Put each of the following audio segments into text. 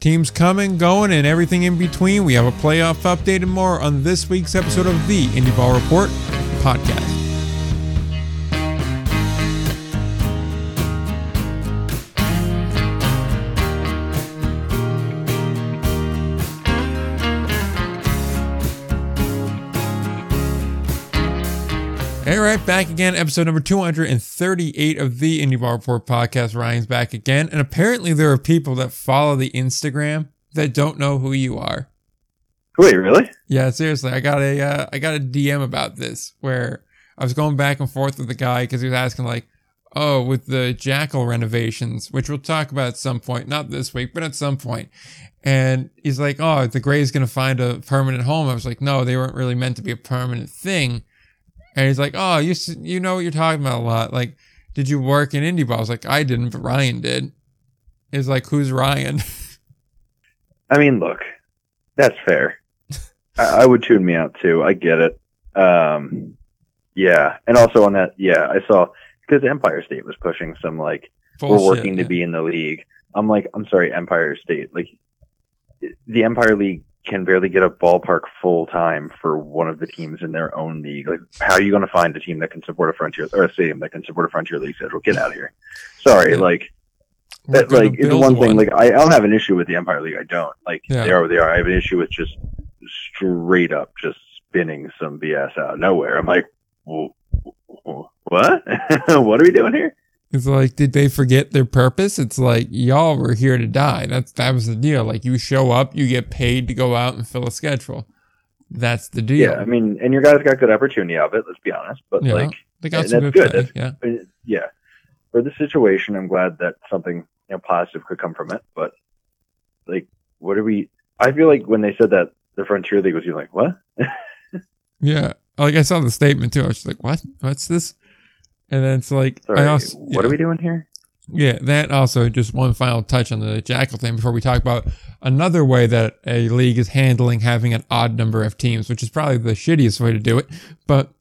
Teams coming, going, and everything in between. We have a playoff update and more on this week's episode of the Indie Ball Report podcast. Right, back again, episode number 238 of the Indie Ball Report podcast. Ryan's back again. And apparently, there are people that follow the Instagram that don't know who you are. Wait, really? Yeah, seriously. I got a uh, I got a DM about this where I was going back and forth with the guy because he was asking like, "Oh, with the Jackal renovations, which we'll talk about at some point, not this week, but at some point." And he's like, "Oh, the Gray's gonna find a permanent home." I was like, "No, they weren't really meant to be a permanent thing." And he's like, "Oh, you you know what you're talking about a lot. Like, did you work in indie ball?" I was like, "I didn't, but Ryan did." He's like, "Who's Ryan?" I mean, look, that's fair. I, I would tune me out too. I get it. Um, yeah, and also on that, yeah, I saw because Empire State was pushing some like we're Bullshit, working to be in the league. I'm like, I'm sorry, Empire State. Like, the Empire League can barely get a ballpark full time for one of the teams in their own league. Like, how are you going to find a team that can support a Frontier or a stadium that can support a Frontier League schedule? Get out of here. Sorry, Yeah. like that. Like, it's build one thing. Like, I, I don't have an issue with the Empire League. I don't. Like, Yeah. they are what they are. I have an issue with just straight up just spinning some BS out of nowhere. I'm like, "Wh- wh- what? what are we doing here? It's like, did they forget their purpose? It's like y'all were here to die. That's that was the deal. Like you show up, you get paid to go out and fill a schedule. That's the deal. Yeah, I mean, and your guys got good opportunity of it. Let's be honest, but Yeah, like, they got some that's good, pay. Yeah, uh, yeah, for the situation, I'm glad that something you know positive could come from it. But like, what are we? I feel like when they said that the Frontier League was, you like, what? yeah. Like I saw the statement too. I was just like, what? What's this? And then it's like, Sorry, I also, what yeah. are we doing here? Yeah, that also just one final touch on the Jackal thing before we talk about another way that a league is handling having an odd number of teams, which is probably the shittiest way to do it. But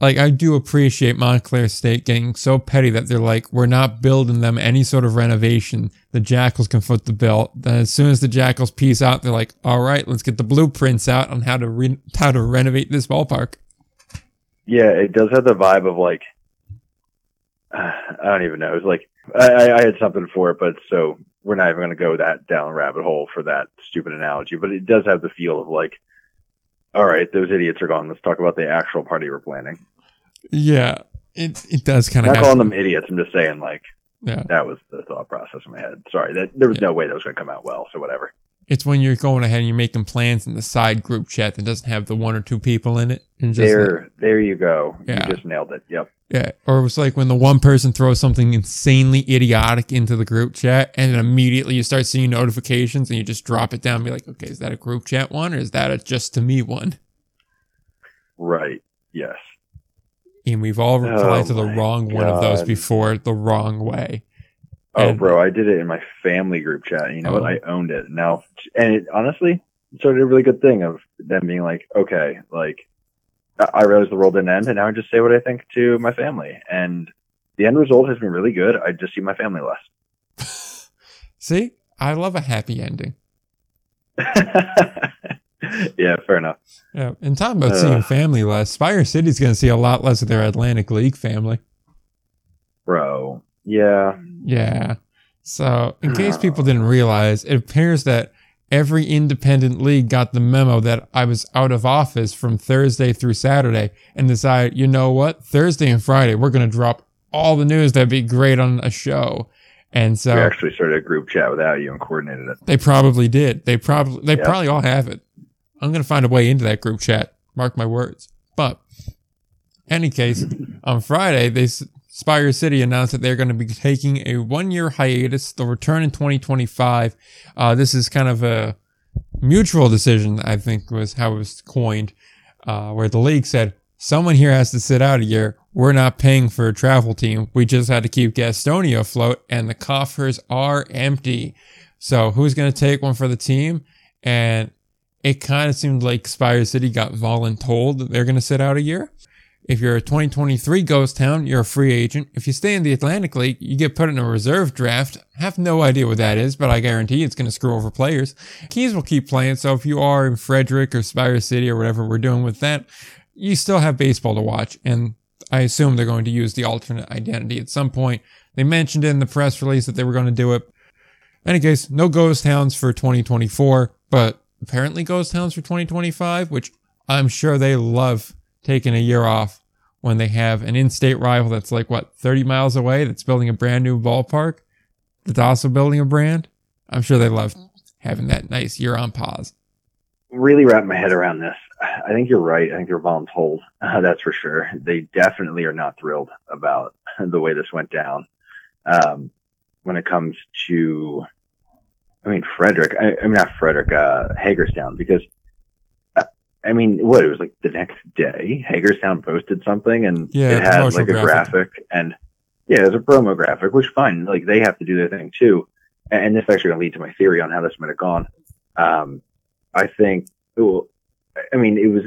like, I do appreciate Montclair State getting so petty that they're like, we're not building them any sort of renovation. The Jackals can foot the bill. Then as soon as the Jackals piece out, they're like, all right, let's get the blueprints out on how to re- how to renovate this ballpark. Yeah, it does have the vibe of like, I don't even know. It was like I, I had something for it, but so we're not even going to go that down rabbit hole for that stupid analogy. But it does have the feel of like, all right, those idiots are gone. Let's talk about the actual party we're planning. Yeah, it it does kind I'm of not calling them idiots. I'm just saying like Yeah. that was the thought process in my head. Sorry, that there was no way that was going to come out well. So whatever. It's when you're going ahead and you're making plans in the side group chat that doesn't have the one or two people in it. And just like- there, there you go. Yeah. You just nailed it. Yep. yeah. Or it was like when the one person throws something insanely idiotic into the group chat and then immediately you start seeing notifications and you just drop it down and be like, okay, is that a group chat one or is that a just to me one? Right. Yes. And we've all replied Oh to the wrong one of those before the wrong way. Oh, And- bro, I did it in my family group chat. You know Oh. what? I owned it. Now, and honestly, it honestly started a really good thing of them being like, okay, like I realized the world didn't end, and now I just say what I think to my family, and the end result has been really good. I just see my family less. See, I love a happy ending. yeah, fair enough. Yeah. And talking about seeing family less, Spire City's going to see a lot less of their Atlantic League family. Bro, yeah, Yeah. So, in case people didn't realize, it appears that every independent league got the memo that I was out of office from Thursday through Saturday and decided, you know what? Thursday and Friday, we're going to drop all the news that'd be great on a show. And so we actually started a group chat without you and coordinated it. they probably did. They probably, they probably all have it. I'm going to find a way into that group chat. Mark my words. But, any case, on Friday, they Spire City announced that they're going to be taking a one-year hiatus. They'll return in 2025. Uh, this is kind of a mutual decision, I think, was how it was coined, uh, where the league said someone here has to sit out a year. We're not paying for a travel team. We just had to keep Gastonia afloat, and the coffers are empty. So who's going to take one for the team? And it kind of seemed like Spire City got voluntold that they're going to sit out a year. If you're a 2023 Ghost Hound, you're a free agent. If you stay in the Atlantic League, you get put in a reserve draft. have no idea what that is, but I guarantee it's going to screw over players. Keys will keep playing, so if you are in Frederick or Spire City or whatever we're doing with that, you still have baseball to watch. And I assume they're going to use the alternate identity at some point. They mentioned in the press release that they were going to do it. Any case, no Ghost Hounds for 2024, but apparently Ghost Hounds for 2025, which I'm sure they love taking a year off when they have an in-state rival that's like what 30 miles away that's building a brand new ballpark that's also building a brand? I'm sure they love having that nice year on pause. Really wrap my head around this. I think you're right. I think they're voluntold uh, that's for sure. They definitely are not thrilled about the way this went down. Um, when it comes to i mean frederick i, I mean not frederick uh, hagerstown because I mean, what it was like the next day, Hagerstown posted something and yeah, it had like a graphic. graphic. and yeah, it was a promo graphic, which fine, like they have to do their thing too. And this actually to lead to my theory on how this might have gone. Um, I think, well, I mean, it was,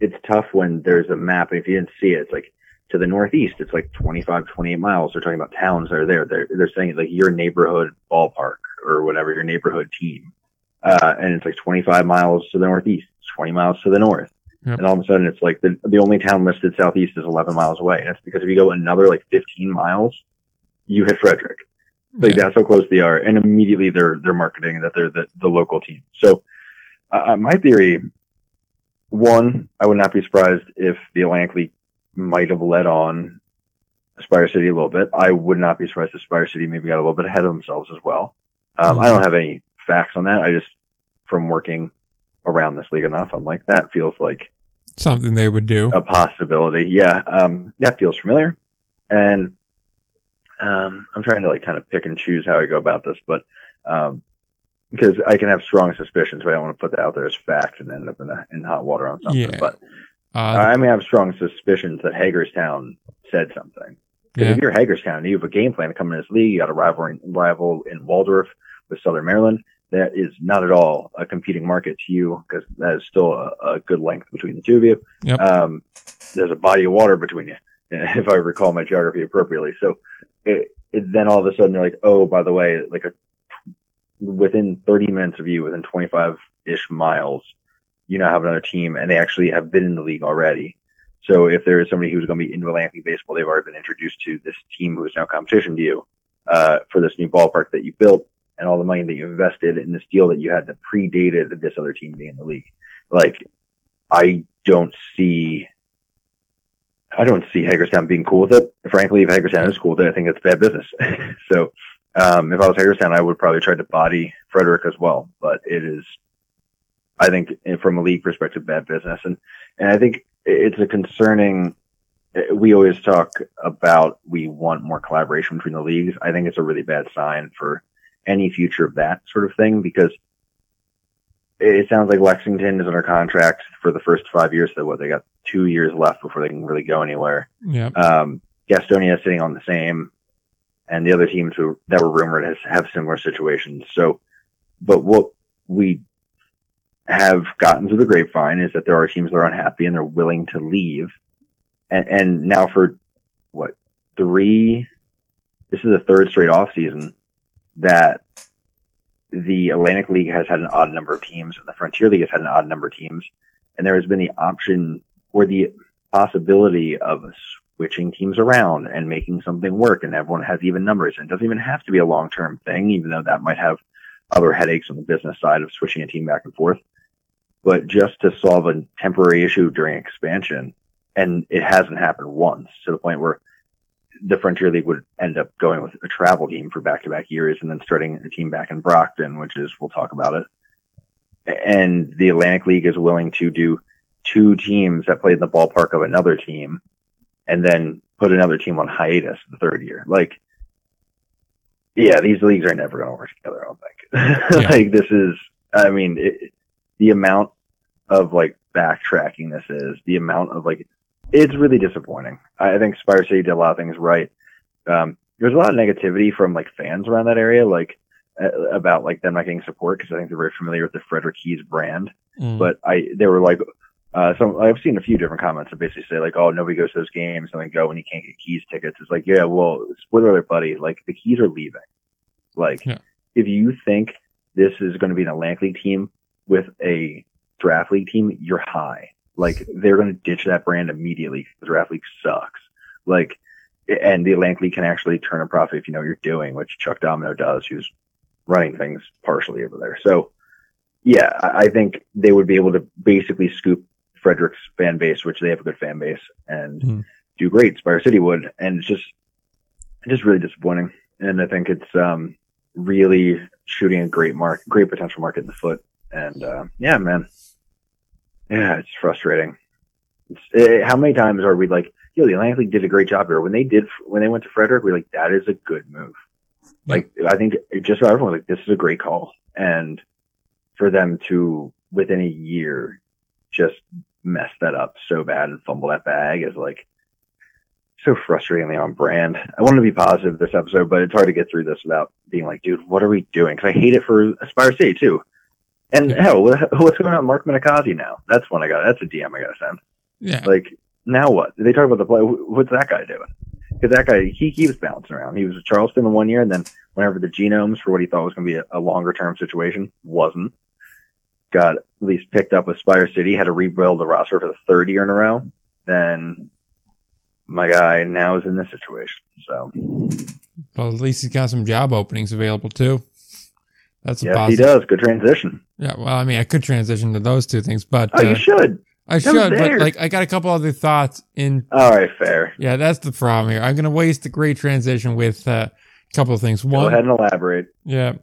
it's tough when there's a map. And if you didn't see it, it's like to the northeast, it's like 25, 28 miles. They're talking about towns that are there. They're, they're saying like your neighborhood ballpark or whatever, your neighborhood team. Uh, and it's like 25 miles to the northeast. 20 miles to the north. Yep. And all of a sudden it's like the, the only town listed southeast is 11 miles away. And it's because if you go another like 15 miles, you hit Frederick. Like yeah. that's how close they are. And immediately they're, they're marketing that they're the, the local team. So, uh, my theory, one, I would not be surprised if the Atlantic League might have led on Spire City a little bit. I would not be surprised if Spire City maybe got a little bit ahead of themselves as well. Um, mm-hmm. I don't have any facts on that. I just, from working around this league enough. I'm like, that feels like something they would do. A possibility. Yeah. Um, that feels familiar. And, um, I'm trying to like kind of pick and choose how I go about this, but, um, because I can have strong suspicions, but I don't want to put that out there as fact and end up in, a, in hot water on something. Yeah. But uh, I may have strong suspicions that Hagerstown said something. Because yeah. if you're Hagerstown, you have a game plan to come in this league. You got a rival in, rival in Waldorf with Southern Maryland that is not at all a competing market to you because that is still a, a, good length between the two of you. Yep. Um, there's a body of water between you, if I recall my geography appropriately. So it, it, then all of a sudden they're like, oh, by the way, like a, within 30 minutes of you, within 25 ish miles, you now have another team and they actually have been in the league already. So if there is somebody who's going to be into Atlantic baseball, they've already been introduced to this team who is now competition to you, uh, for this new ballpark that you built and all the money that you invested in this deal that you had that predated this other team being in the league. Like, I don't see, I don't see Hagerstown being cool with it. Frankly, if Hagerstown is cool with it, I think it's bad business. so, um, if I was Hagerstown, I would probably try to body Frederick as well, but it is, I think from a league perspective, bad business. And, and I think it's a concerning, we always talk about we want more collaboration between the leagues. I think it's a really bad sign for any future of that sort of thing because it sounds like Lexington is under contract for the first five years. So what they got two years left before they can really go anywhere. Yeah. Um, Gastonia is sitting on the same, and the other teams who that were rumored has have similar situations. So, but what we have gotten through the grapevine is that there are teams that are unhappy and they're willing to leave. And, and now for what three? This is the third straight off season that the Atlantic League has had an odd number of teams and the Frontier League has had an odd number of teams. And there has been the option or the possibility of switching teams around and making something work and everyone has even numbers. And it doesn't even have to be a long term thing, even though that might have other headaches on the business side of switching a team back and forth. But just to solve a temporary issue during expansion, and it hasn't happened once to the point where the Frontier League would end up going with a travel team for back to back years and then starting a team back in Brockton, which is, we'll talk about it. And the Atlantic League is willing to do two teams that play in the ballpark of another team and then put another team on hiatus the third year. Like, yeah, these leagues are never going to work together, I don't think. Yeah. like, this is, I mean, it, the amount of like backtracking this is, the amount of like it's really disappointing. I think Spire City did a lot of things right. Um, there's a lot of negativity from like fans around that area, like uh, about like them not getting support because I think they're very familiar with the Frederick Keys brand. Mm. But I, they were like, Uh, so I've seen a few different comments that basically say like, "Oh, nobody goes to those games, and they go when you can't get keys tickets." It's like, yeah, well, spoiler alert, buddy. Like the keys are leaving. Like, Yeah. if you think this is going to be an Atlantic League team with a draft league team, you're high. Like they're going to ditch that brand immediately. 'cause Draft league sucks. Like, and the Atlantic League can actually turn a profit if you know what you're doing, which Chuck Domino does, who's running things partially over there. So, yeah, I I think they would be able to basically scoop Frederick's fan base, which they have a good fan base, and Mhm. do great. Spire City would, and it's just, just really disappointing. And I think it's um, really shooting a great mark, great potential market in the foot. And uh, yeah, man, yeah, it's frustrating. It's, eh, how many times are we like, yo, the Atlantic League did a great job here. When they did, when they went to Frederick, we are like, that is a good move. Like, I think just about everyone was like, this is a great call. And for them to, within a year, just mess that up so bad and fumble that bag is like so frustratingly on brand. I want to be positive this episode, but it's hard to get through this without being like, dude, what are we doing? Because I hate it for Spire City too. And Yeah. hell, what's going on with Mark Minicozzi now? That's one I got. That's a DM I got to send. Yeah. Like, now what? They talk about the play. What's that guy doing? Because that guy, he keeps bouncing around. He was with Charleston in one year, and then whenever the genomes for what he thought was going to be a, a longer term situation wasn't, got at least picked up with Spire City, had to rebuild the roster for the third year in a row. Then my guy now is in this situation. So Well, at least he's got some job openings available too. That's he does. Good transition. Yeah. Well, I mean, I could transition to those two things, but Oh, uh, you should. I was should. But like, I got a couple other thoughts in All right, fair. Yeah, that's the problem here. I'm going to waste a great transition with uh, a couple of things. One, Go ahead and elaborate. yeah.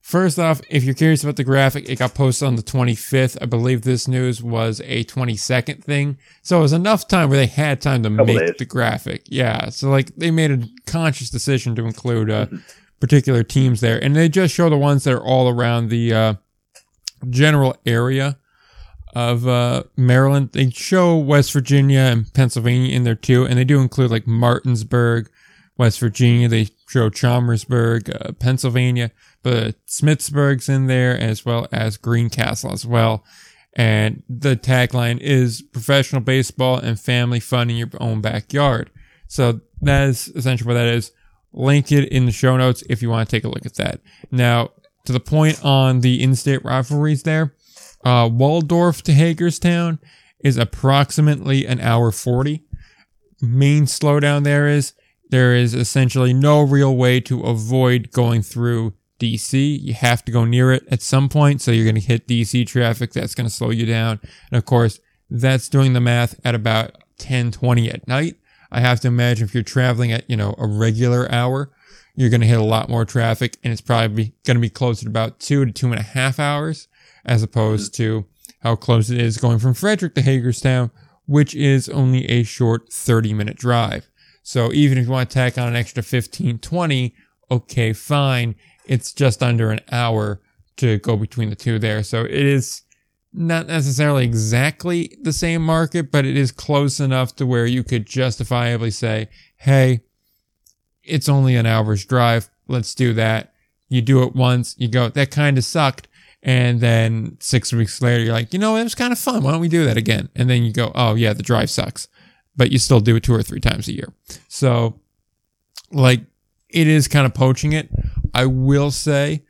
First off, if you're curious about the graphic, it got posted on the 25th. I believe this news was a 22nd thing. So it was enough time where they had time to Couple make days. the graphic. Yeah. So like they made a conscious decision to include uh, Mm-hmm. Particular teams there. And they just show the ones that are all around the uh, general area of uh, Maryland. They show West Virginia and Pennsylvania in there too, and they do include like Martinsburg, West Virginia. They show Chambersburg, uh, Pennsylvania, but Smithsburg's in there as well as Greencastle as well. And the tagline is professional baseball and family fun in your own backyard. So that is essentially what that is. Link it in the show notes if you want to take a look at that. Now, to the point on the in-state rivalries there, uh, Waldorf to Hagerstown is approximately an hour 40. Main slowdown there is there is essentially no real way to avoid going through DC. You have to go near it at some point, so you're going to hit DC traffic. That's going to slow you down. And of course, that's doing the math at about 10, 20 at night. I have to imagine if you're traveling at, you know, a regular hour, you're going to hit a lot more traffic and it's probably going to be closer to about two to two and a half hours as opposed to how close it is going from Frederick to Hagerstown, which is only a short 30 minute drive. So even if you want to tack on an extra 15, 20, okay, fine. It's just under an hour to go between the two there. So it is not necessarily exactly the same market, but it is close enough to where you could justifiably say, hey, it's only an hour's drive. Let's do that. You do it once, you go, that kind of sucked. And then six weeks later, you're like, you know, it was kind of fun. Why don't we do that again? And then you go, oh, yeah, the drive sucks. But you still do it two or three times a year. So, like, it is kind of poaching it. I will say,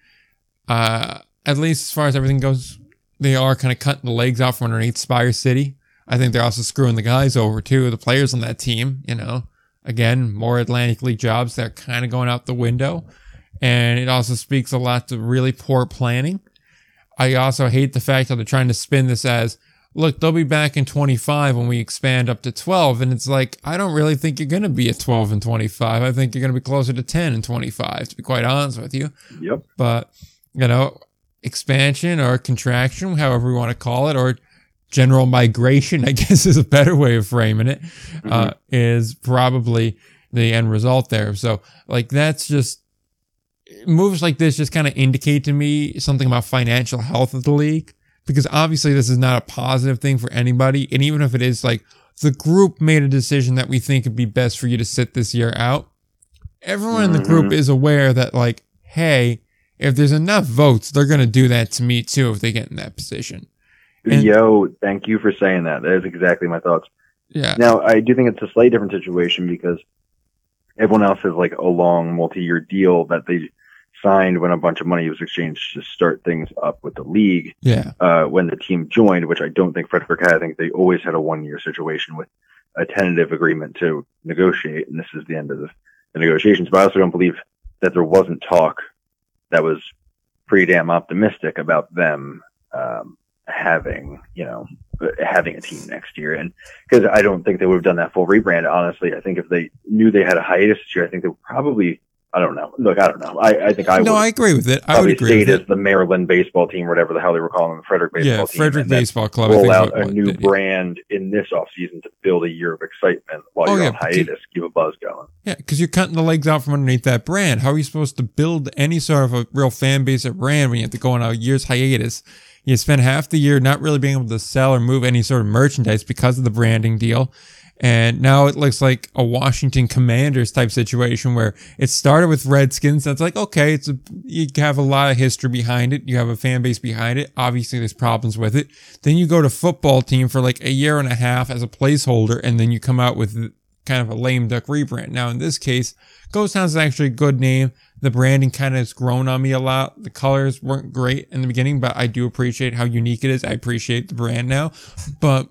uh, at least as far as everything goes, they are kind of cutting the legs out from underneath Spire City. I think they're also screwing the guys over too, the players on that team, you know. Again, more Atlantic League jobs, that are kind of going out the window. And it also speaks a lot to really poor planning. I also hate the fact that they're trying to spin this as, look, they'll be back in 25 when we expand up to 12. And it's like, I don't really think you're going to be at 12 and 25. I think you're going to be closer to 10 and 25, to be quite honest with you Yep. but you know expansion or contraction however we want to call it or general migration i guess is a better way of framing it uh, is probably the end result there. So like that's just moves like this just kind of indicate to me something about financial health of the league because obviously this is not a positive thing for anybody and even if it is like the group made a decision that we think would be best for you to sit this year out everyone in the group is aware that like hey if there's enough votes they're going to do that to me too if they get in that position And- Yo, thank you for saying that. That is exactly my thoughts. Yeah. Now, I do think it's a slightly different situation because everyone else has like a long multi-year deal that they signed when a bunch of money was exchanged to start things up with the league. Yeah. Uh, when the team joined, which I don't think Frederick had, I think they always had a one-year situation with a tentative agreement to negotiate, and this is the end of the, the negotiations. But I also don't believe that there wasn't talk that was pretty damn optimistic about them um, having, you know, having a team next year. And because I don't think they would have done that full rebrand. Honestly, I think if they knew they had a hiatus this year, I think they would probably. I don't know. Look, I don't know. I, I think I no, would I agree with it. I would agree with it. the Maryland baseball team, whatever the hell they were calling them, the Frederick baseball Yeah, team. Frederick Baseball Club. I Roll out a new did. brand in this offseason to build a year of excitement while Oh, you're yeah, on you- hiatus, keep a buzz going. Yeah, because you're cutting the legs out from underneath that brand. How are you supposed to build any sort of a real fan base at brand when you have to go on a year's hiatus? You spend half the year not really being able to sell or move any sort of merchandise because of the branding deal. And now it looks like a Washington Commanders type situation where it started with Redskins. That's like, okay, it's a, you have a lot of history behind it. You have a fan base behind it. Obviously there's problems with it. Then you go to football team for like a year and a half as a placeholder. And then you come out with kind of a lame duck rebrand. Now in this case, Ghost Hound is actually a good name. The branding kind of has grown on me a lot. The colors weren't great in the beginning, but I do appreciate how unique it is. I appreciate the brand now, but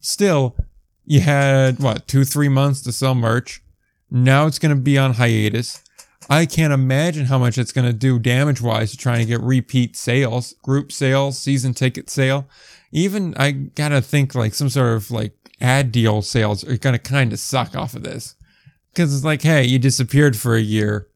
still, you had what two, three months to sell merch. Now it's going to be on hiatus. I can't imagine how much it's going to do damage wise to trying to get repeat sales, group sales, season ticket sale. Even I got to think like some sort of like ad deal sales are going to kind of suck off of this. Cause it's like, hey, you disappeared for a year.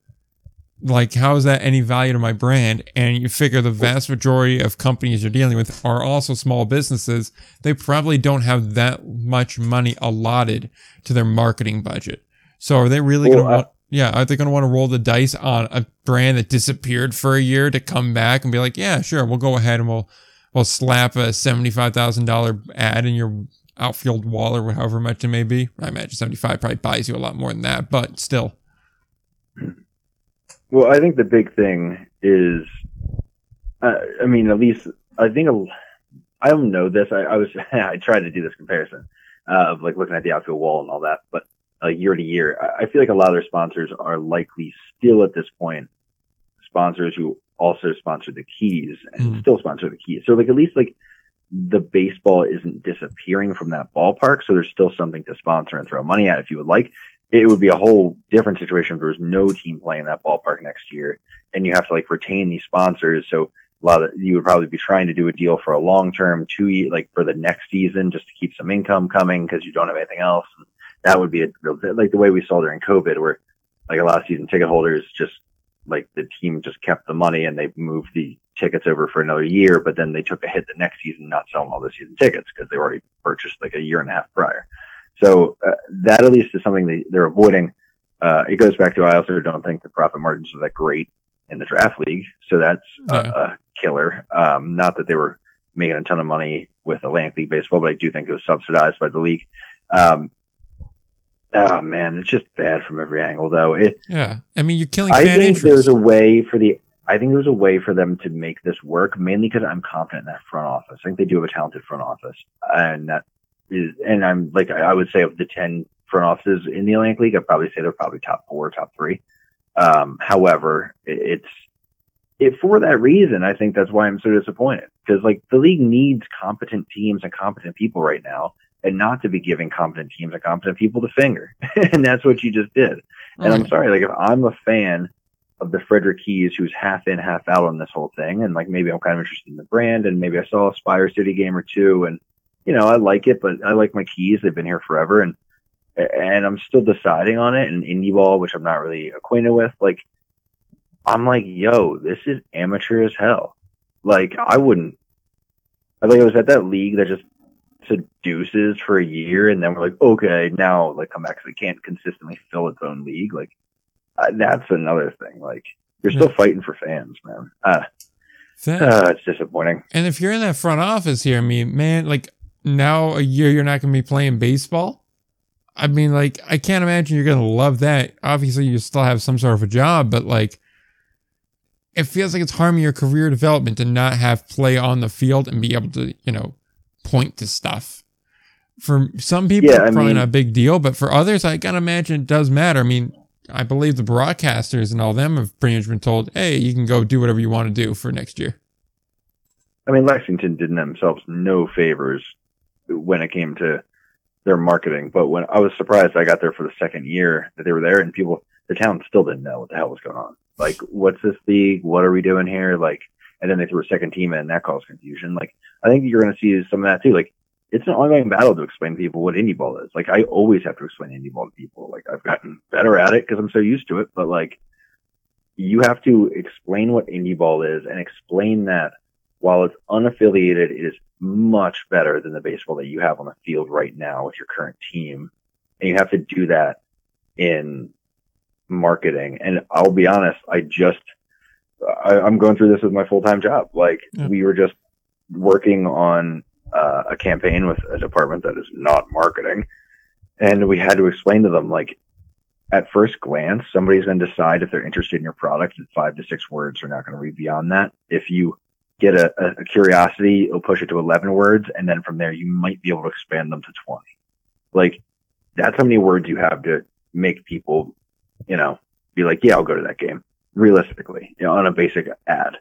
Like, how is that any value to my brand? And you figure the vast majority of companies you're dealing with are also small businesses. They probably don't have that much money allotted to their marketing budget. So are they really Well, going to want, yeah, are they going to want to roll the dice on a brand that disappeared for a year to come back and be like, yeah, sure, we'll go ahead and we'll, we'll slap a $75,000 ad in your outfield wall or however much it may be. I imagine 75 probably buys you a lot more than that, but still. Well, I think the big thing is, uh, I mean, at least I think I don't know this. I, I was I tried to do this comparison uh, of like looking at the outfield wall and all that, but uh, year to year, I, I feel like a lot of their sponsors are likely still at this point sponsors who also sponsor the keys and Mm. still sponsor the keys. So like at least like the baseball isn't disappearing from that ballpark, so there's still something to sponsor and throw money at if you would like it would be a whole different situation if there was no team playing that ballpark next year and you have to like retain these sponsors. So a lot of you would probably be trying to do a deal for a long term two like for the next season just to keep some income coming because you don't have anything else. And that would be a real, like the way we saw during COVID where like a lot of season ticket holders just like the team just kept the money and they moved the tickets over for another year, but then they took a hit the next season, not selling all the season tickets because they already purchased like a year and a half prior. So uh, that at least is something they, they're avoiding. Uh, it goes back to I also don't think the profit margins are that great in the draft league, so that's a, Yeah. a killer. Um, not that they were making a ton of money with Atlantic League baseball, but I do think it was subsidized by the league. Um, oh man, it's just bad from every angle, though. It Yeah. I mean, you're killing I think interest. there's a way for the. I think there's a way for them to make this work, mainly because I'm confident in that front office. I think they do have a talented front office, and that is, and I'm like I would say of the ten front offices in the Atlantic League, I'd probably say they're probably top four, top three. Um, however, it's it for that reason. I think that's why I'm so disappointed because like the league needs competent teams and competent people right now, and not to be giving competent teams and competent people the finger, and that's what you just did. And I'm sorry, like if I'm a fan of the Frederick Keys who's half in, half out on this whole thing, and like maybe I'm kind of interested in the brand, and maybe I saw a Spire City game or two, and you know I like it, but I like my Keys; they've been here forever, and and I'm still deciding on it. And indie ball, which I'm not really acquainted with, like I'm like, yo, this is amateur as hell. Like I wouldn't. I think I was at that league that just seduces for a year, and then we're like, okay, now like come back because it can't consistently fill its own league. Like uh, that's another thing. Like you're still fighting for fans, man. Uh, That- uh, it's disappointing. and if you're in that front office here, I mean, man, like now a year you're not going to be playing baseball. I mean, like I can't imagine you're going to love that. Obviously, you still have some sort of a job, but like it feels like it's harming your career development to not have play on the field and be able to, you know, point to stuff. For some people, Yeah, it's probably mean- not a big deal, but for others, I gotta imagine it does matter. I mean, I believe the broadcasters and all them have pretty much been told, "Hey, you can go do whatever you want to do for next year." I mean, Lexington did themselves no favors when it came to their marketing. But when I was surprised, I got there for the second year that they were there, and people, the town still didn't know what the hell was going on. Like, what's this league? What are we doing here? Like, and then they threw a second team in, and that caused confusion. Like, I think you're going to see some of that too. Like, it's an ongoing battle to explain to people what indie ball is. Like, I always have to explain indie ball to people. Like, I've gotten better at it because I'm so used to it. But like, you have to explain what indie ball is and explain that while it's unaffiliated, it is much better than the baseball that you have on the field right now with your current team. And you have to do that in marketing. And I'll be honest, I just, I, I'm going through this with my full time job. Like Yeah. we were just working on uh, a campaign with a department that is not marketing. And we had to explain to them, like, at first glance, somebody's going to decide if they're interested in your product in five to six words. They're not going to read beyond that. If you get a, a, curiosity, it'll push it to 11 words. And then from there, you might be able to expand them to 20. Like, that's how many words you have to make people, you know, be like, yeah, I'll go to that game. Realistically, you know, on a basic ad.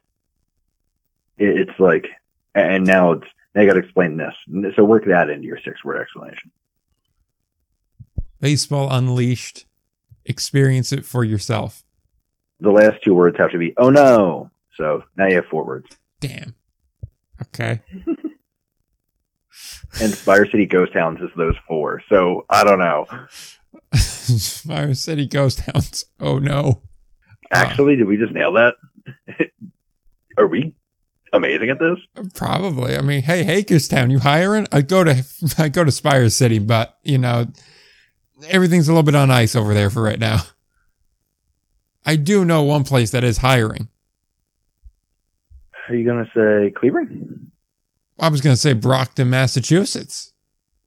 It, it's like, and now it's, now you got to explain this. So work that into your six word explanation. Baseball Unleashed. Experience it for yourself. The last two words have to be, oh no. So now you have four words. Damn. Okay. And Spire City Ghost Hounds is those four. So I don't know. Spire City Ghost Hounds. Oh no. Actually, did we just nail that? Are we amazing at this? Probably. I mean, hey, Hagerstown, you hiring? I go to I go to Spire City, but you know, everything's a little bit on ice over there for right now. I do know one place that is hiring. Are you going to say Cleveland? I was going to say Brockton, Massachusetts.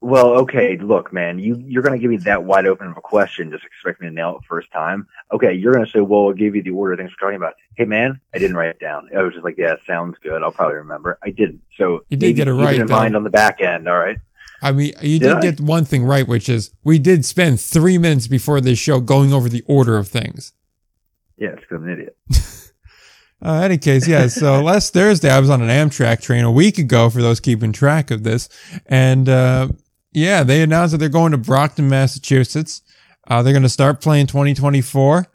Well, okay. Look, man, you you're going to give me that wide open of a question, just expect me to nail it first time. Okay, you're going to say, "Well, I'll give you the order." Thanks for talking about. Hey, man, I didn't write it down. I was just like, "Yeah, sounds good. I'll probably remember." I didn't. So You did maybe get it keep right, in though. mind on the back end. All right. I mean, you Did did I? get one thing right, which is we did spend three minutes before this show going over the order of things. Yeah, it's 'cause I'm an idiot. Uh, any case, yeah. So last Thursday, I was on an Amtrak train a week ago for those keeping track of this. And, uh, yeah, they announced that they're going to Brockton, Massachusetts. Uh, they're going to start playing 2024.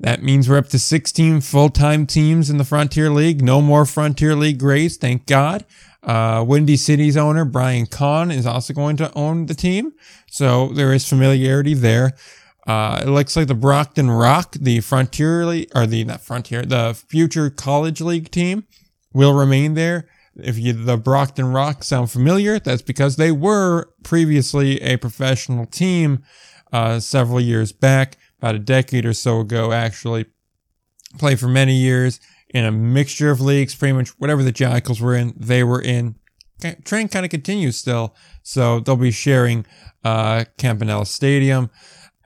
That means we're up to 16 full-time teams in the Frontier League. No more Frontier League Grays, thank God. Uh, Windy City's owner, Brian Kahn, is also going to own the team. So there is familiarity there. Uh, it looks like the Brockton Rock, the Frontier League, or the, not Frontier, the future college league team will remain there. If you, the Brockton Rock sound familiar, that's because they were previously a professional team, uh, several years back, about a decade or so ago, actually. Played for many years in a mixture of leagues, pretty much whatever the Jackals were in, they were in. Train kind of continues still, so they'll be sharing, uh, Campanelli Stadium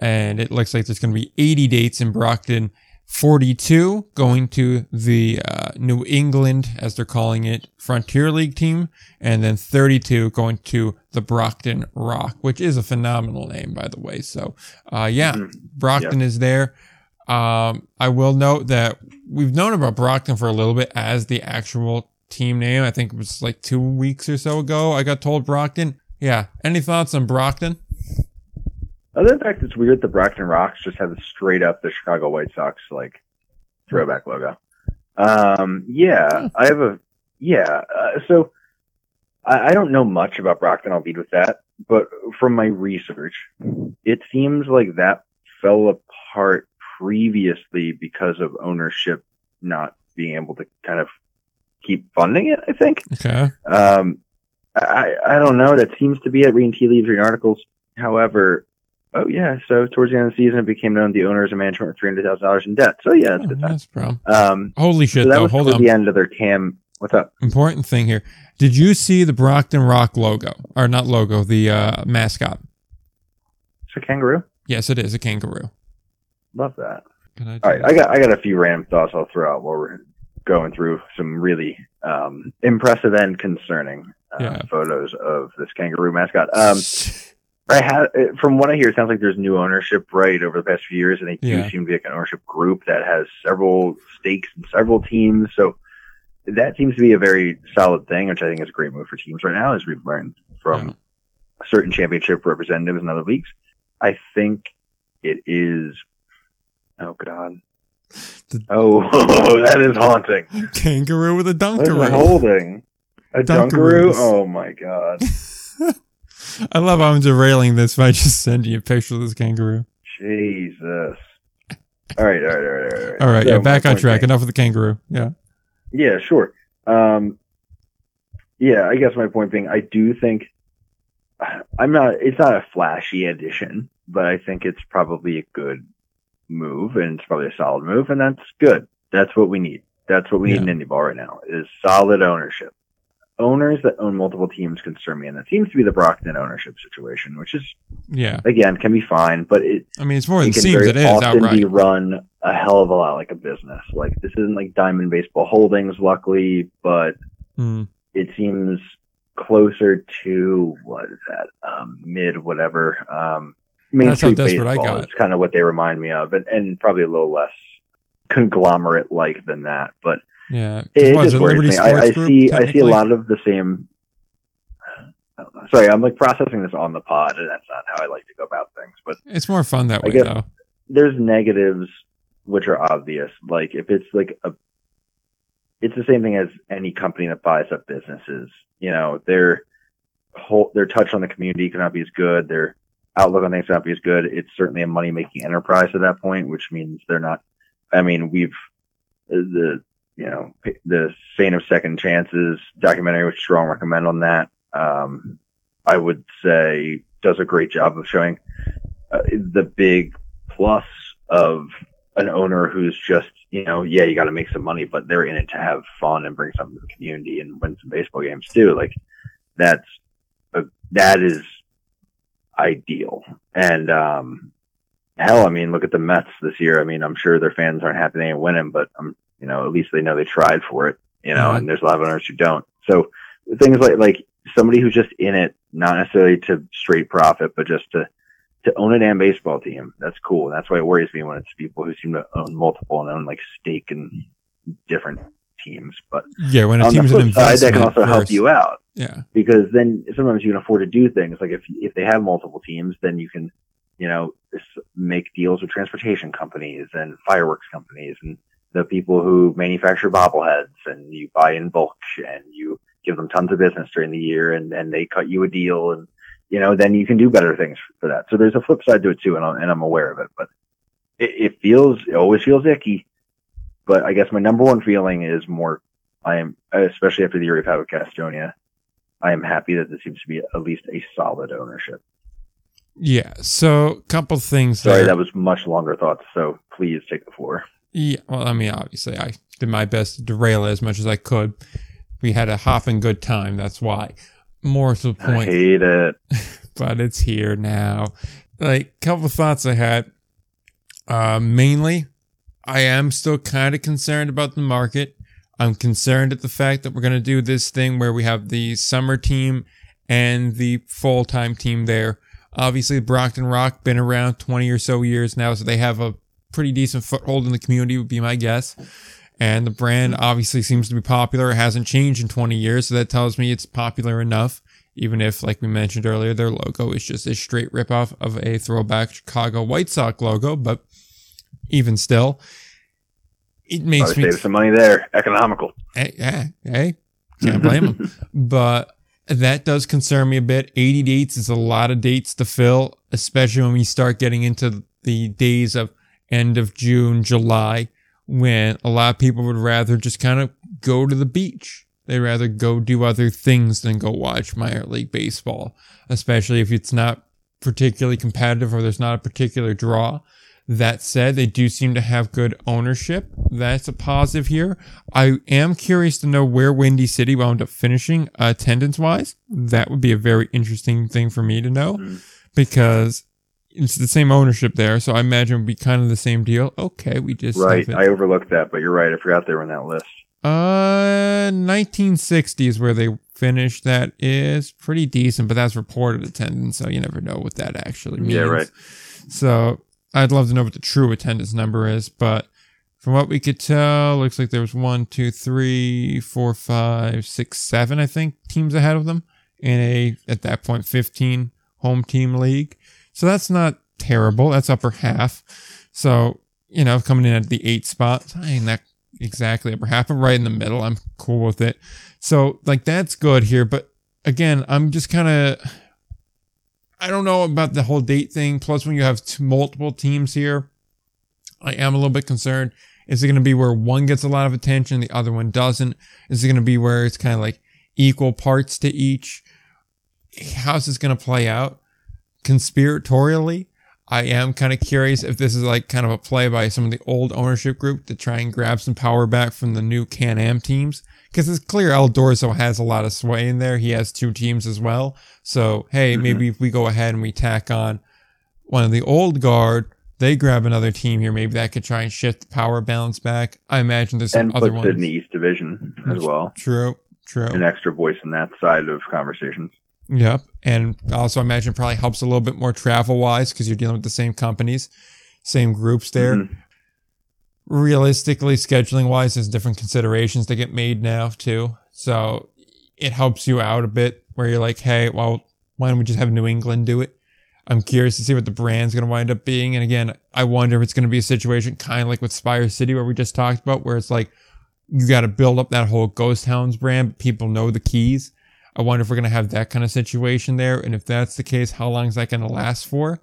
and it looks like there's going to be 80 dates in Brockton, 42 going to the uh, New England, as they're calling it, Frontier League team, and then 32 going to the Brockton Rock, which is a phenomenal name, by the way. So, uh, yeah, Mhm. Brockton is there. Um, I will note that we've known about Brockton for a little bit as the actual team name. I think it was like two weeks or so ago. I got told Brockton. Yeah. Any thoughts on Brockton? Other than the fact, it's weird the Brockton Rocks just have the straight up the Chicago White Sox like throwback logo. Um, yeah, I have a yeah. Uh, so I, I don't know much about Brockton. I'll lead with that, but from my research, it seems like that fell apart previously because of ownership not being able to kind of keep funding it. I think. Okay. Um, I, I don't know. That seems to be it. Reading tea leaves, reading articles. However, oh yeah. So towards the end of the season, it became known the owners and management were three hundred thousand dollars in debt. So yeah, that's a Oh, good that's problem. Um, Holy shit, so that though. was Hold on. the end of their cam. What's up? Important thing here. Did you see the Brockton Rock logo? Or not logo, the uh, mascot? It's a kangaroo. Yes, it is a kangaroo. Love that. Can I All right, I got I got a few random thoughts I'll throw out while we're going through some really um, impressive and concerning uh, Yeah. photos of this kangaroo mascot. Um, I had, from what I hear, it sounds like there's new ownership right over the past few years, and they Yeah. do seem to be like an ownership group that has several stakes and several teams. So that seems to be a very solid thing, which I think is a great move for teams right now, as we've learned from Yeah. certain championship representatives in other leagues. I think it is. Oh God. The- Oh, that is haunting. Kangaroo with a What is it dunkaroo. holding? A Dunkaroos. dunkaroo? Oh my God. I love how I'm derailing this by just sending you a picture of this kangaroo. Jesus. All right, all right, all right, all right. All right, So yeah, back on track. being- Enough of the kangaroo. Yeah. Yeah, sure. Um, yeah, I guess my point being, I do think I'm not. It's not a flashy addition, but I think it's probably a good move, and it's probably a solid move, and that's good. That's what we need. That's what we need in Indy ball right now is solid ownership. Owners that own multiple teams concern me, and that seems to be the Brockton ownership situation, which is Yeah. again can be fine, but it I mean, it's more than it can seems. very It is often outright. be run a hell of a lot like a business. Like this isn't like Diamond Baseball Holdings, luckily, but Mm. it seems closer to what is that? Um, mid whatever. Um, Main That's Street Baseball is kind of what they remind me of, and, and probably a little less conglomerate like than that. But Yeah. it, Was just it worries me. I, I see I see a lot of the same. Sorry, I'm like processing this on the pod, and that's not how I like to go about things. But It's more fun that I way, though. there's negatives which are obvious. Like if it's like a, it's the same thing as any company that buys up businesses. You know, their whole their touch on the community cannot be as good. Their outlook on things cannot be as good. It's certainly a money making enterprise at that point, which means they're not. I mean, we've the you know the Saint of Second Chances documentary, which strong recommend on that. Um, I would say does a great job of showing uh, the big plus of an owner who's just, you know, yeah, you got to make some money, but they're in it to have fun and bring something to the community and win some baseball games too. Like that's a, that is ideal. And, um, hell, I mean, look at the Mets this year. I mean, I'm sure their fans aren't happy they ain't winning, but um, you know, at least they know they tried for it, you know, Mhm. and there's a lot of owners who don't. So things like, like somebody who's just in it, not necessarily to straight profit, but just to, to own a damn baseball team. That's cool. That's why it worries me when it's people who seem to own multiple and own like stake in different teams. But Yeah, when a the team's an flip side, that can also help you out Yeah. because then sometimes you can afford to do things like if if they have multiple teams, then you can, you know, make deals with transportation companies and fireworks companies and the people who manufacture bobbleheads, and you buy in bulk and you give them tons of business during the year, and and they cut you a deal, and you know, then you can do better things for that. So there's a flip side to it too, and I'm, and I'm aware of it, but it, it feels, it always feels icky. But I guess my number one feeling is more, I am, especially after the year we've had with Gastonia, I am happy that there seems to be at least a solid ownership. Yeah. So, couple things Sorry, there. that was much longer thoughts, so please take the floor. Yeah, well, I mean, obviously, I did my best to derail it as much as I could. We had a hopping good time. That's why. More to the point. I hate it. but it's here now. Like, couple thoughts I had. Uh, mainly, I am still kind of concerned about the market. I'm concerned at the fact that we're going to do this thing where we have the summer team and the full time team there. Obviously, Brockton Rock been around 20 or so years now, so they have a pretty decent foothold in the community, would be my guess. And the brand obviously seems to be popular. It hasn't changed in 20 years, so that tells me it's popular enough. Even if, like we mentioned earlier, their logo is just a straight ripoff of a throwback Chicago White Sox logo, but even still, it makes Probably me save some money there. Economical. hey, hey, hey, can't blame them. but that does concern me a bit. 80 dates is a lot of dates to fill, especially when we start getting into the days of end of June, July, when a lot of people would rather just kind of go to the beach. They'd rather go do other things than go watch minor league baseball, especially if it's not particularly competitive or there's not a particular draw. That said, they do seem to have good ownership. That's a positive here. I am curious to know where Windy City wound up finishing attendance wise. That would be a very interesting thing for me to know Mhm. because it's the same ownership there. So I imagine it would be kind of the same deal. Okay, we just Right. I overlooked that, but you're right. I forgot they were on that list. Uh, 1960 is where they finished. That is pretty decent, but that's reported attendance, so you never know what that actually means. Yeah, right. So I'd love to know what the true attendance number is, but from what we could tell, looks like there was one, two, three, four, five, six, seven, I think, teams ahead of them in a at that point 15 home team league. So that's not terrible. That's upper half. So, you know, coming in at the eight spot, I ain't that exactly upper half, but right in the middle. I'm cool with it. So, like, that's good here. But again, I'm just kind of, I don't know about the whole date thing. Plus, when you have two, multiple teams here, I am a little bit concerned. Is it going to be where one gets a lot of attention, the other one doesn't? Is it going to be where it's kind of like equal parts to each? How's this going to play out? Conspiratorially, I am kind of curious if this is like kind of a play by some of the old ownership group to try and grab some power back from the new Can Am teams. Because it's clear El Dorso has a lot of sway in there. He has two teams as well. So, hey, Mhm. maybe if we go ahead and we tack on one of the old guard, they grab another team here. Maybe that could try and shift the power balance back. I imagine there's some And other ones. in the East Division as well. True, true. An extra voice in that side of conversations. Yep. And also, I imagine it probably helps a little bit more travel wise because you're dealing with the same companies, same groups there. Mhm. Realistically, scheduling wise, there's different considerations that get made now too. So it helps you out a bit where you're like, hey, well, why don't we just have New England do it? I'm curious to see what the brand's going to wind up being. And again, I wonder if it's going to be a situation kind of like with Spire City, where we just talked about, where it's like you got to build up that whole Ghost Hounds brand, but people know the keys. I wonder if we're going to have that kind of situation there. And if that's the case, how long is that going to last for?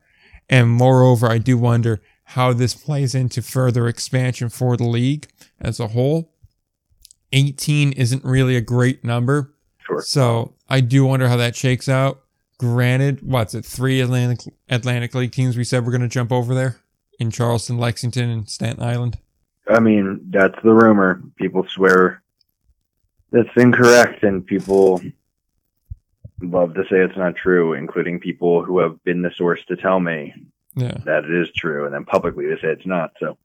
And moreover, I do wonder how this plays into further expansion for the league as a whole. 18 isn't really a great number. Sure. So I do wonder how that shakes out. Granted, what's it? Three Atlantic Atlantic League teams we said we're going to jump over there in Charleston, Lexington, and Staten Island. I mean, that's the rumor. People swear that's incorrect, and people love to say it's not true, including people who have been the source to tell me Yeah. that it is true, and then publicly they say it's not. So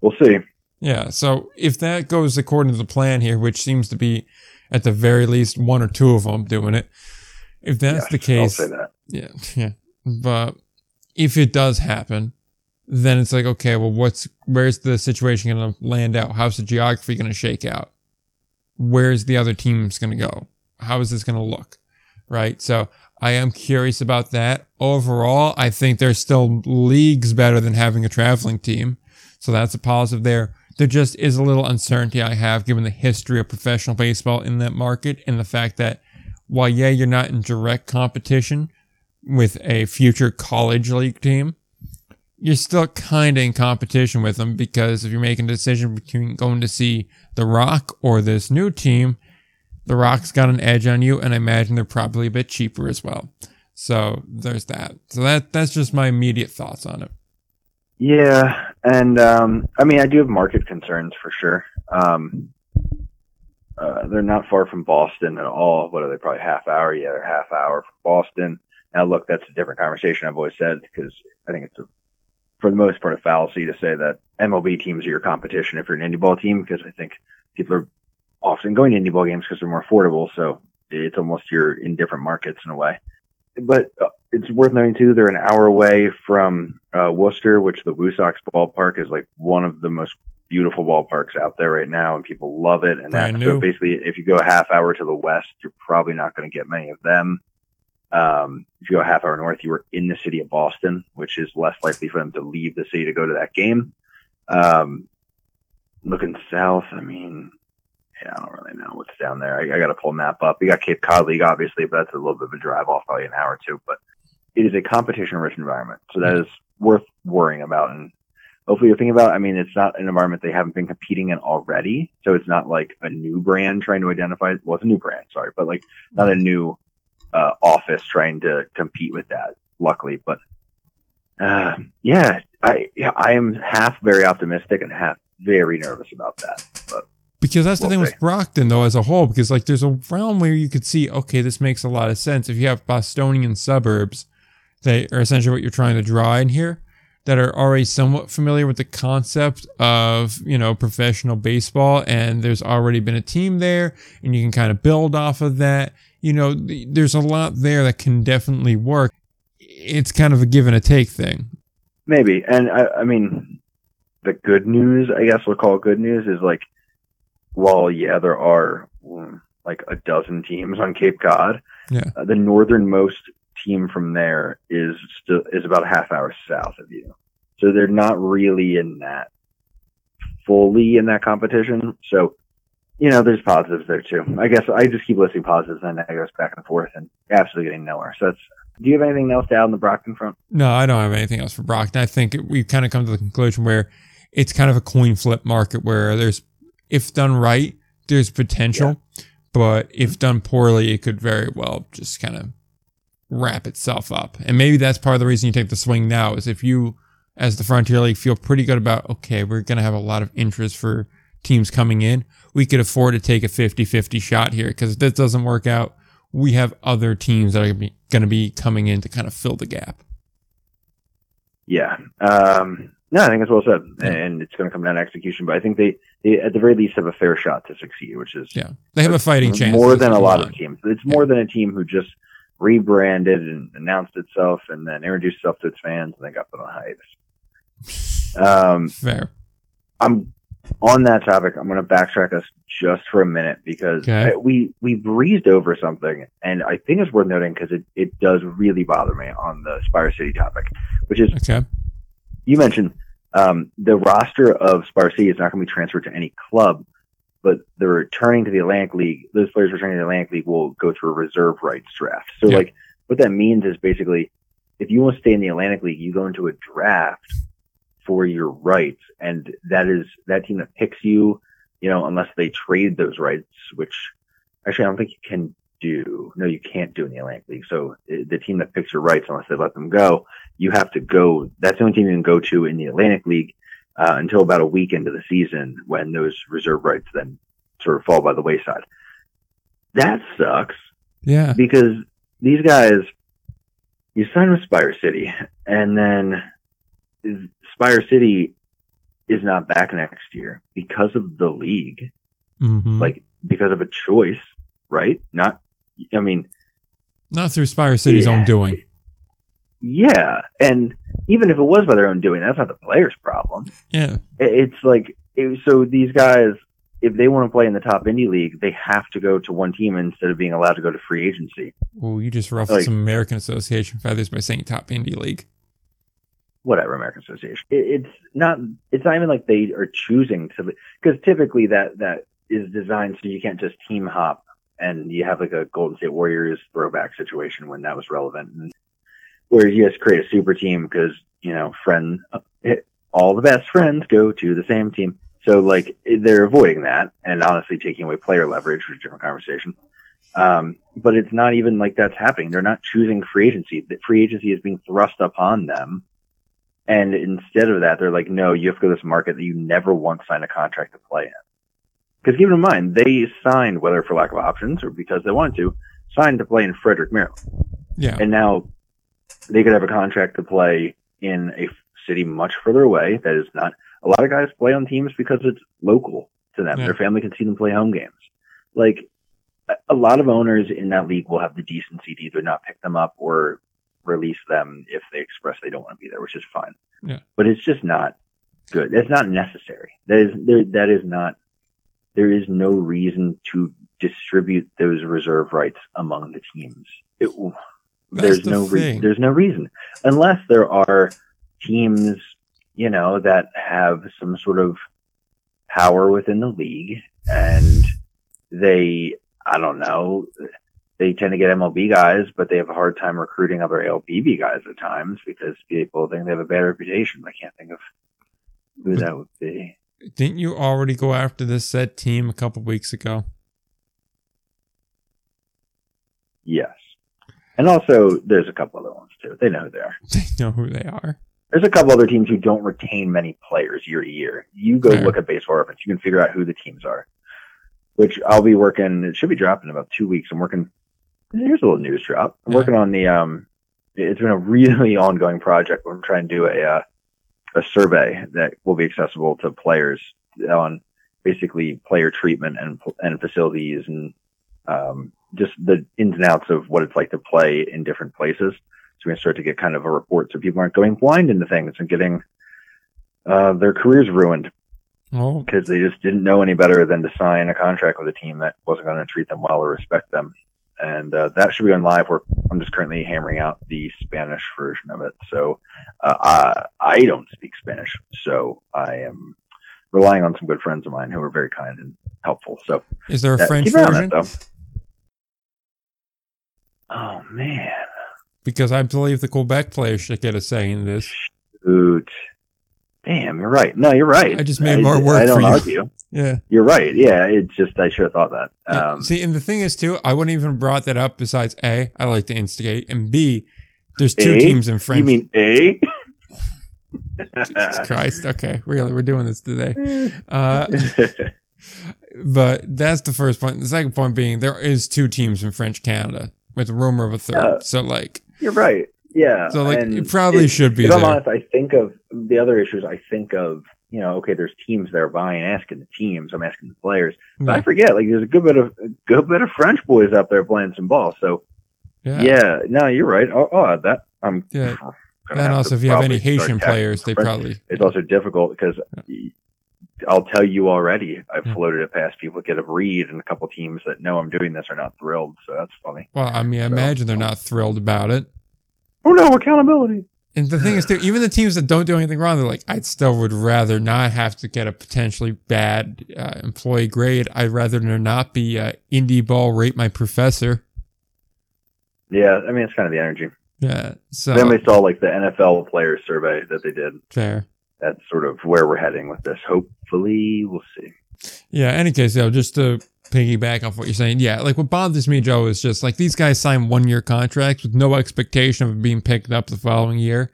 we'll see. Yeah. So if that goes according to the plan here, which seems to be at the very least one or two of them doing it, if that's Yes, the case, I'll say that. Yeah, yeah. But if it does happen, then it's like, okay, well, what's where's the situation going to land out? How's the geography going to shake out? Where's the other teams going to go? How is this going to look? Right. So I am curious about that. Overall, I think there's still leagues better than having a traveling team. So that's a positive there. There just is a little uncertainty I have given the history of professional baseball in that market and the fact that while yeah, you're not in direct competition with a future college league team, you're still kind of in competition with them because if you're making a decision between going to see The Rox or this new team, The Rox got an edge on you, and I imagine they're probably a bit cheaper as well. So there's that. So that that's just my immediate thoughts on it. Yeah, and um, I mean, I do have market concerns for sure. Um, uh, they're not far from Boston at all. What are they? Probably half hour. Yeah, they're half hour from Boston. Now, look, that's a different conversation. I've always said because I think it's a, for the most part a fallacy to say that MLB teams are your competition if you're an indie ball team because I think people are often going to indie ball games because they're more affordable. So it's almost you're in different markets in a way. But uh, it's worth noting too, they're an hour away from uh, Worcester, which the Woo Sox ballpark is like one of the most beautiful ballparks out there right now, and people love it. And that, so basically, if you go a half hour to the west, you're probably not going to get many of them. Um, if you go a half hour north, you are in the city of Boston, which is less likely for them to leave the city to go to that game. Um, looking south, I mean, yeah, I don't really know what's down there. I, I got to pull a map up. You got Cape Cod League, obviously, but that's a little bit of a drive off, probably an hour or two. But it is a competition-rich environment, so that is worth worrying about. And hopefully, you're thinking about. I mean, it's not an environment they haven't been competing in already, so it's not like a new brand trying to identify. Well, it's a new brand, sorry, but like not a new uh, office trying to compete with that. Luckily, but uh, yeah, I yeah, I am half very optimistic and half very nervous about that. Because that's the thing with Brockton, though, as a whole, because like there's a realm where you could see, okay, this makes a lot of sense. If you have Bostonian suburbs, that are essentially what you're trying to draw in here. that are already somewhat familiar with the concept of, you know, professional baseball and there's already been a team there and you can kind of build off of that. You know, th- there's a lot there that can definitely work. It's kind of a give and a take thing. Maybe. And I, I mean, the good news, I guess we'll call it good news, is like, while, yeah, there are mm, like a dozen teams on Cape Cod, Yeah. uh, the northernmost team from there is still is about a half hour south of you. So they're not really in that fully in that competition. So, you know, there's positives there too. I guess I just keep listing positives and negatives back and forth and absolutely getting nowhere. So that's, do you have anything else to add on the Brockton front? No, I don't have anything else for Brockton. I think we've kind of come to the conclusion where it's kind of a coin flip market where there's, if done right, there's potential, but if done poorly, it could very well just kind of wrap itself up. And maybe that's part of the reason you take the swing now is if you, as the Frontier League, feel pretty good about, okay, we're going to have a lot of interest for teams coming in, we could afford to take a 50 50 shot here because if this doesn't work out, we have other teams that are going to be coming in to kind of fill the gap. Yeah. Um, no, I think it's well said, and it's going to come down to execution. But I think they, they, at the very least, have a fair shot to succeed, which is Yeah. They have a fighting chance. more than a lot fine. of teams. It's more than a team who just rebranded and announced itself and then introduced itself to its fans and then got put on hiatus. Um, Fair. I'm on that topic. I'm going to backtrack us just for a minute because Okay. I- we we breezed over something, and I think it's worth noting because it it does really bother me on the Spire City topic, which is Okay. You mentioned um, the roster of Spire City is not going to be transferred to any club, but they're returning to the Atlantic League. Those players returning to the Atlantic League will go through a reserve rights draft. So, Yeah. like, what that means is basically, if you want to stay in the Atlantic League, you go into a draft for your rights, and that is that team that picks you. You know, unless they trade those rights, which actually I don't think you can do. No, you can't do in the Atlantic League. So uh, the team that picks your rights, unless they let them go, you have to go. That's the only team you can go to in the Atlantic League uh, until about a week into the season when those reserve rights then sort of fall by the wayside. That sucks Yeah. because these guys, you sign with Spire City, and then Spire City is not back next year because of the league, hmm like because of a choice, right? Not, I mean, Not through Spire City's Yeah. own doing. Yeah, and even if it was by their own doing, that's not the player's problem. Yeah. It's like it, so these guys, if they want to play in the top indie league, they have to go to one team instead of being allowed to go to free agency. Well, you just ruffled Like- some American Association feathers by saying top indie league. Whatever, American Association. It, it's not. It's not even like they are choosing to, because typically that that is designed so you can't just team hop and you have like a Golden State Warriors throwback situation when that was relevant. And whereas you just create a super team because you know friend, all the best friends go to the same team. So like they're avoiding that and honestly taking away player leverage, which is a different conversation. Um, but it's not even like that's happening. They're not choosing free agency. The free agency is being thrust upon them. And instead of that, they're like, no, you have to go to this market that you never once signed a contract to play in. Because keep in mind, they signed, whether for lack of options or because they wanted to, signed to play in Frederick, Maryland. Yeah. And now they could have a contract to play in a city much further away that is not. A lot of guys play on teams because it's local to them. Yeah. Their family can see them play home games. Like a- lot of owners in that league will have the decency to either not pick them up or release them if they express they don't want to be there, which is fine. Yeah. But it's just not good. It's not necessary. That is there. That is not. There is no reason to distribute those reserve rights among the teams. It, That's there's the no reason. There's no reason unless there are teams, you know, that have some sort of power within the league and they, I don't know, they tend to get MLB guys, but they have a hard time recruiting other LPB guys at times because people think they have a bad reputation. I can't think of who that would be. Didn't you already go after this said team a couple weeks ago? Yes. And also, there's a couple other ones too. They know who they are. They know who they are. There's a couple other teams who don't retain many players year to year. You go Fair. look at baseball reference, you can figure out who the teams are. Which I'll be working. It should be dropping in about two weeks. I'm working. Here's a little news drop. I'm Yeah. working on the. Um, it's been a really ongoing project. I'm trying to do a uh, a survey that will be accessible to players on basically player treatment and and facilities and um, just the ins and outs of what it's like to play in different places. So we start to get kind of a report so people aren't going blind into things and getting uh, their careers ruined Oh, because they just didn't know any better than to sign a contract with a team that wasn't going to treat them well or respect them. And uh, that should be on live. Where I'm just currently hammering out the Spanish version of it. So uh, I, I don't speak Spanish, so I am relying on some good friends of mine who are very kind and helpful. So is there a French keep an eye on version? that, though. Oh man, Because I believe the Quebec players should get a say in this. Oot. Damn, you're right. No, you're right. I just made more work I don't for You. Yeah, you're right. Yeah, it's just I should have thought that. Yeah. Um, See, and the thing is too, I wouldn't even brought that up. Besides, a, I like to instigate, and b, there's two A? teams in French. you mean A? Jesus Christ. Okay, really, we're doing this today. Uh, but that's the first point. The second point being there is two teams in French Canada with a rumor of a third. Yeah. So like, You're right. Yeah. so like, and it probably it- should be If I'm honest, I think of the other issues. I think of you know, okay, there's teams that are buying, asking the teams. I'm asking the players, but I forget like there's a good bit of a good bit of French boys out there playing some ball. So Yeah. yeah, no, you're right. I'll, I'll add that. I'm Yeah. And also, if you have any Haitian players, they French. probably It's also difficult because I'll tell you already. I've Yeah. floated it past people get a read, and a couple teams that know I'm doing this are not thrilled. So that's funny. Well, I mean, I So- imagine they're not thrilled about it. Oh no, accountability. And the thing is, too, even the teams that don't do anything wrong, they're like, I still would rather not have to get a potentially bad uh, employee grade. I'd rather there not be uh, indie ball rate my professor. Yeah, I mean it's kind of the energy. Yeah, so Then we saw like the NFL players survey that they did. fair. That's sort of where we're heading with this. Hopefully, we'll see. Yeah. Any case, though, just to piggyback off what you're saying, yeah, like what bothers me, Joe, is just like these guys sign one year contracts with no expectation of being picked up the following year,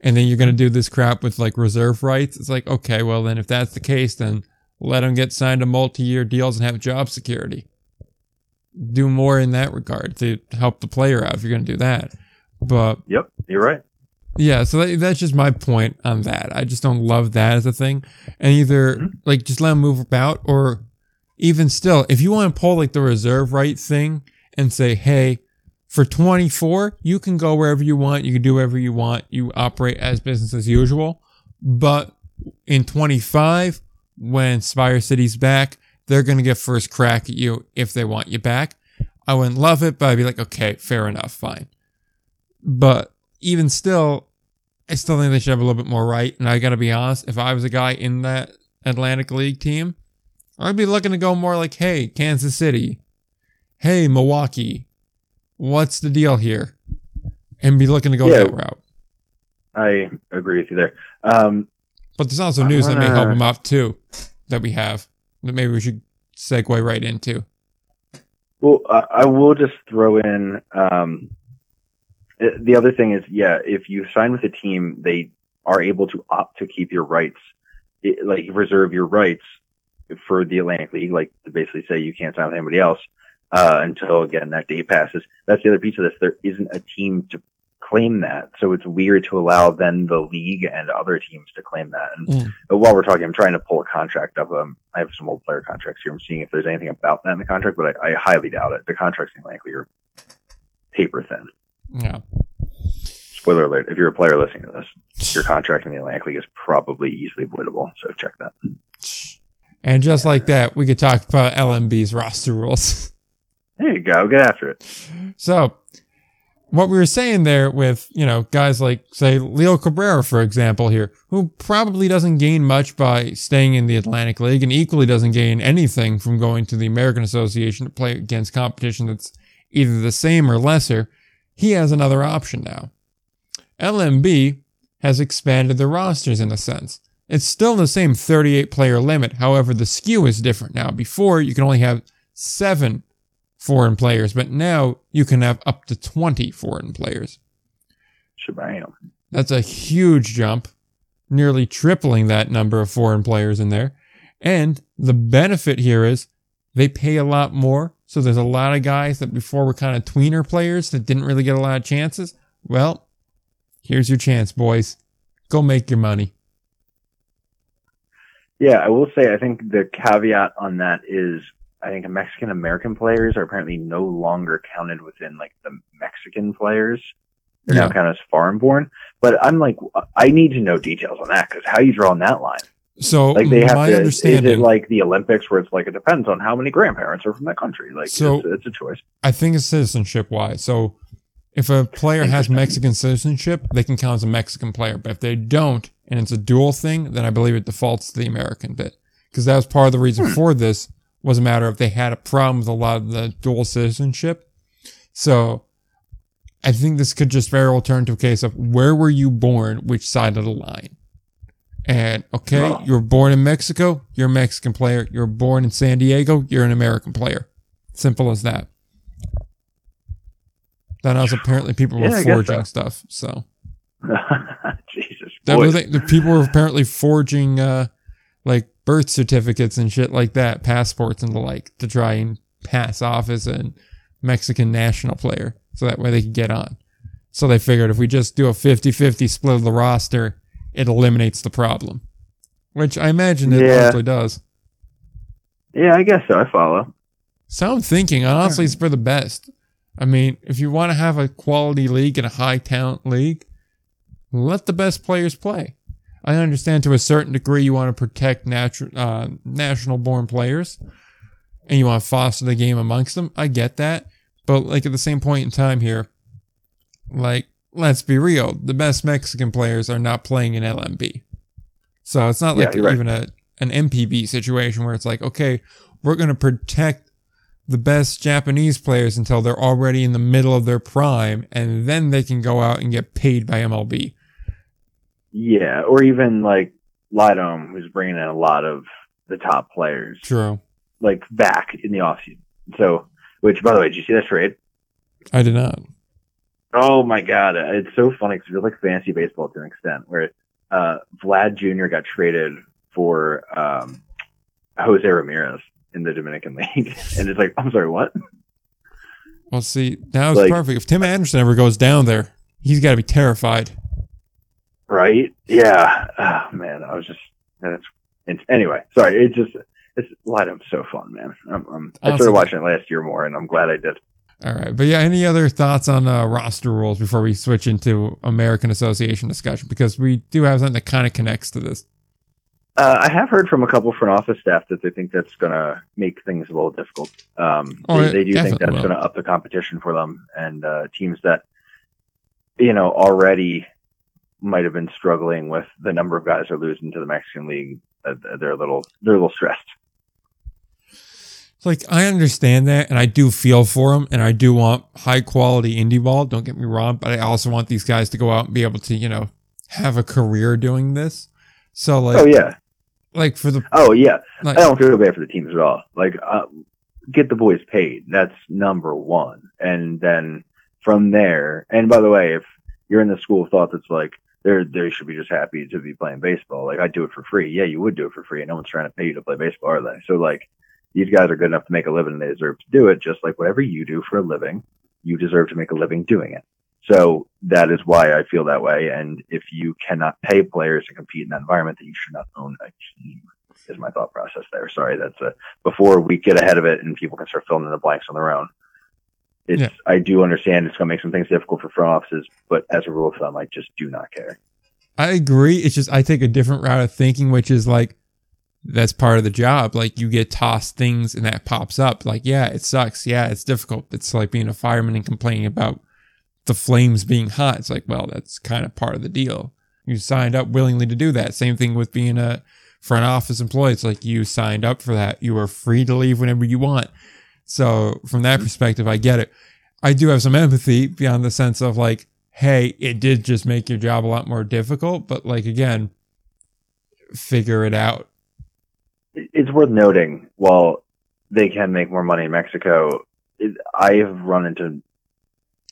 and then you're gonna do this crap with like reserve rights. It's like, okay, well then, if that's the case, then let them get signed to multi year deals and have job security. Do more in that regard to help the player out if you're gonna do that. But Yep, you're right. Yeah, so that, that's just my point on that. I just don't love that as a thing. And either Mhm. like just let them move about, or even still, if you want to pull like the reserve right thing and say, hey, for 24, you can go wherever you want, you can do whatever you want, you operate as business as usual. But in 25, when Spire City's back, they're going to get first crack at you if they want you back. I wouldn't love it, but I'd be like, okay, fair enough, fine. But even still, I still think they should have a little bit more right. And I got to be honest, if I was a guy in that Atlantic League team, I'd be looking to go more like, hey, Kansas City, hey, Milwaukee, what's the deal here? And be looking to go Yeah. that route. I agree with you there. Um, But there's also news that may help them out too, that we have, that maybe we should segue right into. well, I, I will just throw in um, the other thing is, yeah, if you sign with a team, they are able to opt to keep your rights, it, like reserve your rights for the Atlantic League, like to basically say you can't sign with anybody else uh, until again that date passes. That's the other piece of this. There isn't a team to claim that, so it's weird to allow then the league and other teams to claim that. And Mm. uh, while we're talking, I'm trying to pull a contract up. Um, I have some old player contracts here. I'm seeing if there's anything about that in the contract, but I, I highly doubt it. The contracts in Atlantic League are paper thin. Yeah. Spoiler alert: if you're a player listening to this, your contract in the Atlantic League is probably easily avoidable. So check that. And just like that, we could talk about LMB's roster rules. There you go. Get after it. So, what we were saying there with, you know, guys like, say, Leo Cabrera, for example, here, who probably doesn't gain much by staying in the Atlantic League and equally doesn't gain anything from going to the American Association to play against competition that's either the same or lesser, he has another option now. LMB has expanded the rosters in a sense. It's still the same 38 player limit. However, the skew is different now. Before, you can only have seven foreign players, but now you can have up to 20 foreign players. Shabam. That's a huge jump, nearly tripling that number of foreign players in there. And the benefit here is they pay a lot more. So there's a lot of guys that before were kind of tweener players that didn't really get a lot of chances. Well, here's your chance, boys. Go make your money. Yeah, I will say I think the caveat on that is I think Mexican American players are apparently no longer counted within like the Mexican players. They're Yeah. now counted as foreign born. But I'm like, I need to know details on that because how you drawing that line? So Like they have my to. Is understanding, it like the Olympics where it's like it depends on how many grandparents are from that country? Like So- it's, it's a choice. I think it's citizenship wise. So if a player has Mexican citizenship, they can count as a Mexican player. But if they don't, and it's a dual thing, then I believe it defaults to the American bit. Because that was part of the reason Hmm. for this was a matter of they had a problem with a lot of the dual citizenship. So I think this could just very well turn to a case of where were you born, which side of the line. And okay, you were born in Mexico, you're a Mexican player. You were born in San Diego, you're an American player. Simple as that. That was apparently people were Yeah, forging so. stuff. So Jesus. that boy. was like, the people were apparently forging uh like birth certificates and shit like that, passports and the like, to try and pass off as a Mexican national player. So that way they could get on. So they figured if we just do a 50-50 split of the roster, it eliminates the problem. Which I imagine it Yeah. largely does. yeah, I guess so. I follow. Sound thinking, honestly, it's for the best. I mean, if you want to have a quality league and a high talent league, let the best players play. I understand to a certain degree you want to protect natu- uh, national born players and you want to foster the game amongst them. I get that. But like at the same point in time here, like, let's be real, the best Mexican players are not playing in LMB. So it's not like right. even a an NPB situation where it's like, okay, we're going to protect the best Japanese players until they're already in the middle of their prime, and then they can go out and get paid by MLB. Yeah, or even like Lidom, who's bringing in a lot of the top players, True. like back in the offseason. So, which by the way, did you see that trade? I did not. Oh my god, it's so funny because it's like fantasy baseball to an extent, where uh, Vlad Jr. got traded for um, Jose Ramirez in the Dominican League, and it's like, I'm sorry, what? Well, see, now it's Like- perfect. If Tim Anderson ever goes down there, he's got to be terrified. Right? Yeah. Oh man, I was just that's it's, anyway. Sorry, it's just it's Lidom's so fun, man. I'm, I'm, I started watching it last year more, and I'm glad I did. All right. But yeah, any other thoughts on uh, roster rules before we switch into American Association discussion? Because we do have something that kind of connects to this. Uh, I have heard from a couple front office staff that they think that's going to make things a little difficult. Um, Oh, they, they do think that's going to up the competition for them, and uh, teams that you know already might have been struggling with the number of guys they're losing to the Mexican League. Uh, they're a little they're a little stressed. Like, I understand that, and I do feel for them, and I do want high quality indie ball. Don't get me wrong, but I also want these guys to go out and be able to, you know, have a career doing this. So, like, oh yeah, like for the oh yeah. like, I don't feel bad for the teams at all. Like, uh, get the boys paid. That's number one. And then from there, and by the way, if you're in the school of thought that's like, they're, they should be just happy to be playing baseball. Like, I'd do it for free. Yeah, you would do it for free. And no one's trying to pay you to play baseball, are they? So, like, these guys are good enough to make a living and they deserve to do it. Just like whatever you do for a living, you deserve to make a living doing it. So that is why I feel that way. And if you cannot pay players to compete in that environment, then you should not own a team is my thought process there. Sorry, that's a, before we get ahead of it and people can start filling in the blanks on their own. It's Yeah. I do understand it's going to make some things difficult for front offices, but as a rule of thumb, I just do not care. I agree. It's just I take a different route of thinking, which is like that's part of the job. Like you get tossed things and that pops up. Like, yeah, it sucks. Yeah, it's difficult. It's like being a fireman and complaining about the flames being hot. It's like, well, that's kind of part of the deal. You signed up willingly to do that. Same thing with being a front office employee. It's like you signed up for that. You are free to leave whenever you want. So from that perspective, I get it. I do have some empathy beyond the sense of like, hey, it did just make your job a lot more difficult, but like again, figure it out. It- It's worth noting while they can make more money in Mexico, it, I have run into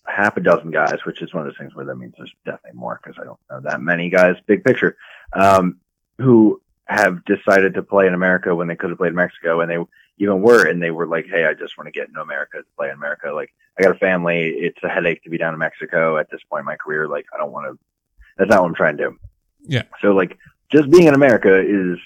half a dozen guys, which is one of those things where that means there's definitely more because I don't know that many guys, big picture, um, who have decided to play in America when they could have played in Mexico and they even were, and they were like, Hey, I just want to get into America to play in America. Like I got a family. It's a headache to be down in Mexico at this point in my career. Like I don't want to, that's not what I'm trying to do. Yeah. So like just being in America is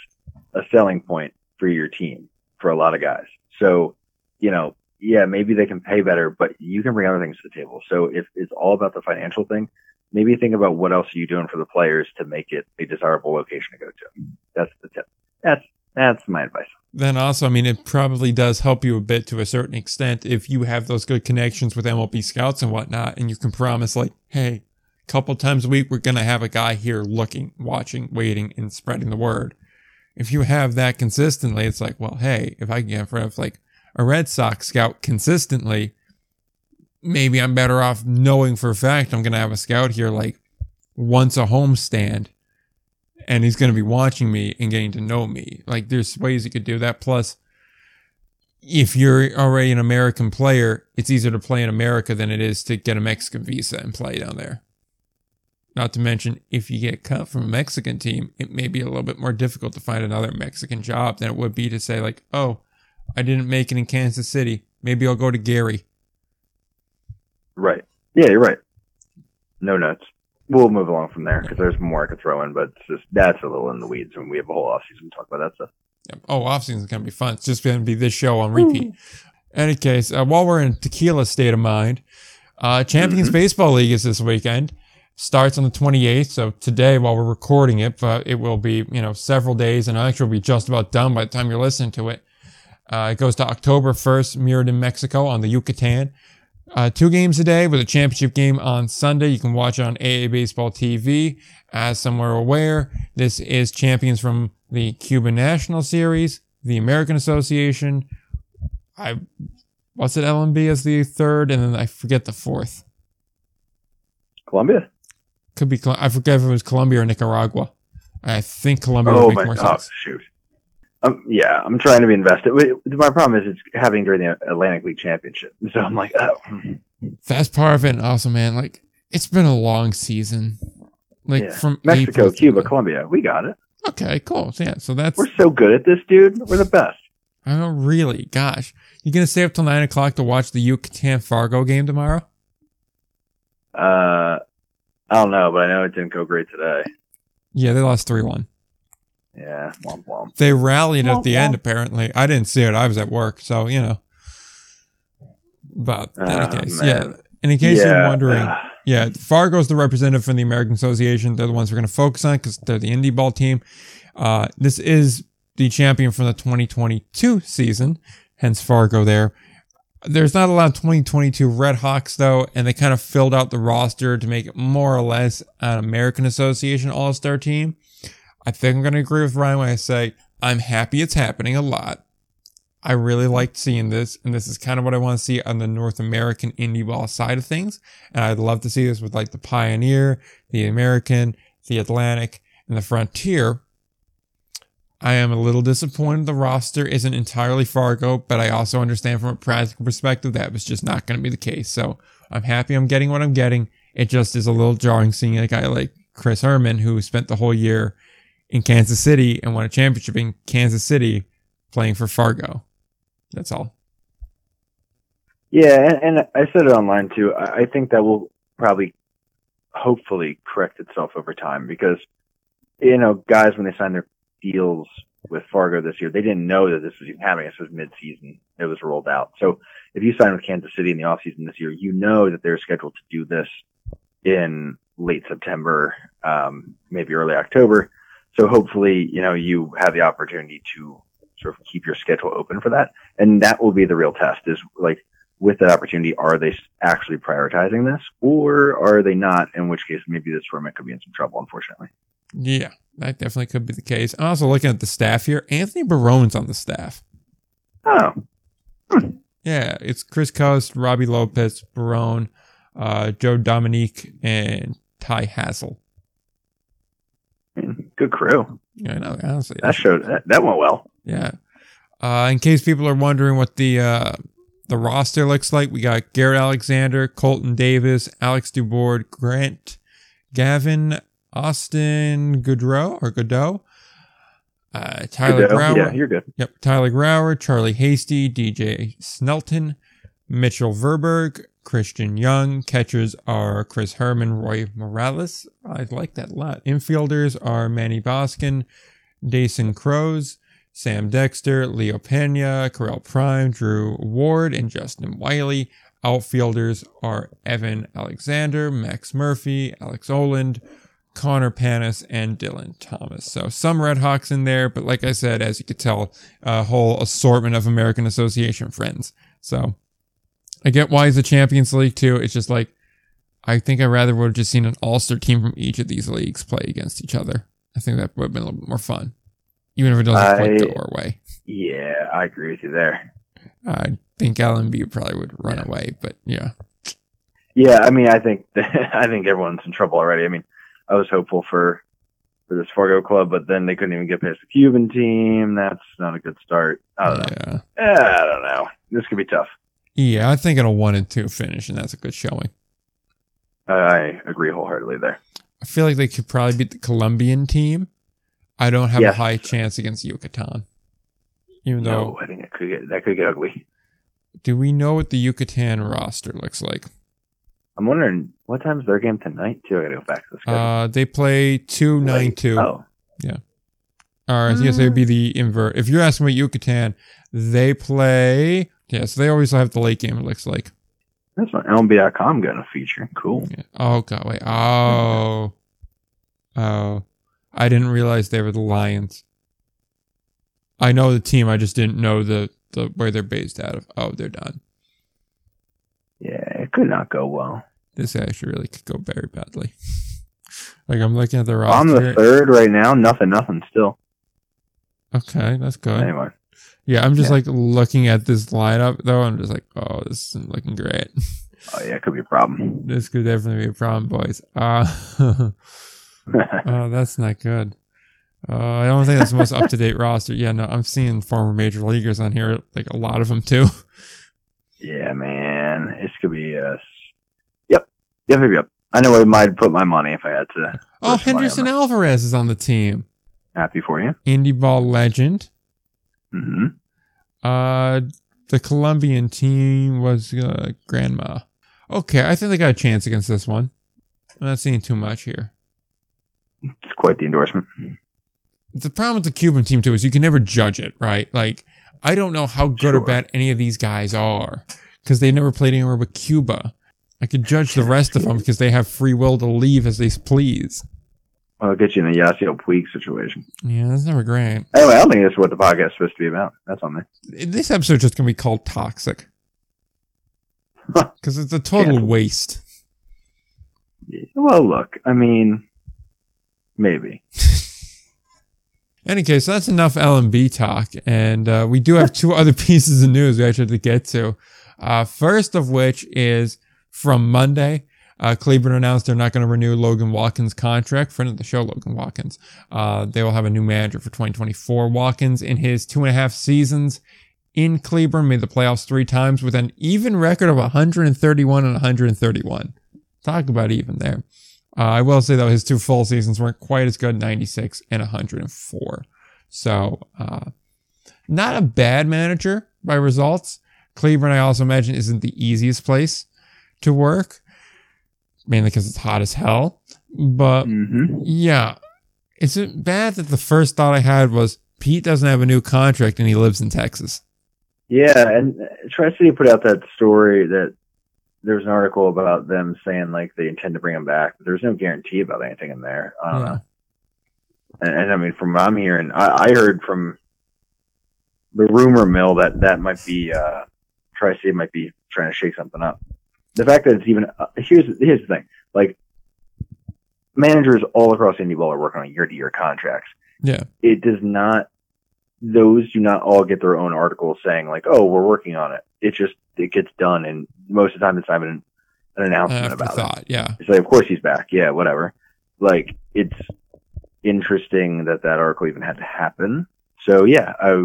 a selling point for your team for a lot of guys. So, you know, yeah, maybe they can pay better, but you can bring other things to the table. So if it's all about the financial thing, maybe think about what else are you doing for the players to make it a desirable location to go to. That's the tip. That's that's my advice. Then also, I mean, it probably does help you a bit to a certain extent if you have those good connections with MLB scouts and whatnot, and you can promise like, hey, a couple times a week we're gonna have a guy here looking, watching, waiting, and spreading the word. If you have that consistently, it's like, well, hey, if I can get in front of like a Red Sox scout consistently, maybe I'm better off knowing for a fact I'm gonna have a scout here like once a homestand and he's going to be watching me and getting to know me. Like there's ways you could do that. Plus, if you're already an American player, it's easier to play in America than it is to get a Mexican visa and play down there. Not to mention, if you get cut from a Mexican team, it may be a little bit more difficult to find another Mexican job than it would be to say, like, oh, I didn't make it in Kansas City. Maybe I'll go to Gary. Right. Yeah, you're right. No nuts we'll move along from there because there's more I could throw in, but it's just that's a little in the weeds, and we have a whole off season to talk about that stuff. Yep. Oh, off season is gonna be fun. It's just gonna be this show on repeat. Any case, uh, while we're in tequila state of mind, uh, Champions mm-hmm. Baseball League is this weekend. Starts on the 28th, so today while we're recording it, but it will be you know several days, and actually will be just about done by the time you're listening to it. Uh, it goes to October 1st, mirrored in Mexico on the Yucatan. Uh, two games a day with a championship game on Sunday. You can watch it on AA Baseball TV. As some are aware, this is champions from the Cuban National Series, the American Association. I, what's it, LMB as the third, and then I forget the fourth. Colombia? Could be, I forget if it was Colombia or Nicaragua. I think Colombia oh, would make more oh, sense. shoot. Um, yeah, I'm trying to be invested. My problem is it's happening during the Atlantic League Championship, so I'm like, oh. That's part of it. And also, man, like it's been a long season. Like yeah. from Mexico, April Cuba, Colombia, we got it. Okay, cool. So, yeah, so that's we're so good at this, dude. We're the best. Oh, really? Gosh, you gonna stay up till nine o'clock to watch the Yucatan Fargo game tomorrow? Uh, I don't know, but I know it didn't go great today. Yeah, they lost three one. Yeah, womp womp. They rallied womp, at the womp. end. Apparently, I didn't see it. I was at work, so you know. But in any ah, case, yeah. And in case yeah. you're wondering, yeah, Fargo's the representative from the American Association. They're the ones we're going to focus on because they're the indie ball team. Uh, this is the champion from the 2022 season, hence Fargo there. There's not a lot of 2022 Red Hawks though, and they kind of filled out the roster to make it more or less an American Association All Star team. I think I'm going to agree with Ryan when I say I'm happy it's happening a lot. I really liked seeing this, and this is kind of what I want to see on the North American indie ball side of things. And I'd love to see this with like the Pioneer, the American, the Atlantic, and the Frontier. I am a little disappointed the roster isn't entirely Fargo, but I also understand from a practical perspective that was just not going to be the case. So I'm happy I'm getting what I'm getting. It just is a little jarring seeing a guy like Chris Herrmann, who spent the whole year in Kansas City and won a championship in Kansas City playing for Fargo. That's all. Yeah, and, and I said it online too. I think that will probably, hopefully, correct itself over time because, you know, guys when they sign their deals with Fargo this year, they didn't know that this was even happening. This was mid-season. It was rolled out. So if you sign with Kansas City in the offseason this year, you know that they're scheduled to do this in late September, um, maybe early October. So hopefully, you know, you have the opportunity to sort of keep your schedule open for that. And that will be the real test is like with that opportunity, are they actually prioritizing this or are they not? In which case, maybe this tournament could be in some trouble, unfortunately. Yeah, that definitely could be the case. I'm also looking at the staff here. Anthony Barone's on the staff. Oh. Hmm. Yeah, it's Chris Coste, Robbie Lopez, Barone, uh, Joe Dominique, and Ty Hassel. Good crew. Yeah, I know. Honestly, that showed that, that went well. Yeah. Uh, in case people are wondering what the uh, the roster looks like, we got Garrett Alexander, Colton Davis, Alex Dubourg, Grant, Gavin, Austin Goodrow or Godot, uh, Tyler Godot. Grauer. Yeah, you're good. Yep. Tyler Grauer, Charlie Hasty, DJ Snelten, Mitchell Verberg, Christian Young. Catchers are Chris Herrmann, Roy Morales. I like that a lot. Infielders are Manny Boskin, Dason Crows, Sam Dexter, Leo Pena, Carell Prime, Drew Ward, and Justin Wiley. Outfielders are Evan Alexander, Max Murphy, Alex Oland, Connor Panas, and Dylan Thomas. So some Red Hawks in there, but like I said, as you could tell, a whole assortment of American Association friends. So I get why it's a Champions League too. It's just like I think I rather would have just seen an all-star team from each of these leagues play against each other. I think that would have been a little bit more fun, even if it doesn't quite go our way. Yeah, I agree with you there. I think LMB probably would run away, but yeah, Yeah, I mean, I think I think everyone's in trouble already. I mean, I was hopeful for for this Fargo club, but then they couldn't even get past the Cuban team. That's not a good start. I don't know. yeah, I don't know. This could be tough. yeah. I think it'll one and two finish, and that's a good showing. I agree wholeheartedly there. I feel like they could probably beat the Colombian team. I don't have Yes. a high chance against Yucatan. Even though, No, I think it could get that could get ugly. do we know what the Yucatan roster looks like? I'm wondering what time's their game tonight too. I gotta go back to the schedule. Uh, they play two nine two. nine Late. two. Oh, Or yes, it would be the invert. If you're asking about Yucatan, they play. Yes, they always have the late game. It looks like. that's what LMB.com got a feature. Cool. Yeah. Oh god, wait. Oh, oh, I didn't realize they were the Lions. I know the team. I just didn't know the the where they're based out of. Oh, they're done. Yeah, it could not go well. This actually really could go very badly. like I'm looking at the roster. I'm the third right now. Nothing, nothing. Still. Okay, that's good. Anyway, Yeah, I'm just Yeah. like looking at this lineup though. I'm just like, oh, this isn't looking great. oh yeah, it could be a problem. this could definitely be a problem, boys. Uh, oh, that's not good. Uh, I don't think that's the most up to date roster. Yeah, no, I'm seeing former major leaguers on here, like a lot of them too. yeah, man, this could be uh Yep, yep, yep, yep. I know I might put my money if I had to. Oh, First money on Henderson. Alvarez is on the team. Happy for you. Indie ball legend. hmm Uh, the Colombian team was uh, Grandma. Okay, I think they got a chance against this one. I'm not seeing too much here. It's quite the endorsement. The problem with the Cuban team too is you can never judge it, right? Like, I don't know how good or bad any of these guys are because they never played anywhere but Cuba. I could judge the rest of them because they have free will to leave as they please. I'll get you in a Yasiel Puig situation. Yeah, that's never great. Anyway, I don't think that's what the podcast is supposed to be about. That's on me. This episode's just gonna be called toxic because it's a total Yeah. waste. Yeah. Well, look, I mean, maybe. Any case, that's enough LMB talk, and uh, we do have two other pieces of news we actually have to get to. Uh, first of which is from Monday. Uh, Cleburne announced they're not going to renew Logan Watkins' contract. Friend of the show, Logan Watkins. Uh, they will have a new manager for 2024. Watkins, in his two and a half seasons in Cleburne, made the playoffs three times with an even record of 131 and 131. Talk about even there. Uh, I will say though, his two full seasons weren't quite as good, 96 and 104. So, uh, not a bad manager by results. Cleburne, I also imagine, isn't the easiest place to work, mainly because it's hot as hell. But hmm yeah, is it bad that the first thought I had was Pete doesn't have a new contract and he lives in Texas? Yeah, and Tri City put out that story that there's an article about them saying like they intend to bring him back. But there's no guarantee about anything in there. I don't Yeah. know. And, and I mean, from what I'm hearing, I, I heard from the rumor mill that that might be uh, Tri City might be trying to shake something up. The fact that it's even uh, here's here's the thing, like managers all across indie ball are working on year to year contracts. Yeah. it does not those do not all get their own articles saying like oh we're working on it. It just it gets done and most of the time it's not even an announcement about it. Yeah. it's like of course he's back. Yeah whatever. Like it's interesting that that article even had to happen. So yeah uh,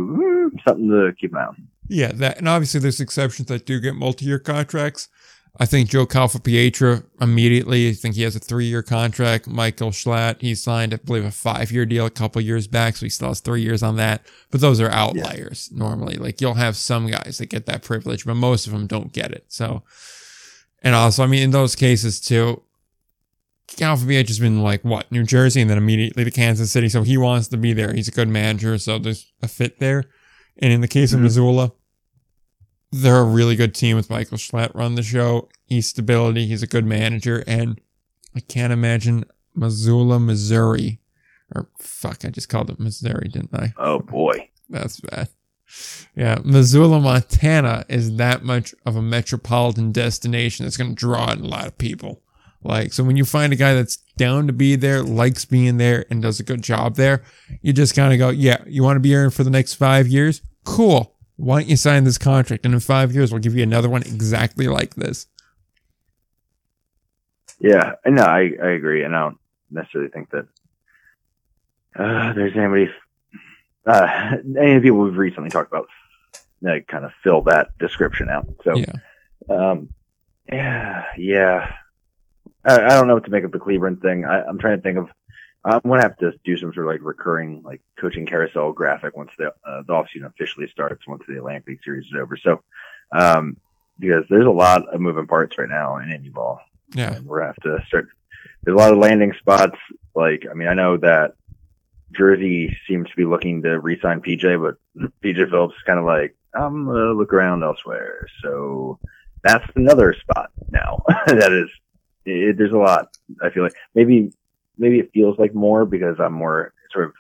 something to keep an eye on. Yeah, that and obviously there's exceptions that do get multi-year contracts. I think Joe Calfapietra immediately. I think he has a three-year contract. Michael Schlact, he signed, I believe, a five-year deal a couple years back, so he still has three years on that. But those are outliers normally. Like you'll have some guys that get that privilege, but most of them don't get it. So, and also, I mean, in those cases too, BH has been like what New Jersey and then immediately to Kansas City, so he wants to be there. He's a good manager, so there's a fit there. And in the case Mhm. of Missoula, they're a really good team with Michael Schlact run the show. He's stability. He's a good manager, and I can't imagine Missoula, Missouri, or fuck, I just called it Missouri, didn't I? Oh boy. That's bad. Yeah, Missoula, Montana is that much of a metropolitan destination that's going to draw in a lot of people. Like, so when you find a guy that's down to be there, likes being there, and does a good job there, you just kind of go, yeah, you want to be here for the next five years? Cool. Why don't you sign this contract? And in five years, we'll give you another one exactly like this. Yeah, no, I I agree, and I don't necessarily think that uh, there's anybody, uh, any of the people we've recently talked about, that kind of fill that description out. So, Yeah. um, yeah, yeah, I, I don't know what to make of the Cleveland thing. I, I'm trying to think of. I'm gonna have to do some sort of like recurring like coaching carousel graphic once the uh, the offseason officially starts, once the Atlantic League series is over. So, um, because there's a lot of moving parts right now in indie ball Yeah. and we're gonna have to start. There's a lot of landing spots. Like, I mean, I know that Jersey seems to be looking to re-sign PJ, but PJ Phillips is kind of like, I'm gonna look around elsewhere. So that's another spot now. that is, it, there's a lot. I feel like maybe, maybe it feels like more because I'm more sort of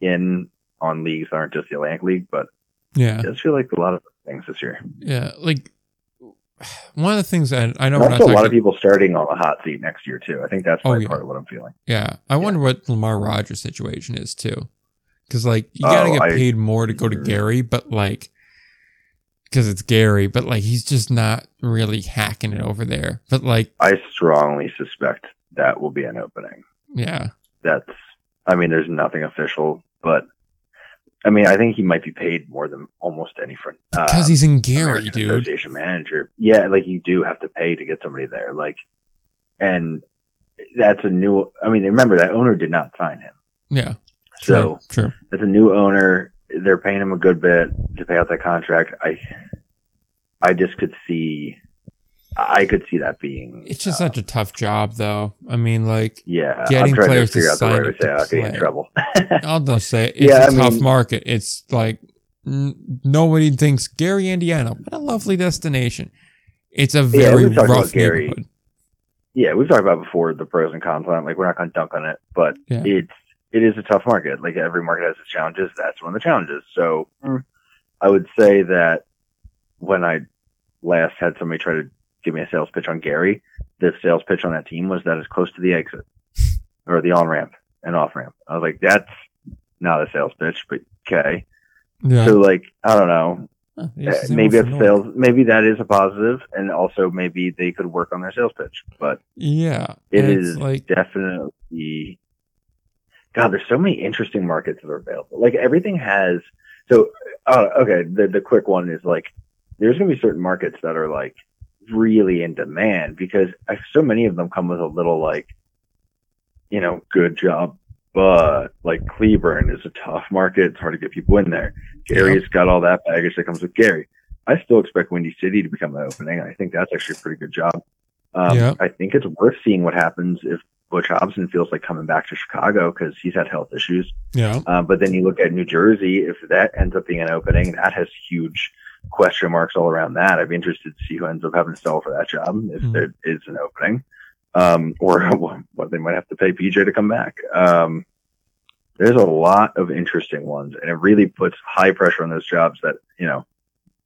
in on leagues that aren't just the Atlantic League, but Yeah. it does feel like a lot of things this year. Yeah. Like, one of the things that I know And we're not a lot of people starting on the hot seat next year too. I think that's Oh, probably yeah. part of what I'm feeling. Yeah, I wonder what Lamarr Rogers' situation is too, because like you gotta Oh, get I- paid more to go to. Gary, but like, because it's Gary, but like he's just not really hacking it over there. But like, I strongly suspect that will be an opening. Yeah, That's, I mean, there's nothing official, but I mean, I think he might be paid more than almost any friend. Uh, because he's in Gary, American dude. Association manager. Yeah, like you do have to pay to get somebody there. Like, and that's a new. I mean, remember that owner did not sign him, Yeah, so true, true. it's a new owner. They're paying him a good bit to pay out that contract. I, I just could see, I could see that being. It's just uh, such a tough job, though. I mean, like, Yeah, Getting I'm players to to figure out the sign right way up to say to it without getting in trouble. I'll just say it's Yeah, a I tough mean- market. It's like n- nobody thinks Gary, Indiana. What a lovely destination. It's a very we've talked rough Gary. yeah, we've talked about before the pros and cons on it. Like we're not going to dunk on it, but Yeah. it's it is a tough market. Like every market has its challenges. That's one of the challenges. So I would say that when I last had somebody try to give me a sales pitch on Gary, the sales pitch on that team was that it's close to the exit or the on ramp and off ramp. I was like, that's not a sales pitch, but okay. Yeah, So like, I don't know. Uh, maybe it's sales. Maybe that is a positive, and also maybe they could work on their sales pitch. But Yeah, it's like definitely. God, there's so many interesting markets that are available. Like everything has. So, uh, okay, the the quick one is like, there's going to be certain markets that are like really in demand because I, so many of them come with a little like, you know, good job. But like Cleburne is a tough market. It's hard to get people in there. Gary's got all that baggage that comes with Gary. I still expect Windy City to become an opening. I think that's actually a pretty good job. Um, Yeah. I think it's worth seeing what happens if Butch Hobson feels like coming back to Chicago because he's had health issues. yeah, Uh, but then you look at New Jersey, if that ends up being an opening, that has huge question marks all around that. I'd be interested to see who ends up having to sell for that job if Mhm. there is an opening, um, or what they might have to pay PJ to come back. Um, there's a lot of interesting ones, and it really puts high pressure on those jobs. That you know,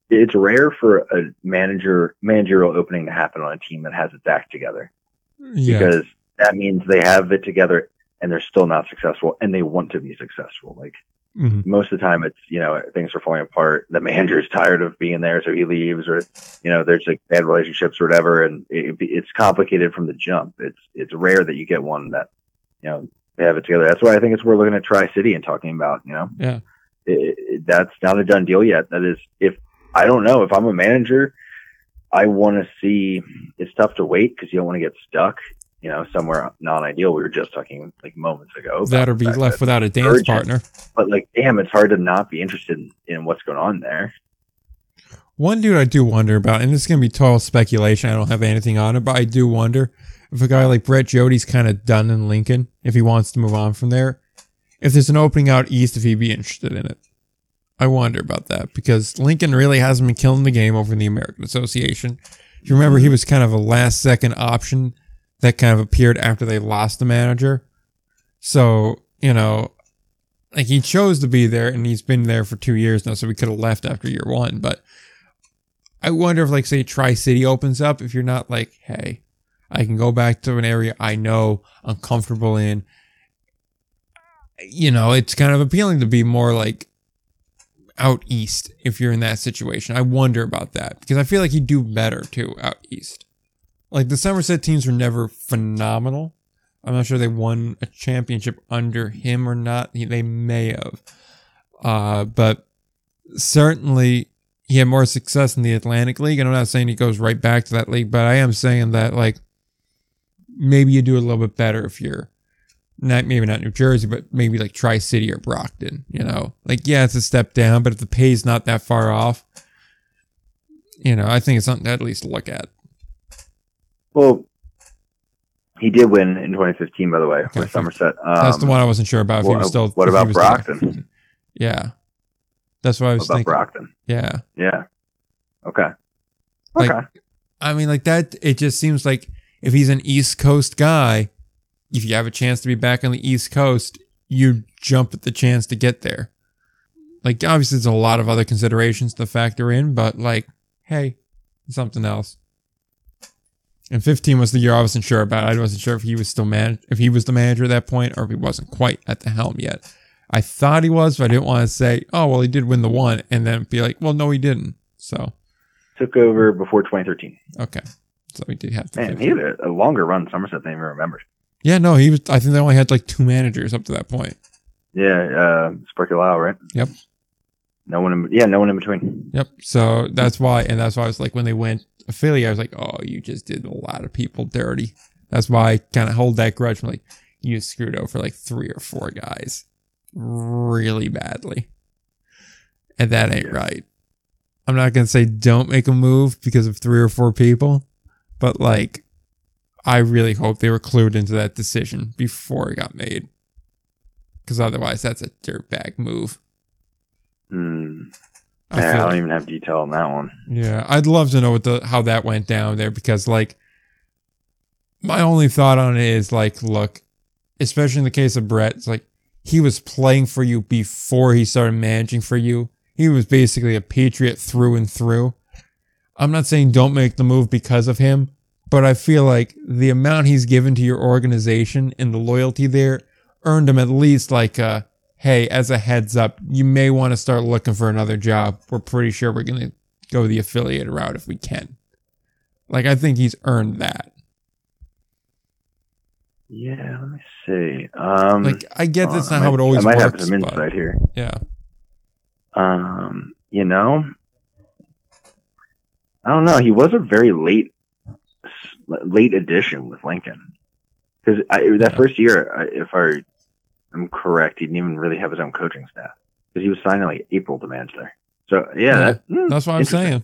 it's rare for a manager managerial opening to happen on a team that has its act together yeah, because that means they have it together and they're still not successful and they want to be successful. Like Mhm. most of the time it's, you know, things are falling apart. The manager's tired of being there. So he leaves or, you know, there's like bad relationships or whatever. And it, it's complicated from the jump. It's, it's rare that you get one that, you know, they have it together. That's why I think it's we're looking at Tri City and talking about, you know, yeah, it, it, that's not a done deal yet. That is, if I don't know, if I'm a manager, I want to see. It's tough to wait because you don't want to get stuck, you know, somewhere non-ideal. We were just talking like moments ago. That or be left without a dance urgent. partner. but like, damn, it's hard to not be interested in, in what's going on there. One dude I do wonder about, and this is gonna be total speculation. I don't have anything on it, but I do wonder if a guy like Brett Jodie's kind of done in Lincoln, if he wants to move on from there, if there's an opening out east, if he'd be interested in it. I wonder about that because Lincoln really hasn't been killing the game over in the American Association. If you remember, he was kind of a last second option that kind of appeared after they lost the manager. So, you know, like he chose to be there and he's been there for two years now, so we could have left after year one. But I wonder if, like, say, Tri City opens up, if you're not like, hey, I can go back to an area I know I'm comfortable in. You know, it's kind of appealing to be more like out east if you're in that situation. I wonder about that because I feel like he'd do better too out east. Like the Somerset teams were never phenomenal. I'm not sure they won a championship under him or not. They may have. Uh, but certainly he had more success in the Atlantic League. And I'm not saying he goes right back to that league, but I am saying that like maybe you do a little bit better if you're not maybe not New Jersey, but maybe like Tri City or Brockton, you know? Like, yeah, it's a step down, but if the pay's not that far off, you know, I think it's something to at least look at. Well, he did win in 2015, by the way, Okay. with Somerset. Um, That's the one I wasn't sure about if he what- was still. what about Brockton? Yeah. That's what I What was about thinking. Brockton? Yeah. Yeah. Okay. Like- Okay. I mean, like that, it just seems like if he's an East Coast guy, if you have a chance to be back on the East Coast, you jump at the chance to get there. Like, obviously, there's a lot of other considerations to factor in, but like, hey, something else. And 15 was the year I wasn't sure about. I wasn't sure if he was still man, if he was the manager at that point, or if he wasn't quite at the helm yet. I thought he was, but I didn't want to say, oh, well, he did win the one, and then be like, well, no, he didn't. So, Took over before 2013. okay. So he did have to. Man, he had a, a longer run Somerset than I even remembered. Yeah, no, he was. I think they only had like two managers up to that point. Yeah, uh, Sparky Lyle, right? Yep. No one in, yeah, no one in between. Yep. So that's why, and that's why I was like, when they went affiliate, I was like, oh, you just did a lot of people dirty. That's why I kind of hold that grudge. I'm like, you screwed over like three or four guys really badly, and that ain't right. I'm not gonna say don't make a move because of three or four people, but like, I really hope they were clued into that decision before it got made, because otherwise, that's a dirtbag move. Hmm. I Yeah, I don't like- even have detail on that one. Yeah, I'd love to know what the how that went down there because like my only thought on it is like, look, especially in the case of Brett, it's like he was playing for you before he started managing for you. He was basically a patriot through and through. I'm not saying don't make the move because of him, but I feel like the amount he's given to your organization and the loyalty there earned him at least like a hey, as a heads up, you may want to start looking for another job. We're pretty sure we're going to go the affiliate route if we can. Like, I think he's earned that. Yeah, let me see. Um, Like, I get that's not how it always I might works. have some insight here. yeah. Um, you know, I don't know. He was a very late, late addition with Lincoln because that Yeah. first year, if I am correct, he didn't even really have his own coaching staff because he was signing like April to manage there. So yeah, Yeah, that- hmm, That's what I'm saying.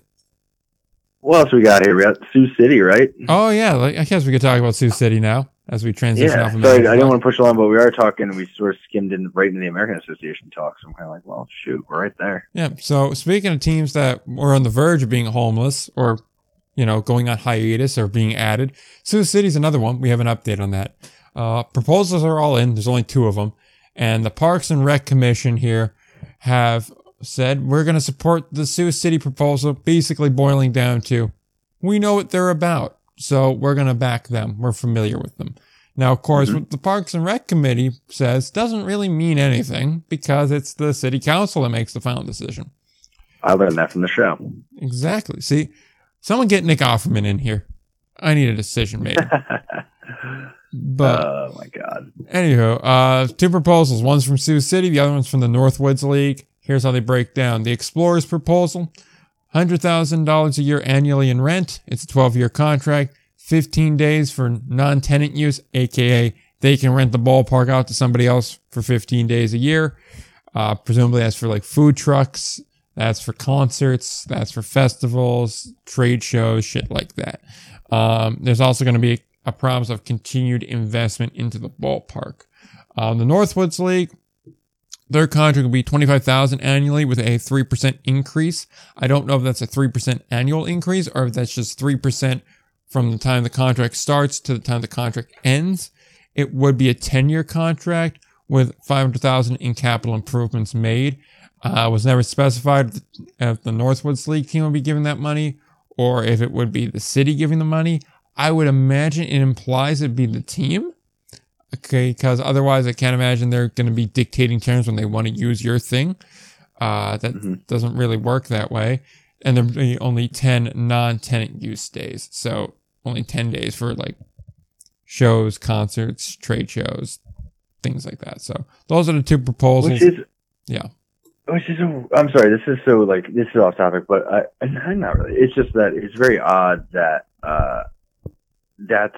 What else we got here? We got Sioux City, right? Oh, yeah. Like, I guess we could talk about Sioux City now as we transition yeah. off of Sorry, I didn't want to push along, but we are talking. We sort of skimmed in right into the American Association talk. So I'm kind of like, well, shoot, we're right there. Yeah. So speaking of teams that were on the verge of being homeless or, you know, going on hiatus or being added, Sioux City's another one. We have an update on that. Uh, proposals are all in. There's only two of them. And the Parks and Rec Commission here have said we're going to support the Sioux City proposal, basically boiling down to we know what they're about. So we're going to back them. We're familiar with them. Now, of course, Mhm. what the Parks and Rec Committee says doesn't really mean anything because it's the city council that makes the final decision. I learned that from the show. Exactly. See, someone get Nick Offerman in here. I need a decision made. But oh my god. anywho, uh, two proposals. One's from Sioux City. The other one's from the Northwoods League. Here's how they break down. The Explorers proposal. $100,000 a year annually in rent. It's a 12 year contract. 15 days for non tenant use, aka they can rent the ballpark out to somebody else for 15 days a year. Uh, presumably that's for like food trucks, That's for concerts. That's for festivals, trade shows, shit like that. Um, there's also going to be a promise of continued investment into the ballpark. Um, the Northwoods League, their contract will be 25000 annually with a 3% increase. I don't know if that's a 3% annual increase or if that's just 3% from the time the contract starts to the time the contract ends. It would be a 10 year contract with 500,000 in capital improvements made. Uh, was never specified if the Northwoods League team would be giving that money or if it would be the city giving the money. I would imagine it implies it'd be the team. Okay, because otherwise I can't imagine they're going to be dictating terms when they want to use your thing. Uh, that Mhm. doesn't really work that way. And there'll be only 10 non tenant use days. So only 10 days for like shows, concerts, trade shows, things like that. So those are the two proposals. Which is yeah. Which is, so, I'm sorry, this is so like this is off topic, but I, I'm not really. It's just that it's very odd that uh, that's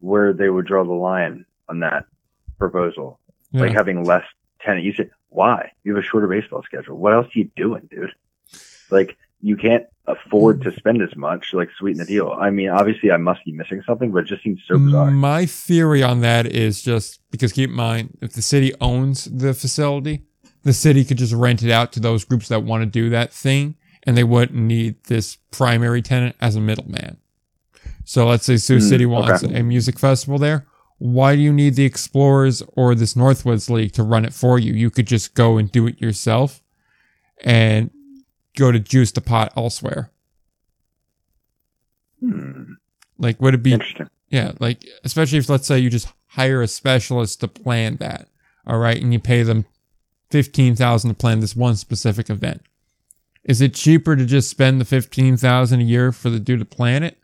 where they would draw the line on that proposal, Yeah. like having less tenant. You said why? You have a shorter baseball schedule. What else are you doing, dude? Like you can't afford to spend as much. Like sweeten the deal. I mean, obviously, I must be missing something, but it just seems so bizarre. My theory on that is just because keep in mind, if the city owns the facility, the city could just rent it out to those groups that want to do that thing, and they wouldn't need this primary tenant as a middleman. So let's say Sioux Mm, City wants okay. a music festival there. Why do you need the Explorers or this Northwoods League to run it for you? You could just go and do it yourself and go to juice the pot elsewhere. Hmm, Like, would it be interesting. Yeah, like especially if let's say you just hire a specialist to plan that, all right, and you pay them fifteen thousand to plan this one specific event. Is it cheaper to just spend the fifteen thousand a year for the dude to plan it,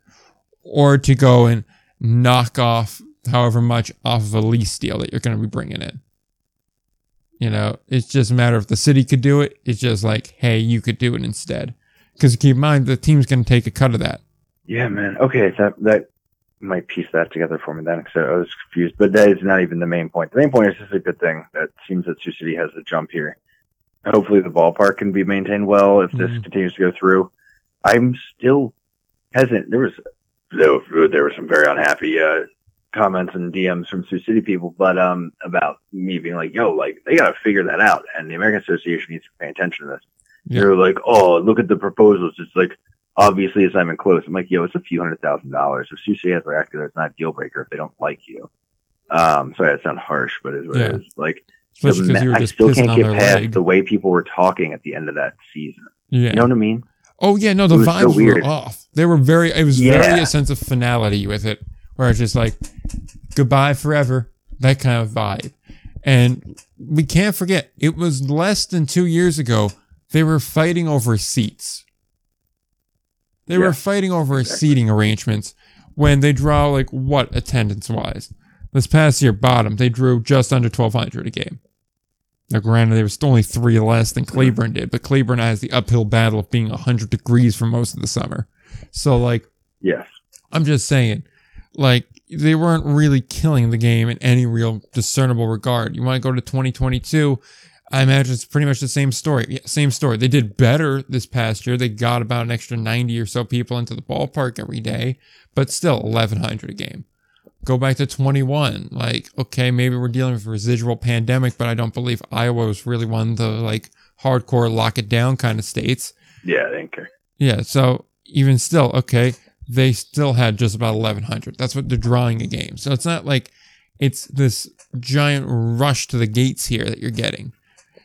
or to go and knock off however much off of a lease deal that you're going to be bringing in? You know, it's just a matter if the city could do it. It's just like, hey, you could do it instead. Because keep in mind, the team's going to take a cut of that. Yeah, man. Okay, that that might piece that together for me then, because I was confused. But that is not even the main point. The main point is just a good thing. That seems that Sioux City has a jump here. Hopefully, the ballpark can be maintained well if this Mhm. continues to go through. I'm still hesitant. There was there were, there were some very unhappy uh, comments and DMs from Sioux City people, but um about me being like, "Yo, like they got to figure that out," and the American Association needs to pay attention to this. Yeah. They're like, "Oh, look at the proposals." It's like obviously it's not even close. I'm like, yo, it's a few hundred thousand dollars. If Sioux City has reacted, it's not a deal breaker if they don't like you. Um, sorry, that sounds harsh, but it's what Yeah. it is. Like, ma- I still can't get past leg. the way people were talking at the end of that season. Yeah. You know what I mean? Oh yeah, no, the was so vibes were off. They were very. It was very a sense of finality with it, where it's just like goodbye forever, that kind of vibe. And we can't forget, it was less than two years ago. They were fighting over seats. They Yeah, were fighting over exactly. seating arrangements when they draw like what attendance wise. This past year, bottom they drew just under twelve hundred a game. Now, granted, there was only three less than Cleburne did, but Cleburne has the uphill battle of being 100 degrees for most of the summer. So, like, Yes. I'm just saying, like, they weren't really killing the game in any real discernible regard. You want to go to 2022, I imagine it's pretty much the same story. Yeah, same story. They did better this past year. They got about an extra 90 or so people into the ballpark every day, but still 1,100 a game. Go back to 21. Like, okay, maybe we're dealing with residual pandemic, but I don't believe Iowa was really one of the, like, hardcore lock it down kind of states. Yeah, they didn't care. Yeah, so even still, okay, they still had just about 1100. That's what they're drawing a game. So it's not like it's this giant rush to the gates here that you're getting.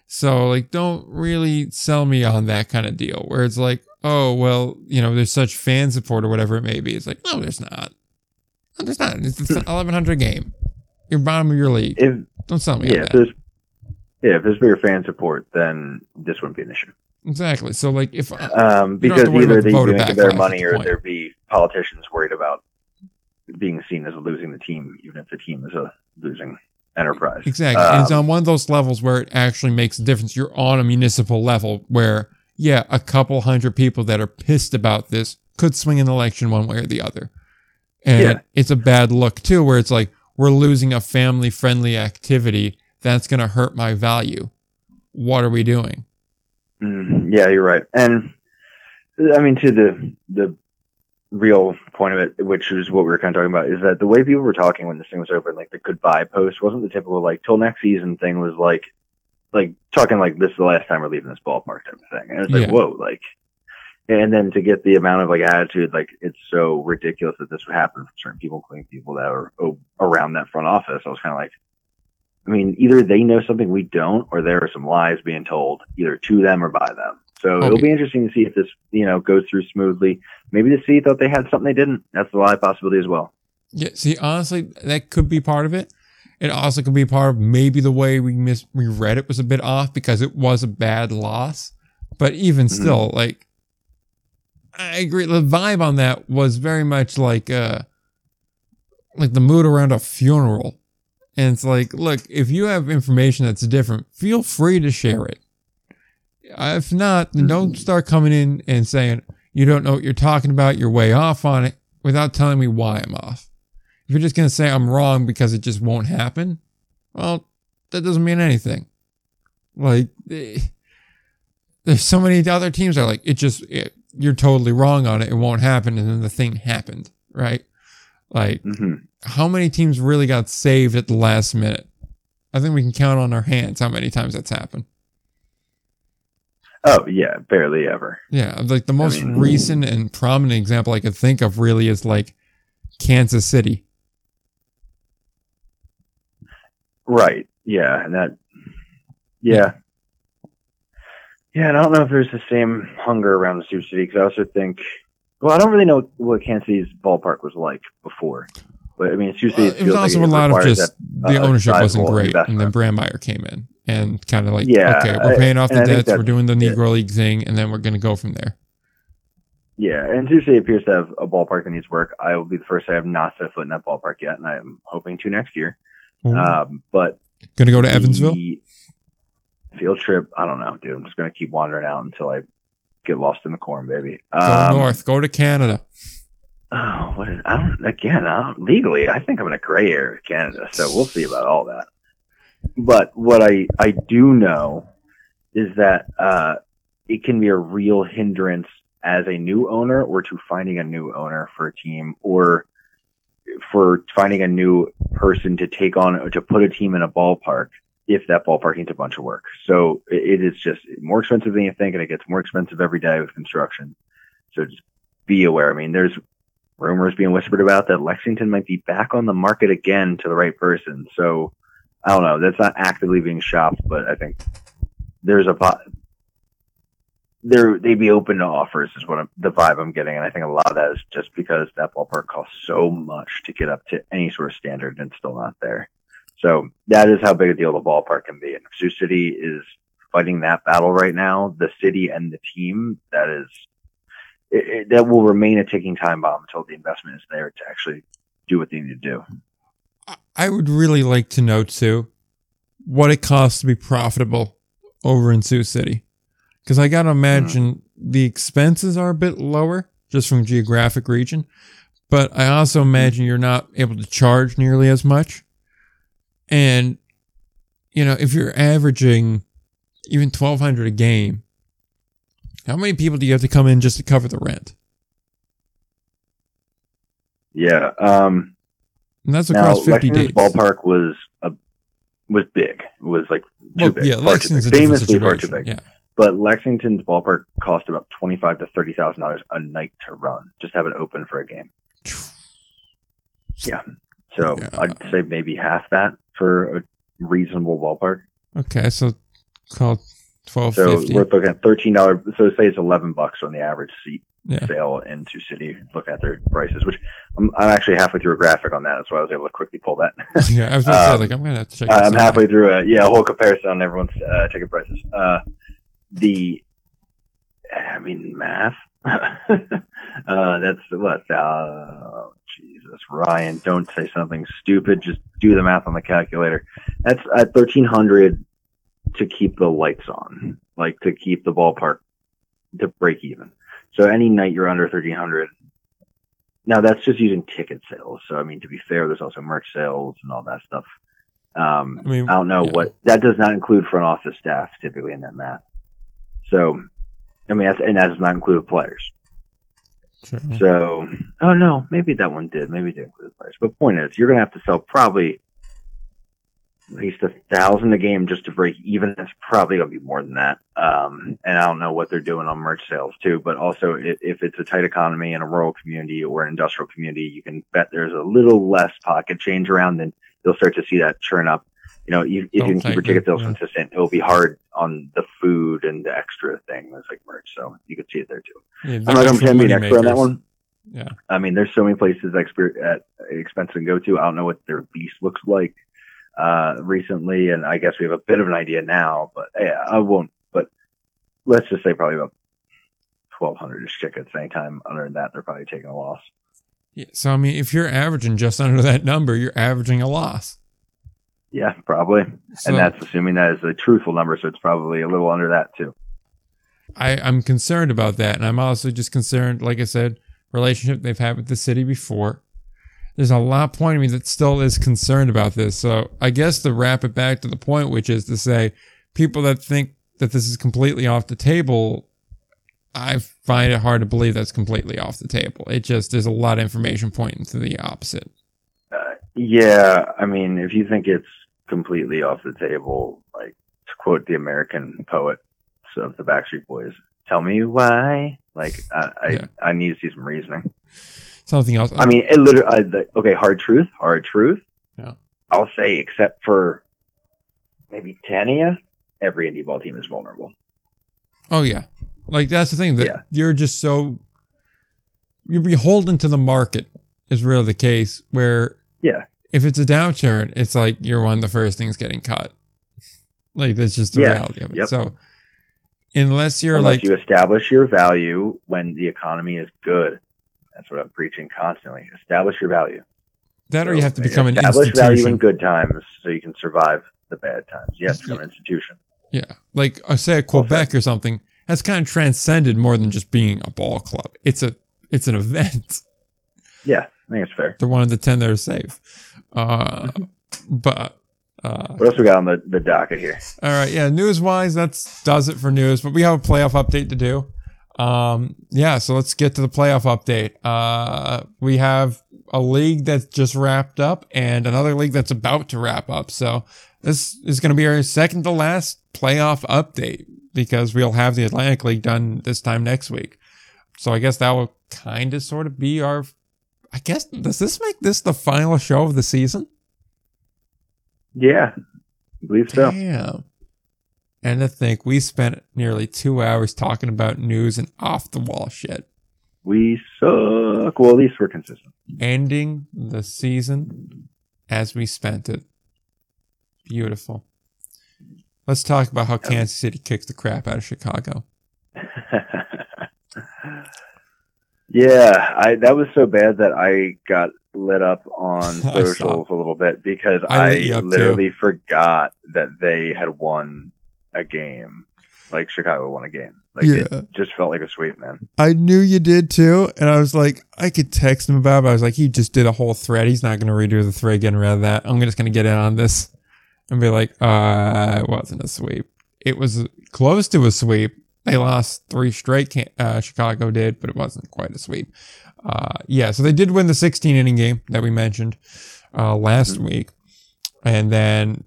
So like don't really sell me on that kind of deal where it's like, "Oh, well, you know, there's such fan support or whatever it may be." It's like, "No, there's not." No, there's not. It's, it's an 1100 game. You're bottom of your league. If Don't sell me yeah, if that. there's yeah, if there's bigger fan support, then this wouldn't be an issue. Exactly. So like if Um, don't have because either about the they voter do make backlash better money or point. there be politicians worried about being seen as losing the team, even if the team is a losing enterprise. Exactly. and it's Um, on one of those levels where it actually makes a difference. You're on a municipal level where, yeah, a couple hundred people that are pissed about this could swing an election one way or the other. And Yeah. it's a bad look too, where it's like, we're losing a family friendly activity that's going to hurt my value. What are we doing? Mm, Yeah, you're right. And I mean, to the the real point of it, which is what we were kind of talking about, is that the way people were talking when this thing was over, like the goodbye post, wasn't the typical like till next season thing. Was like like talking like this is the last time we're leaving this ballpark type of thing. And it's like Yeah. whoa, like. And then to get the amount of like attitude, like it's so ridiculous that this would happen from certain people, including people that are around that front office. I was kind of like, I mean, either they know something we don't, or there are some lies being told either to them or by them. So it'll be interesting to see if this, you know, goes through smoothly. Maybe the city thought they had something they didn't. That's a live possibility as well. Yeah, see, honestly, that could be part of it. It also could be part of maybe the way we mis- we read it was a bit off because it was a bad loss. But even Mm-hmm. still, like, I agree. The vibe on that was very much like, uh, like the mood around a funeral. And it's like, look, if you have information that's different, feel free to share it. If not, then don't start coming in and saying you don't know what you're talking about. You're way off on it without telling me why I'm off. If you're just going to say I'm wrong because it just won't happen, well, that doesn't mean anything. Like, eh, there's so many other teams that are like, it just, it, you're totally wrong on it. It won't happen. And then the thing happened, right? Like, hmm how many teams really got saved at the last minute? I think we can count on our hands how many times that's happened. Oh yeah, barely ever. Yeah, like the most mean- recent and prominent example I could think of really is like Kansas City. Right. Yeah, and that. Yeah. Yeah, and I don't know if there's the same hunger around the Sioux City because I also think. Well, I don't really know what Kansas City's ballpark was like before, but I mean, Sioux City Well, it was also like a lot of just that, the uh, ownership wasn't great, and then investment. Brandmeyer came in and kind of like, Yeah, okay, we're paying off and the debts, we're doing the it. Negro League thing, and then we're going to go from there. Yeah, and Sioux City appears to have a ballpark that needs work. I will be the first. I have not set foot in that ballpark yet, and I am hoping to next year. Um, but going to go to Evansville. the field trip, I don't know, dude. I'm just gonna keep wandering out until I get lost in the corn, baby. Go Um, north. Go to Canada. Oh, what is? I don't. Again, I don't, legally, I think I'm in a gray area of Canada, so we'll see about all that. But what I I do know is that uh, it can be a real hindrance as a new owner, or to finding a new owner for a team, or for finding a new person to take on to put a team in a ballpark if that ballpark needs a bunch of work. So it, is just more expensive than you think, and it gets more expensive every day with construction. So just be aware. I mean, there's rumors being whispered about that Lexington might be back on the market again to the right person. So I don't know. That's not actively being shopped, but I think there's a po- there they'd be open to offers is what I'm, the vibe I'm getting, and I think a lot of that is just because that ballpark costs so much to get up to any sort of standard, and it's still not there. So that is how big a deal the ballpark can be. And if Sioux City is fighting that battle right now, the city and the team, that is it, it, that will remain a ticking time bomb until the investment is there to actually do what they need to do. I- would really like to know too what it costs to be profitable over in Sioux City. Because I got to imagine the expenses are a bit lower just from geographic region. But I also imagine you're not able to charge nearly as much. And, you know, if you're averaging even 1200 a game, how many people do you have to come in just to cover the rent? Yeah. Um, And that's now, across 50 Lexington's days. ballpark was a was big. It was like too Well, big. yeah, far Lexington's big. Famously far too big. Yeah. But Lexington's ballpark cost about twenty five to thirty thousand dollars a night to run. Just have it open for a game. Yeah. So Yeah. I'd say maybe half that for a reasonable ballpark. Okay, so call twelve So we're looking at thirteen dollars. So say it's eleven bucks on the average seat Yeah. sale in Sioux City. Look at their prices, which I'm, I'm actually halfway through a graphic on that. That's why I was able to quickly pull that. yeah, I was Um, say like I'm gonna have to check. I'm out. halfway through a yeah a whole comparison on everyone's uh, ticket prices. Uh, the I mean math. uh, that's what. Uh, Jesus, Ryan, don't say something stupid. Just do the math on the calculator. That's at thirteen hundred to keep the lights on, like to keep the ballpark to break even. So any night you're under thirteen hundred. Now that's just using ticket sales. So I mean, to be fair, there's also merch sales and all that stuff. Um, I mean, I don't know yeah. what that does not include front office staff typically in that math. So I mean, that's, and that does not include players. Sure. So, oh no, maybe that one did. Maybe it did include players. But point is, you're going to have to sell probably at least a thousand a game just to break even. It's probably going to be more than that. Um, and I don't know what they're doing on merch sales too. But also, if, if it's a tight economy in a rural community or an industrial community, you can bet there's a little less pocket change around, and you'll start to see that churn up. You know, you, if you can keep your ticket sales yeah. consistent, it'll be hard on the food and the extra thing things like merch. So you could see it there too. Yeah, I'm not going to pretend to be an expert on that one. Yeah. I mean, there's so many places expert at expense to go to. I don't know what their beast looks like uh, recently, and I guess we have a bit of an idea now. But yeah, I won't. But let's just say probably about 1,200 ish tickets. Anytime under that, they're probably taking a loss. Yeah, so I mean, if you're averaging just under that number, you're averaging a loss. Yeah, probably. So and that's assuming that is a truthful number, so it's probably a little under that too. I, I'm concerned about that, and I'm also just concerned, like I said, relationship they've had with the city before. There's a lot pointing me that still is concerned about this. So I guess to wrap it back to the point, which is to say, people that think that this is completely off the table, I find it hard to believe that's completely off the table. It just there's a lot of information pointing to the opposite. Uh, yeah, I mean, if you think it's completely off the table, like to quote the American poet of the Backstreet Boys, "Tell me why." Like, I I, Yeah. I need to see some reasoning. Something else. I mean, it literally. I, the, okay, hard truth, hard truth. Yeah. I'll say, except for maybe you, every indie ball team is vulnerable. Oh yeah, like that's the thing that Yeah. you're just so you're beholden to the market is really the case. Where Yeah, if it's a downturn, it's like you're one of the first things getting cut. Like that's just the Yeah. reality of it. Yep. So unless you're unless like you establish your value when the economy is good. That's what I'm preaching constantly. Establish your value. that, or you have to become an establish value in good times so you can survive the bad times. You have to become an institution. Yeah, like uh, say at Quebec or something. That's kind of transcended more than just being a ball club. It's a it's an event. Yeah, I think it's fair. They're one of the ten that are safe. Uh, but uh, What else we got on the, the docket here? All right, yeah. News wise, that's does it for news. But we have a playoff update to do. Um, yeah. So let's get to the playoff update. Uh, we have a league that's just wrapped up and another league that's about to wrap up. So this is going to be our second to last playoff update because we'll have the Atlantic League done this time next week. So I guess that will kind of sort of be our. I guess does this make this the final show of the season? Yeah, I believe so. Damn. And to think we spent nearly two hours talking about news and off the wall shit. We suck. Well, at least we're consistent. Ending the season as we spent it. Beautiful. Let's talk about how Kansas City kicks the crap out of Chicago. yeah, I that was so bad that I got lit up on socials a little bit because I I, lit you up, too. literally forgot that they had won a game. Like Chicago won a game. Like Yeah. it just felt like a sweep, man. I knew you did too, and I was like, I could text him about it, I was like, he just did a whole thread. He's not going to redo the thread getting rid of that. I'm just going to get in on this and be like, uh, it wasn't a sweep. It was close to a sweep. They lost three straight, uh, Chicago did, but it wasn't quite a sweep. Uh, yeah, so they did win the 16 inning game that we mentioned, uh, last week. And then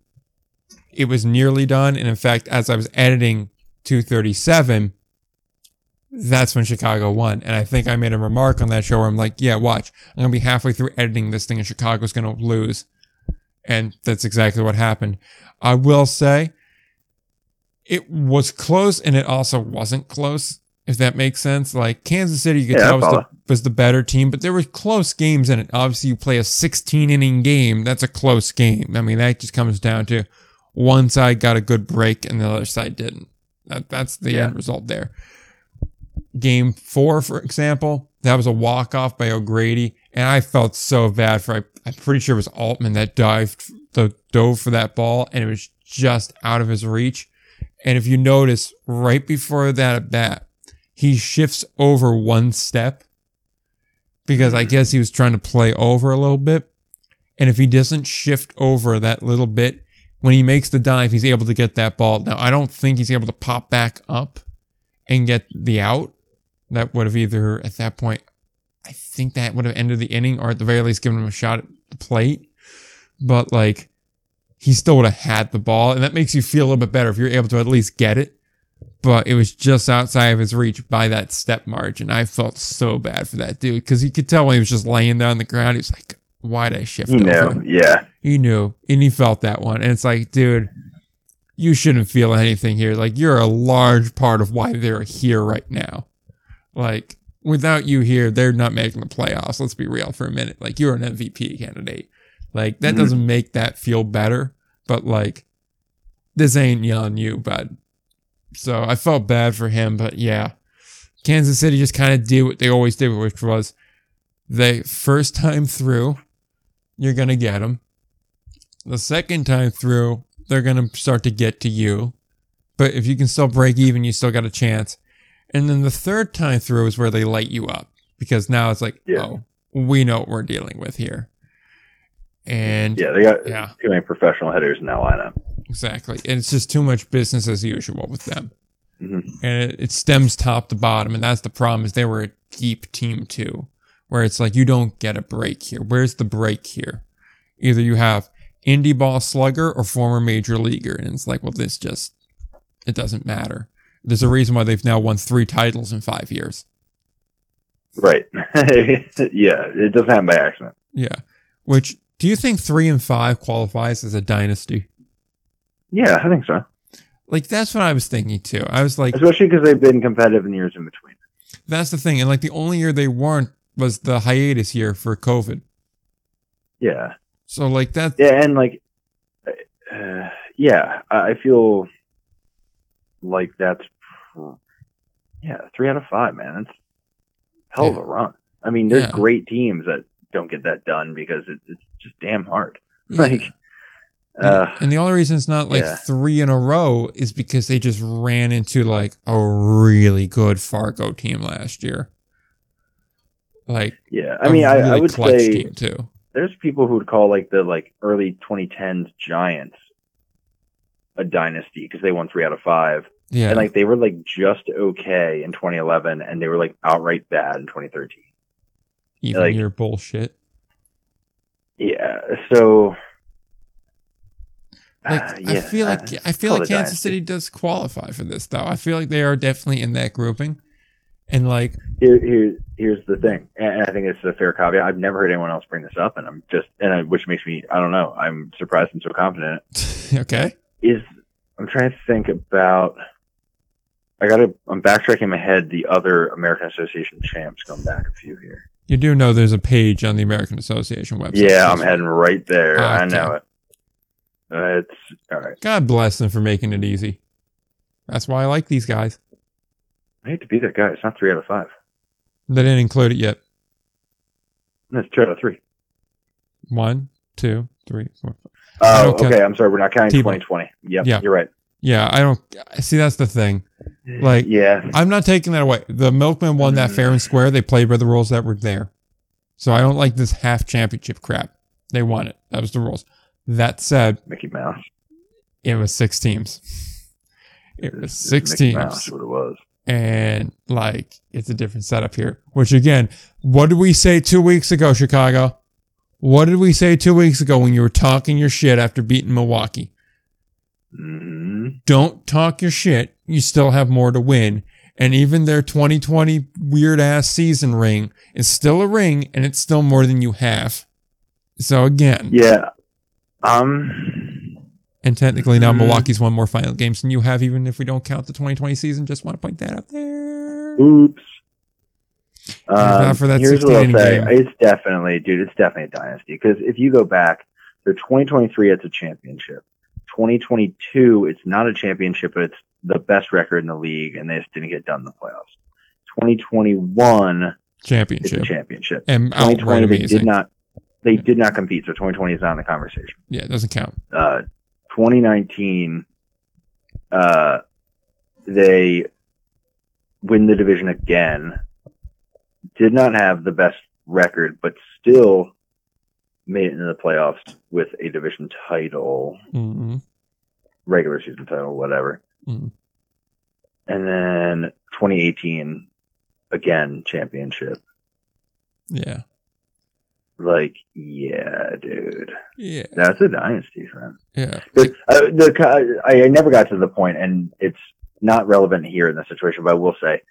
it was nearly done. And in fact, as I was editing 237, that's when Chicago won. And I think I made a remark on that show where I'm like, yeah, watch. I'm going to be halfway through editing this thing and Chicago's going to lose. And that's exactly what happened. I will say it was close and it also wasn't close, if that makes sense. Like Kansas City, you could Yeah, tell was the, was the better team, but there were close games in it. Obviously, you play a 16 inning game. That's a close game. I mean, that just comes down to one side got a good break and the other side didn't. That, that's the Yeah. end result there. Game four, for example, that was a walk off by O'Grady, and I felt so bad for. I, I'm pretty sure it was Altman that dived, the dove for that ball, and it was just out of his reach. And if you notice, right before that at bat, he shifts over one step because I hmm. guess he was trying to play over a little bit. And if he doesn't shift over that little bit, when he makes the dive, he's able to get that ball. Now, I don't think he's able to pop back up and get the out, that would have either at that point, I think that would have ended the inning or at the very least given him a shot at the plate. But like, he still would have had the ball, and that makes you feel a little bit better if you're able to at least get it. But it was just outside of his reach by that step margin. I felt so bad for that dude because you could tell when he was just laying down on the ground. He was like, "Why'd I shift?" You over? yeah. He knew, and he felt that one. And it's like, dude, you shouldn't feel anything here. Like you're a large part of why they're here right now. Like without you here, they're not making the playoffs. Let's be real for a minute. Like you're an MVP candidate. Like that Mhm. doesn't make that feel better. But like this ain't on you, bud. So I felt bad for him, but yeah. Kansas City just kind of did what they always did, which was they first time through, you're gonna get them. The second time through, they're gonna start to get to you. But if you can still break even, you still got a chance. And then the third time through is where they light you up because now it's like, Yeah. oh, we know what we're dealing with here. And Yeah, they got yeah, too many professional hitters in that lineup. exactly. And it's just too much business as usual with them. Mhm. And it, it stems top to bottom. And that's the problem is they were a deep team too, where it's like, you don't get a break here. Where's the break here? Either you have indie ball slugger or former major leaguer. And it's like, well, this just, it doesn't matter. There's a reason why they've now won three titles in five years. Right. yeah, it doesn't happen by accident. Yeah. Which, do you think three and five qualifies as a dynasty? Yeah, I think so. Like, that's what I was thinking too. I was like, Especially because they've been competitive in years in between. that's the thing. And like, the only year they weren't was the hiatus year for COVID. Yeah. So, like, that, Yeah, and like, uh, yeah, I feel like that's, yeah, three out of five, man. That's a hell of a run. I mean, there's Yeah. great teams that don't get that done because it, it's just damn hard. Like, uh, and the only reason it's not like yeah. three in a row is because they just ran into like a really good Fargo team last year. Like, yeah, I mean, I, I would say too. there's people who would call like the like early 2010s Giants a dynasty because they won three out of five. Yeah. And like they were like just okay in 2011 and they were like outright bad in 2013. even like- your bullshit. Yeah. So Like, uh, I feel like uh, I feel like Kansas dynasty. City does qualify for this though. I feel like they are definitely in that grouping. And like, Here, here, here's the thing, and I think it's a fair caveat. I've never heard anyone else bring this up, and I'm just, and I, which makes me, I don't know, I'm surprised and so confident. okay. Is I'm trying to think about. I gotta. I'm backtracking my head. The other American Association champs come back a few here. You do know there's a page on the American Association website. Yeah, I'm heading right there. Ah, I okay. know it. Uh, it's all right. God bless them for making it easy. That's why I like these guys. I hate to be that guy. It's not three out of five. They didn't include it yet. It's two out of three. One, two, three, four. five. Oh, don't okay. I'm sorry. We're not counting T-ball. 2020. Yep, Yeah. you're right. Yeah, I don't see. That's the thing. Like, yeah, I'm not taking that away. The Milkman won that mm-hmm. fair and square. They played by the rules that were there. So I don't like this half championship crap. They won it. That was the rules. That said, Mickey Mouse. it was six teams. It was six Mickey teams. Mouse, what it was. And like, it's a different setup here. Which again, what did we say two weeks ago, Chicago? What did we say two weeks ago when you were talking your shit after beating Milwaukee? Mm. Hmm don't talk your shit. You still have more to win. And even their 2020 weird ass season ring is still a ring and it's still more than you have. So again, Yeah. Um. and technically now Mhm. Milwaukee's won more final games than you have, even if we don't count the 2020 season. Just want to point that out there. Oops. Um, for that here's 16 what I'll say. game. It's definitely, dude, it's definitely a dynasty. Because if you go back, the 2023, it's a championship. 2022, it's not a championship, but it's the best record in the league, and they just didn't get done in the playoffs. 2021, it's a Championship. championship. And outright 2020, they did not. They did not compete, so 2020 is not in the conversation. yeah, it doesn't count. uh, 2019, uh, they win the division again. Did not have the best record, but still made it into the playoffs with a division title, hmm regular season title, whatever. Mhm. And then 2018 again championship. Yeah. Like, yeah, dude, Yeah. that's a dynasty, man. Yeah. uh, the I, I never got to the point, and it's not relevant here in this situation. But I will say,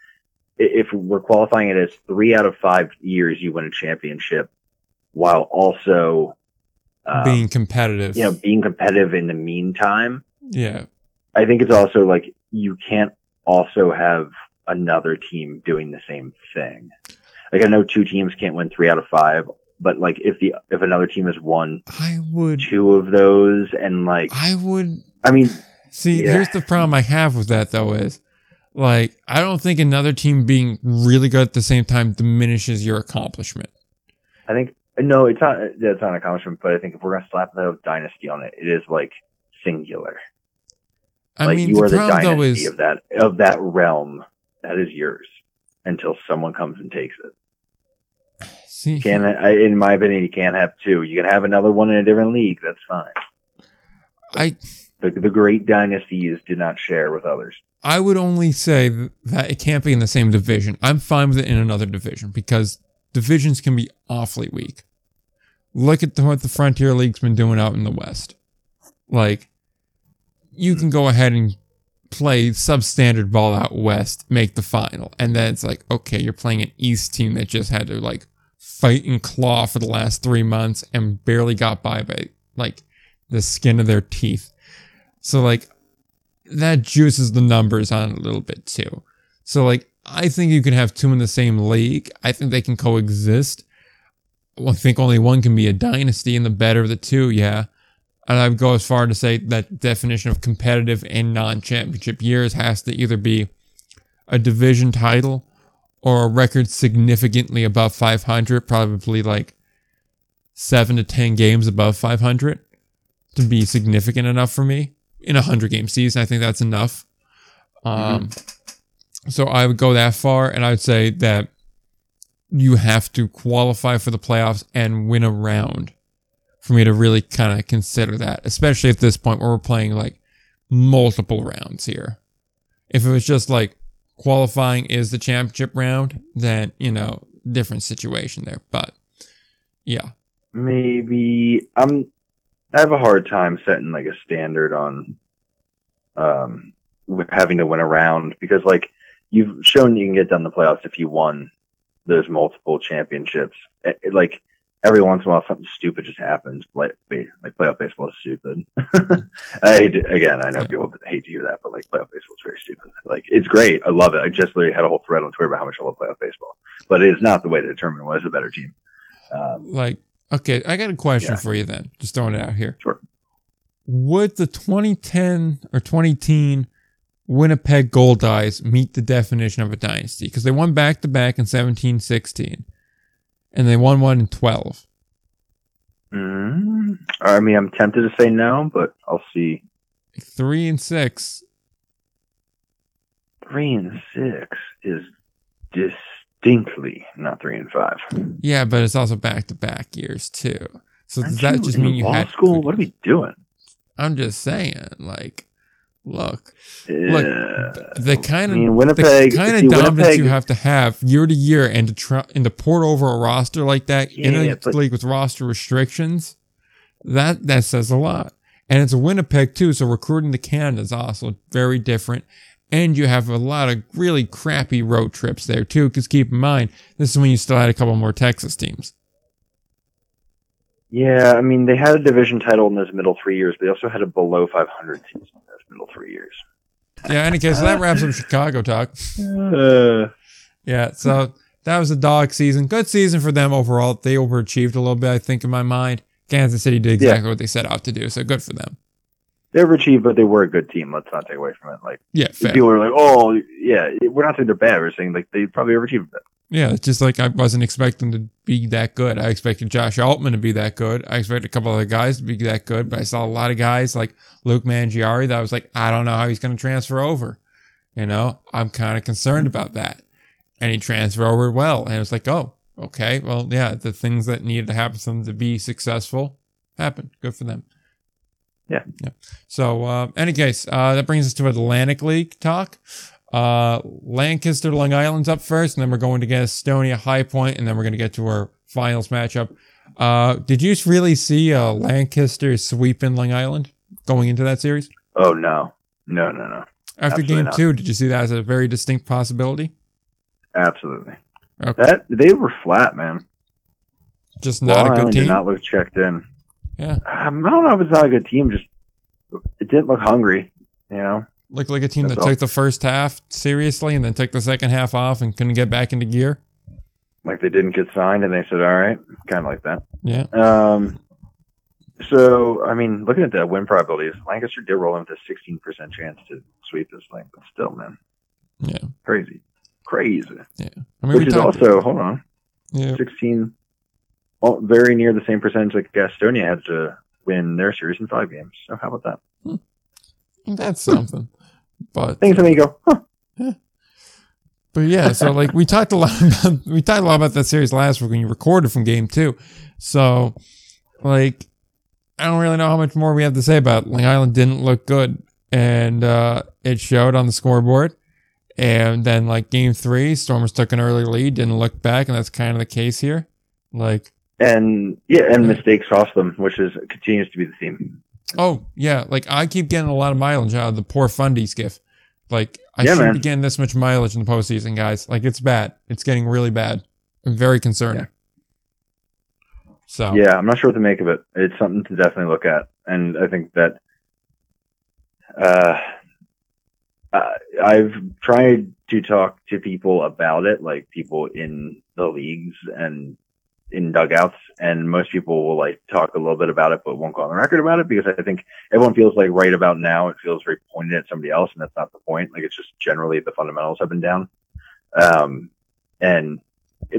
if we're qualifying it as three out of five years you win a championship, while also um, Being competitive. you know being competitive in the meantime, yeah. I think it's also like you can't also have another team doing the same thing. Like I know two teams can't win three out of five, but like if the if another team has won I would. two of those, and like I would. I mean, See, Yeah. here's the problem I have with that though is like I don't think another team being really good at the same time diminishes your accomplishment. I think no, it's not. That's not an accomplishment, but I think if we're gonna slap the dynasty on it, it is like singular. I like mean, you the are the dynasty is of that of that realm. That is yours until someone comes and takes it. see, Can I, in my opinion, you can't have two. You can have another one in a different league. That's fine. I The the great dynasties do not share with others. I would only say that it can't be in the same division. I'm fine with it in another division because divisions can be awfully weak. Look at the, what the Frontier League's been doing out in the West. Like, you can go ahead and play substandard ball out west, make the final, and then it's like, okay, you're playing an East team that just had to like fight and claw for the last three months and barely got by by like the skin of their teeth. So like that juices the numbers on a little bit too. So like I think you can have two in the same league. I think they can coexist. I think only one can be a dynasty, and the better of the two, yeah. And I would go as far to say that definition of competitive and non-championship years has to either be a division title or a record significantly above 500, probably like seven to 10 games above 500 to be significant enough for me in a 100 game season. I think that's enough. Um, So I would go that far, and I would say that you have to qualify for the playoffs and win a round for me to really kind of consider that, especially at this point where we're playing like multiple rounds here. If it was just like qualifying is the championship round, then, you know, different situation there. But yeah. Maybe I'm. I have a hard time setting like a standard on, um, having to win a round because like you've shown you can get done the playoffs if you won those multiple championships. It- it, like every once in a while, something stupid just happens. Like like playoff baseball is stupid. I again, I know people hate to hear that, but like playoff baseball is very stupid. Like it's great. I love it. I just literally had a whole thread on Twitter about how much I love playoff baseball, but it is not the way to determine what is a better team. Um, Like, okay, I got a question Yeah. for you then. Just throwing it out here. Sure. Would the 2010 or 2010 Winnipeg Goldeyes meet the definition of a dynasty? Because they won back to back in 1716 and they won one in 12. Mm, I mean, I'm tempted to say no, but I'll see. Three and six. Three and six is distinctly not three and five. Yeah, but it's also back to back years too. So does that just mean you law had school? What are we doing? I'm just saying, like, look, Yeah. the kind I of mean, Winnipeg. the kind see, of dominance Winnipeg, you have to have year to year and to try and to port over a roster like that in Yeah, a but- league with roster restrictions, that that says a lot. And it's a Winnipeg too, so recruiting to Canada is also very different. And you have a lot of really crappy road trips there too, because keep in mind, this is when you still had a couple more Texas teams. Yeah, I mean, they had a division title in those middle three years, but they also had a below 500 season in middle three years. Yeah, any case, so that wraps up Chicago talk. Uh, Yeah, so that was a dog season. Good season for them overall. They overachieved a little bit, I think, in my mind. Kansas City did exactly what they set out to do, so good for them. They overachieved, but they were a good team. Let's not take away from it. Like Yeah, fair. people are like, "Oh, yeah," we're not saying they're bad. We're saying like they probably overachieved. a bit. Yeah, it's just like I wasn't expecting to be that good. I expected Josh Altmann to be that good. I expected a couple of other guys to be that good, but I saw a lot of guys like Luke Mangieri that I was like, I don't know how he's going to transfer over. You know, I'm kind of concerned about that. And he transferred over well. And it's like, oh, okay. Well, yeah, the things that needed to happen for them to be successful happened. Good for them. Yeah. Yeah. So, uh, any case, uh, that brings us to Atlantic League talk. Uh, Lancaster, Long Island's up first, and then we're going to get Gastonia High Point, and then we're going to get to our finals matchup. Uh, did you really see uh, Lancaster sweeping Long Island going into that series? Oh no, no, no, no. After Absolutely game not. two, did you see that as a very distinct possibility? Absolutely. Okay. That they were flat, man. Just not Long a good Island did team. not look checked in. Yeah. Um, I don't know if it's not a good team. Just it didn't look hungry. You know. Looked like a team that all. took the first half seriously and then took the second half off and couldn't get back into gear. like they didn't get signed and they said, all right, kind of like that. Yeah. Um, so, I mean, looking at the win probabilities, Lancaster did roll into 16% chance to sweep this thing, but still, man, Yeah. crazy. Crazy. Yeah. I mean, Which we is talked, also, hold on, yeah, 16, well, very near the same percentage that Gastonia had to win their series in five games. So, how about that? that's something. But thanks, amigo. make you huh? But yeah, so like we talked a lot about we talked a lot about that series last week when you recorded from game two. So like I don't really know how much more we have to say about it. Long Island didn't look good. And uh it showed on the scoreboard. And then like game three, Stormers took an early lead, didn't look back, and that's kind of the case here. Like And, yeah, and mistakes cost them, which is continues to be the theme. Oh yeah, like I keep getting a lot of mileage out of the poor Fundy skiff. Like I Yeah, shouldn't man. be getting this much mileage in the postseason, guys. Like it's bad. It's getting really bad. I'm very concerning. So Yeah, I'm not sure what to make of it. It's something to definitely look at, and I think that uh, I've tried to talk to people about it, like people in the leagues and in dugouts, and most people will like talk a little bit about it, but won't go on the record about it because I think everyone feels like right about now it feels very pointed at somebody else, and that's not the point. Like it's just generally the fundamentals have been down, um, and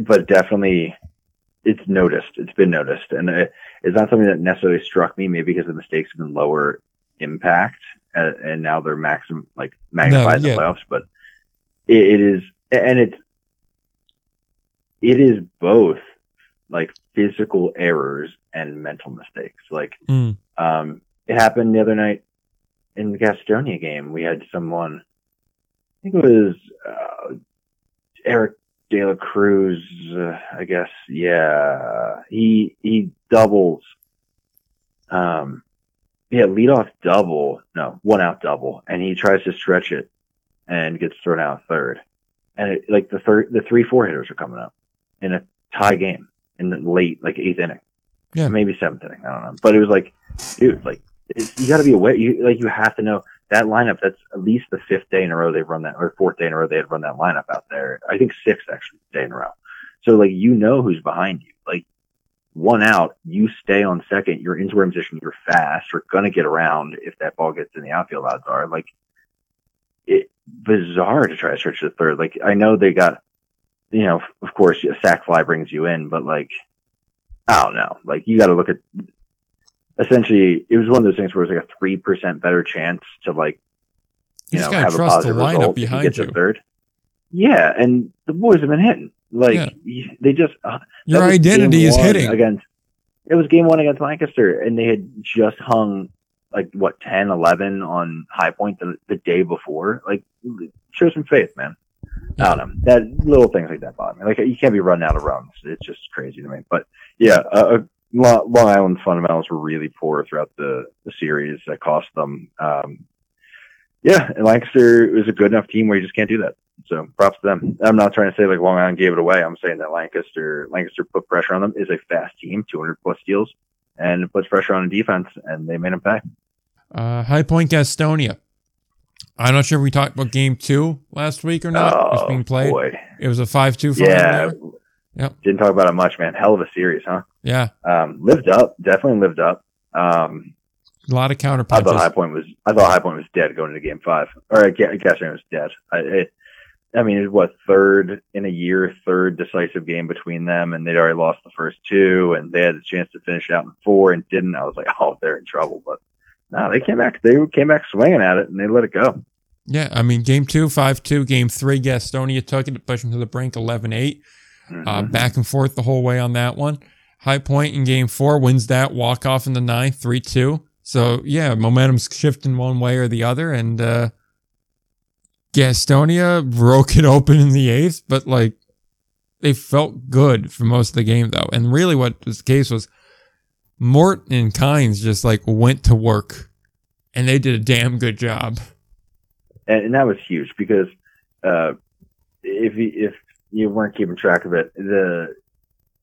but definitely it's noticed. It's been noticed, and it, it's not something that necessarily struck me. Maybe because the mistakes have been lower impact, uh, and now they're maximum like magnified yeah. the playoffs. But it, it is, and it's it is both like physical errors and mental mistakes. Like Mm. um, it happened the other night in the Gastonia game. We had someone, I think it was uh, Eric De La Cruz, uh, I guess. Yeah, he he doubles. Um, yeah, lead off double, no, one out double, and he tries to stretch it and gets thrown out third. And it, like the third, the three four hitters are coming up in a tie game in the late, like eighth inning. Yeah. maybe seventh inning. I don't know, but it was like, dude, like you got to be aware. You like you have to know that lineup. That's at least the fifth day in a row they've run that, or fourth day in a row they had run that lineup out there. I think sixth actually day in a row. So like you know who's behind you. Like one out, you stay on second. You're in scoring position. You're fast. You're gonna get around if that ball gets in the outfield. Odds are like it bizarre to try to stretch to third. Like I know they got, you know, of course a sac fly brings you in, but like I don't know. Like you got to look at. Essentially, it was one of those things where it was like a three percent better chance to like You you know, have a positive lineup result behind you get you. to third. Yeah, and the boys have been hitting. Like Yeah. they just uh, Your identity is hitting. against. It was game one against Lancaster, and they had just hung like what 10, 11 on High Point the, the day before. Like, show some faith, man. I don't know that little things like that bother me. Like you can't be running out of runs. It's just crazy to me. But yeah, uh, Long Island fundamentals were really poor throughout the, the series. That cost them. Um, yeah, and Lancaster was a good enough team where you just can't do that. So props to them. I'm not trying to say like Long Island gave it away. I'm saying that Lancaster Lancaster put pressure on them. Is a fast team, 200 plus steals, and it puts pressure on the defense, and they made them pay. Uh, High Point Gastonia. I'm not sure if we talked about game two last week or not. it was Oh, being played. boy, It was a 5 2 final. yeah. Yep. Didn't talk about it much, man. Hell of a series, huh? Yeah. Um, lived up, definitely lived up. Um, A lot of counter I thought. High Point was I thought High Point was dead going into Game Five, or it was dead. I, it, I mean, it was what third in a year, third decisive game between them, and they'd already lost the first two, and they had a chance to finish out in four and didn't. I was like, oh, they're in trouble, but no, they came back. They came back swinging at it, and they let it go. Yeah. I mean, game two, 5 2. Game three, Gastonia took it, pushed them to the brink 11 8. Uh, Mhm. back and forth the whole way on that one. High Point in game four wins that walk off in the ninth, 3 2. So, yeah, momentum's shifting one way or the other. And uh, Gastonia broke it open in the eighth, but like they felt good for most of the game though. And really what was the case was Mort and Kynes just like went to work and they did a damn good job. and, and that was huge because uh, if you, if you weren't keeping track of it, the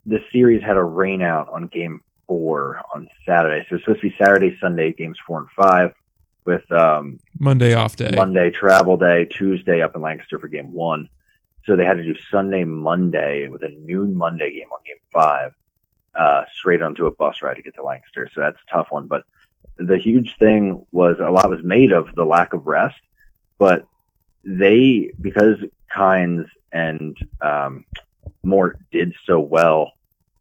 the series had a rain out on game four on Saturday. So it's supposed to be Saturday, Sunday games four and five, with um, Monday off day. Monday travel day, Tuesday up in Lancaster for game one. So they had to do Sunday, Monday with a noon Monday game on game five, uh, straight onto a bus ride to get to Lancaster. So that's a tough one. But the huge thing was a lot was made of the lack of rest, but they, because Kynes and, um, Mort did so well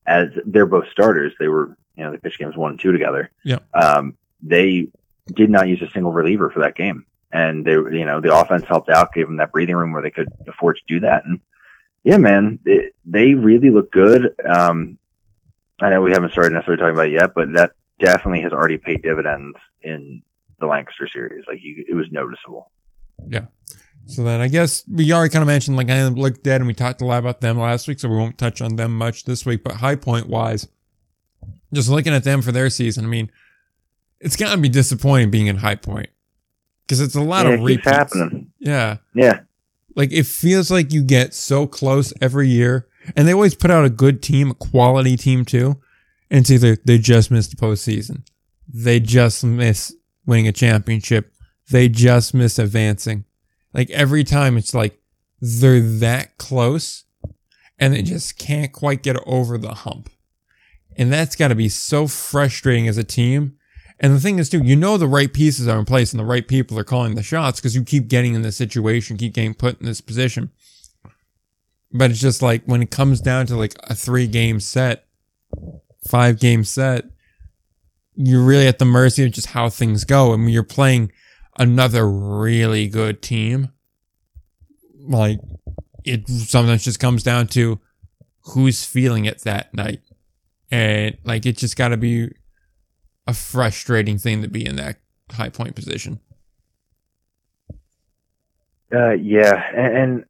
as they're both starters. They were, you know, they pitched games one and two together. Yeah. Um, they did not use a single reliever for that game and they, you know, the offense helped out, gave them that breathing room where they could afford to do that. And yeah, man, it, they really look good. Um, I know we haven't started necessarily talking about it yet, but that definitely has already paid dividends in the Lancaster series. Like you, it was noticeable. Yeah. So then I guess we already kind of mentioned like I looked dead and we talked a lot about them last week, so we won't touch on them much this week. But high point wise, just looking at them for their season, I mean, it's gotta be disappointing being in high point because it's a lot yeah, of it repeats. happening. Yeah, Yeah. like it feels like you get so close every year, and they always put out a good team, a quality team too. And it's either they just missed the postseason, they just miss winning a championship, they just miss advancing. Like every time, it's like they're that close, and they just can't quite get over the hump. And that's got to be so frustrating as a team. And the thing is, too, you know the right pieces are in place and the right people are calling the shots because you keep getting in this situation, keep getting put in this position. But it's just like when it comes down to like a three game set, five game set, you're really at the mercy of just how things go. And when you're playing another really good team, like it sometimes just comes down to who's feeling it that night. And like it just got to be a frustrating thing to be in that high point position. Uh, yeah, and, and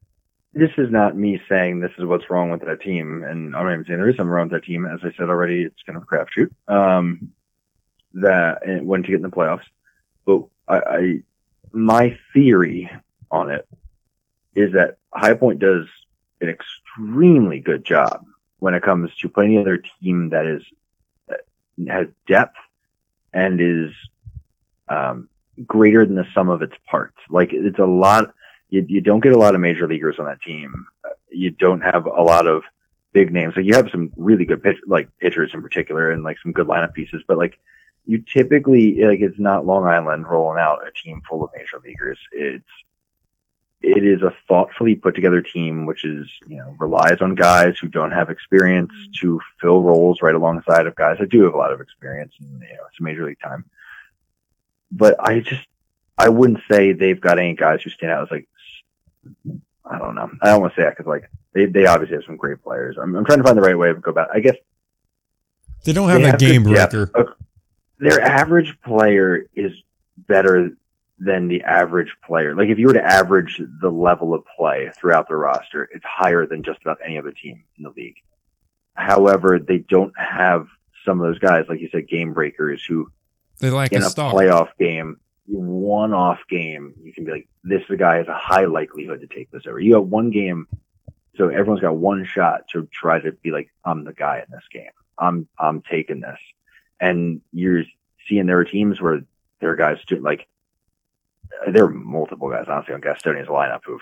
this is not me saying this is what's wrong with that team, and I'm not even saying there is something wrong with that team. As I said already, it's kind of a crapshoot. Um, that when to get in the playoffs, but I, I, my theory on it is that High Point does an extremely good job when it comes to putting together a team that is has depth and is um, greater than the sum of its parts. Like it's a lot. You, you don't get a lot of major leaguers on that team. You don't have a lot of big names. Like you have some really good pitch, like pitchers in particular, and like some good lineup pieces. But like you typically like it's not Long Island rolling out a team full of major leaguers. It's it is a thoughtfully put together team, which is you know relies on guys who don't have experience mm-hmm. to fill roles right alongside of guys that do have a lot of experience and you know it's major league time. But I just I wouldn't say they've got any guys who stand out as like I don't know. I don't want to say that because like they they obviously have some great players. I'm I'm trying to find the right way to go about. It. I guess They don't have They a have game good breaker. Uh, their average player is better than the average player. Like if you were to average the level of play throughout the roster, it's higher than just about any other team in the league. However, they don't have some of those guys, like you said, game breakers who They like in a a playoff game, one off game, you can be like, this the guy has a high likelihood to take this over. You got one game, so everyone's got one shot to try to be like, I'm the guy in this game. I'm I'm taking this, and you're seeing there are teams where there are guys do like there are multiple guys honestly on Gastonia's lineup who've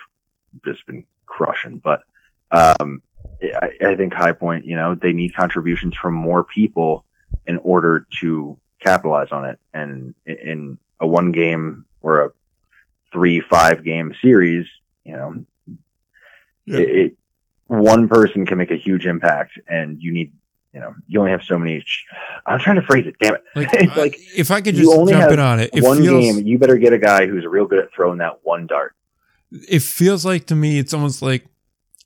just been crushing, but um, I, I think High Point, you know, they need contributions from more people in order to capitalize on it. And in a one game or a three, five game series, you know, Yeah. it, it, one person can make a huge impact and you need, you know, you only have so many. I'm trying to phrase it. Damn it. Like, It's I- like if I could just only jump have in on it, it one feels game, you better get a guy who's real good at throwing that one dart. it feels like to me it's almost like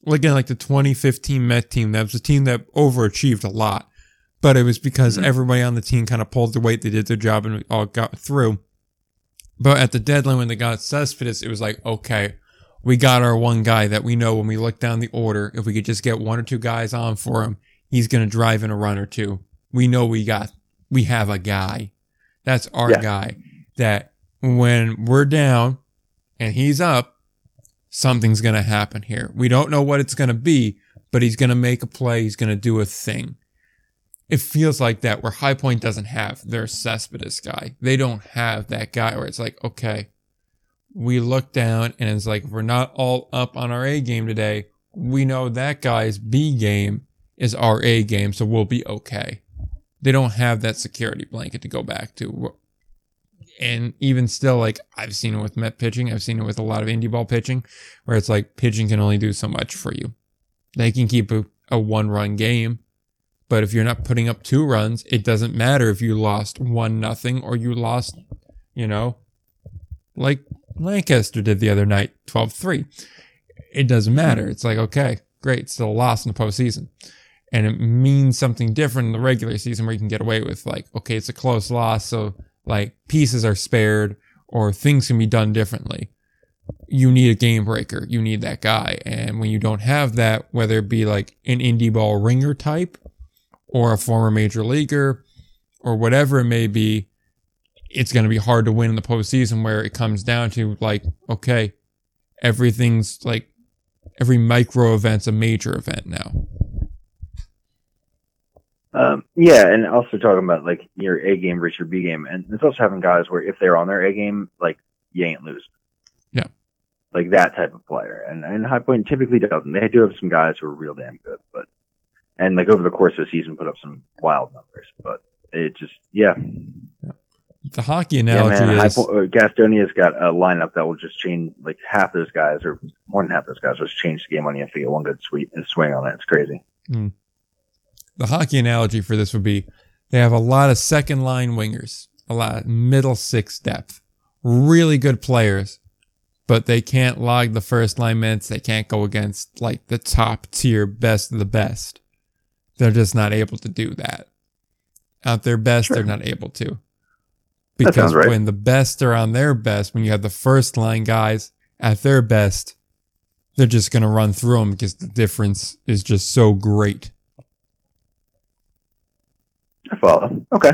looking at like the 2015 Met team. That was a team that overachieved a lot, but it was because Mhm. everybody on the team kind of pulled their weight. They did their job and we all got through. But at the deadline when they got Cespedes, it was like, okay, we got our one guy that we know when we look down the order, if we could just get one or two guys on for him, he's going to drive in a run or two. We know we got, we have a guy. That's our Yeah. guy that when we're down and he's up, something's going to happen here. We don't know what it's going to be, but he's going to make a play. He's going to do a thing. It feels like that where High Point doesn't have their Cespedes guy. They don't have that guy where it's like, okay, we look down and it's like, we're not all up on our A game today. We know that guy's B game is our A game, so we'll be okay. They don't have that security blanket to go back to. And even still, like I've seen it with Met pitching, I've seen it with a lot of indie ball pitching, where it's like pitching can only do so much for you. They can keep a, a one run game, but if you're not putting up two runs, it doesn't matter if you lost one nothing or you lost, you know, like Lancaster did the other night, 12 3. It doesn't matter. Hmm. It's like, okay, great, still a loss in the postseason. And it means something different in the regular season where you can get away with, like, okay, it's a close loss. So, like, pieces are spared or things can be done differently. You need a game breaker. You need that guy. And when you don't have that, whether it be like an indie ball ringer type or a former major leaguer or whatever it may be, it's going to be hard to win in the postseason where it comes down to like, okay, everything's like every micro event's a major event now. Um, yeah, and also talking about like your A game versus your B game, and it's also having guys where if they're on their A game, like you ain't losing. Yeah. Like that type of player, and and High Point typically doesn't. They do have some guys who are real damn good, but and like over the course of the season, put up some wild numbers, but it just yeah, The hockey yeah, analogy man. Is uh, Gastonia's got a lineup that will just change like half those guys, or more than half those guys, will just change the game on you if you get one good sweet and swing on it. It's crazy. the hockey analogy for this would be they have a lot of second line wingers, a lot of middle six depth, really good players, but they can't log the first line minutes. They can't go against like the top tier best of the best. They're just not able to do that. At their best, Sure. they're not able to. Because right. when the best are on their best, when you have the first line guys at their best, they're just going to run through them because the difference is just so great. I follow. Okay.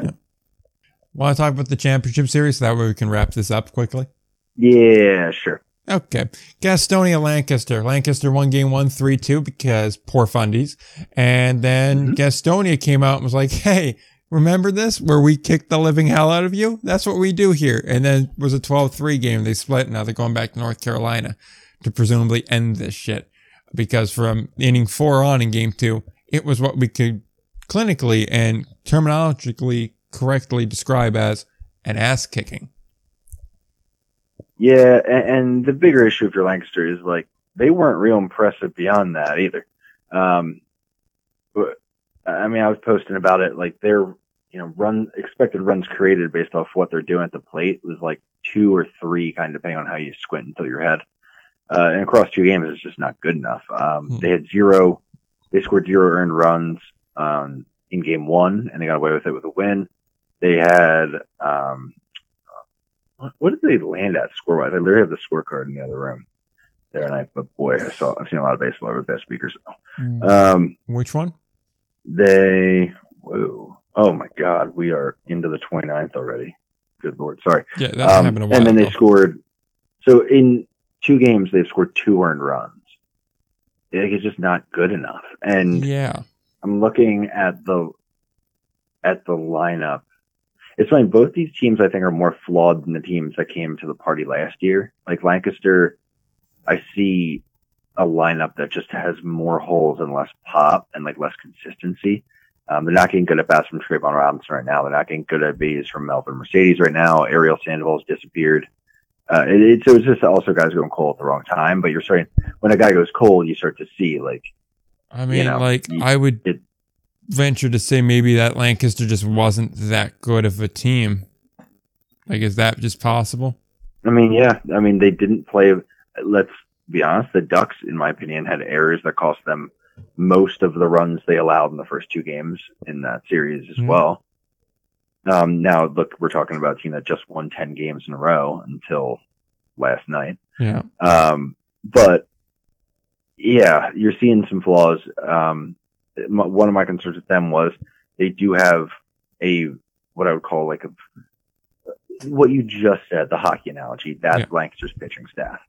Want to talk about the championship series so that way we can wrap this up quickly? Yeah, sure. Okay. Gastonia Lancaster. Lancaster won game one, three, two because poor fundies. And then Mhm. Gastonia came out and was like, Hey, remember this where we kicked the living hell out of you? That's what we do here. And then it was a 12-3 game. They split. Now they're going back to North Carolina to presumably end this shit because from inning four on in game two, it was what we could clinically and terminologically correctly describe as an ass kicking. Yeah, and, and the bigger issue for Lancaster is like they weren't real impressive beyond that either. Um, but I mean, I was posting about it like their you know run expected runs created based off what they're doing at the plate was like two or three, kind of depending on how you squint until your head. Uh, and across two games, it's just not good enough. Um, Hmm. They had zero, they scored zero earned runs um, in game one, and they got away with it with a win. They had um, what, what did they land at score wise? I literally have the scorecard in the other room there, and I but boy, I saw I've seen a lot of baseball over the past week or so. Um, Which one? they whoa, oh my god, we are into the 29th already. Good lord, sorry. Yeah, that Um, happened a while and then they scored. So in two games, they've scored two earned runs. Like, it's just not good enough. And Yeah. I'm looking at the at the lineup. It's funny. Both these teams, I think, are more flawed than the teams that came to the party last year. Like Lancaster, I see a lineup that just has more holes and less pop and like less consistency. Um, they're not getting good at bats from Trayvon Robinson right now. They're not getting good at B's from Melvin Mercedes right now. Ariel Sandoval's disappeared. Uh, it, it's, so it's just also guys going cold at the wrong time. But you're starting when a guy goes cold, you start to see like I mean, know, like, I would it- venture to say maybe that Lancaster just wasn't that good of a team. Like, is that just possible? I mean, yeah. I mean, they didn't play. Let's be honest. The Ducks, in my opinion, had errors that cost them most of the runs they allowed in the first two games in that series as Mhm. well. Um, now, look, we're talking about a team that just won 10 games in a row until last night. Yeah. Um, but yeah, you're seeing some flaws. Um, one of my concerns with them was they do have a what I would call like a what you just said, the hockey analogy. That's Yeah. Lancaster's pitching staff.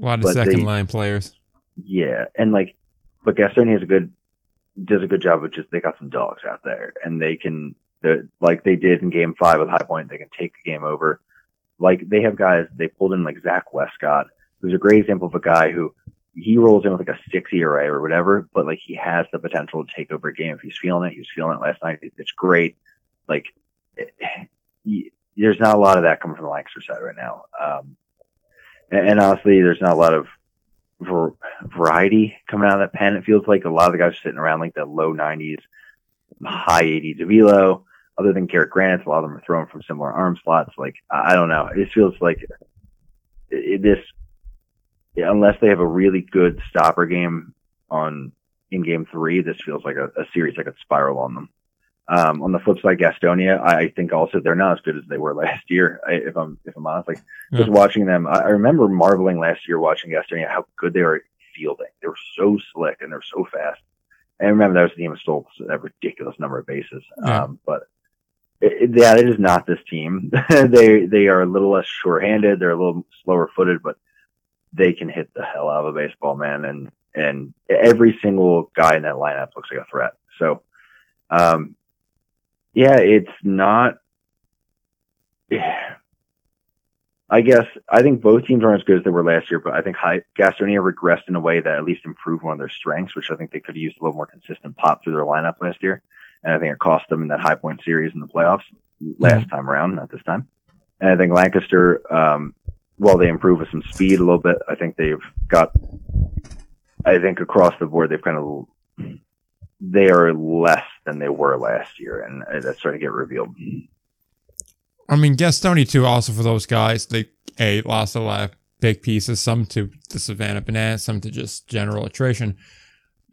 A lot of But second they- line players. Yeah, and like, but Gastonia has a good does a good job of just they got some dogs out there, and they can like they did in Game Five with High Point, they can take the game over. Like they have guys they pulled in like Zach Westcott, who's a great example of a guy who he rolls in with like a six ERA or whatever, but like he has the potential to take over a game if he's feeling it. He was feeling it last night. It's great. Like it, he- there's not a lot of that coming from the Lancaster side right now. Um, and, and honestly, there's not a lot of var- variety coming out of that pen. It feels like a lot of the guys are sitting around like the low 90s, high 80s of velo. Other than Garrett Granite, a lot of them are throwing from similar arm slots. Like I don't know. It feels like it, this, unless they have a really good stopper game on in game three, this feels like a, a series that could spiral on them. Um, on the flip side, Gastonia, I, I think also they're not as good as they were last year. I, if I'm if I'm honest, like Yeah. just watching them, I, I remember marveling last year watching Gastonia how good they were at fielding. They were so slick and they're so fast. And remember that was the team that stole a ridiculous number of bases. Yeah. Um, but it, yeah, it is not this team. they they are a little less sure-handed. They're a little slower-footed, but they can hit the hell out of a baseball, man. And and every single guy in that lineup looks like a threat. So, um, yeah, it's not. I guess I think both teams aren't as good as they were last year, but I think High, Gastonia regressed in a way that at least improved one of their strengths, which I think they could have used a little more consistent pop through their lineup last year. And I think it cost them in that high point series in the playoffs last time around, not this time. And I think Lancaster, um, while they improve with some speed a little bit, I think they've got, I think across the board, they've kind of, they are less than they were last year. And that's starting to get revealed. I mean, Gastonia too. Also for those guys, they a lost a lot of big pieces. Some to the Savannah Bananas, some to just general attrition.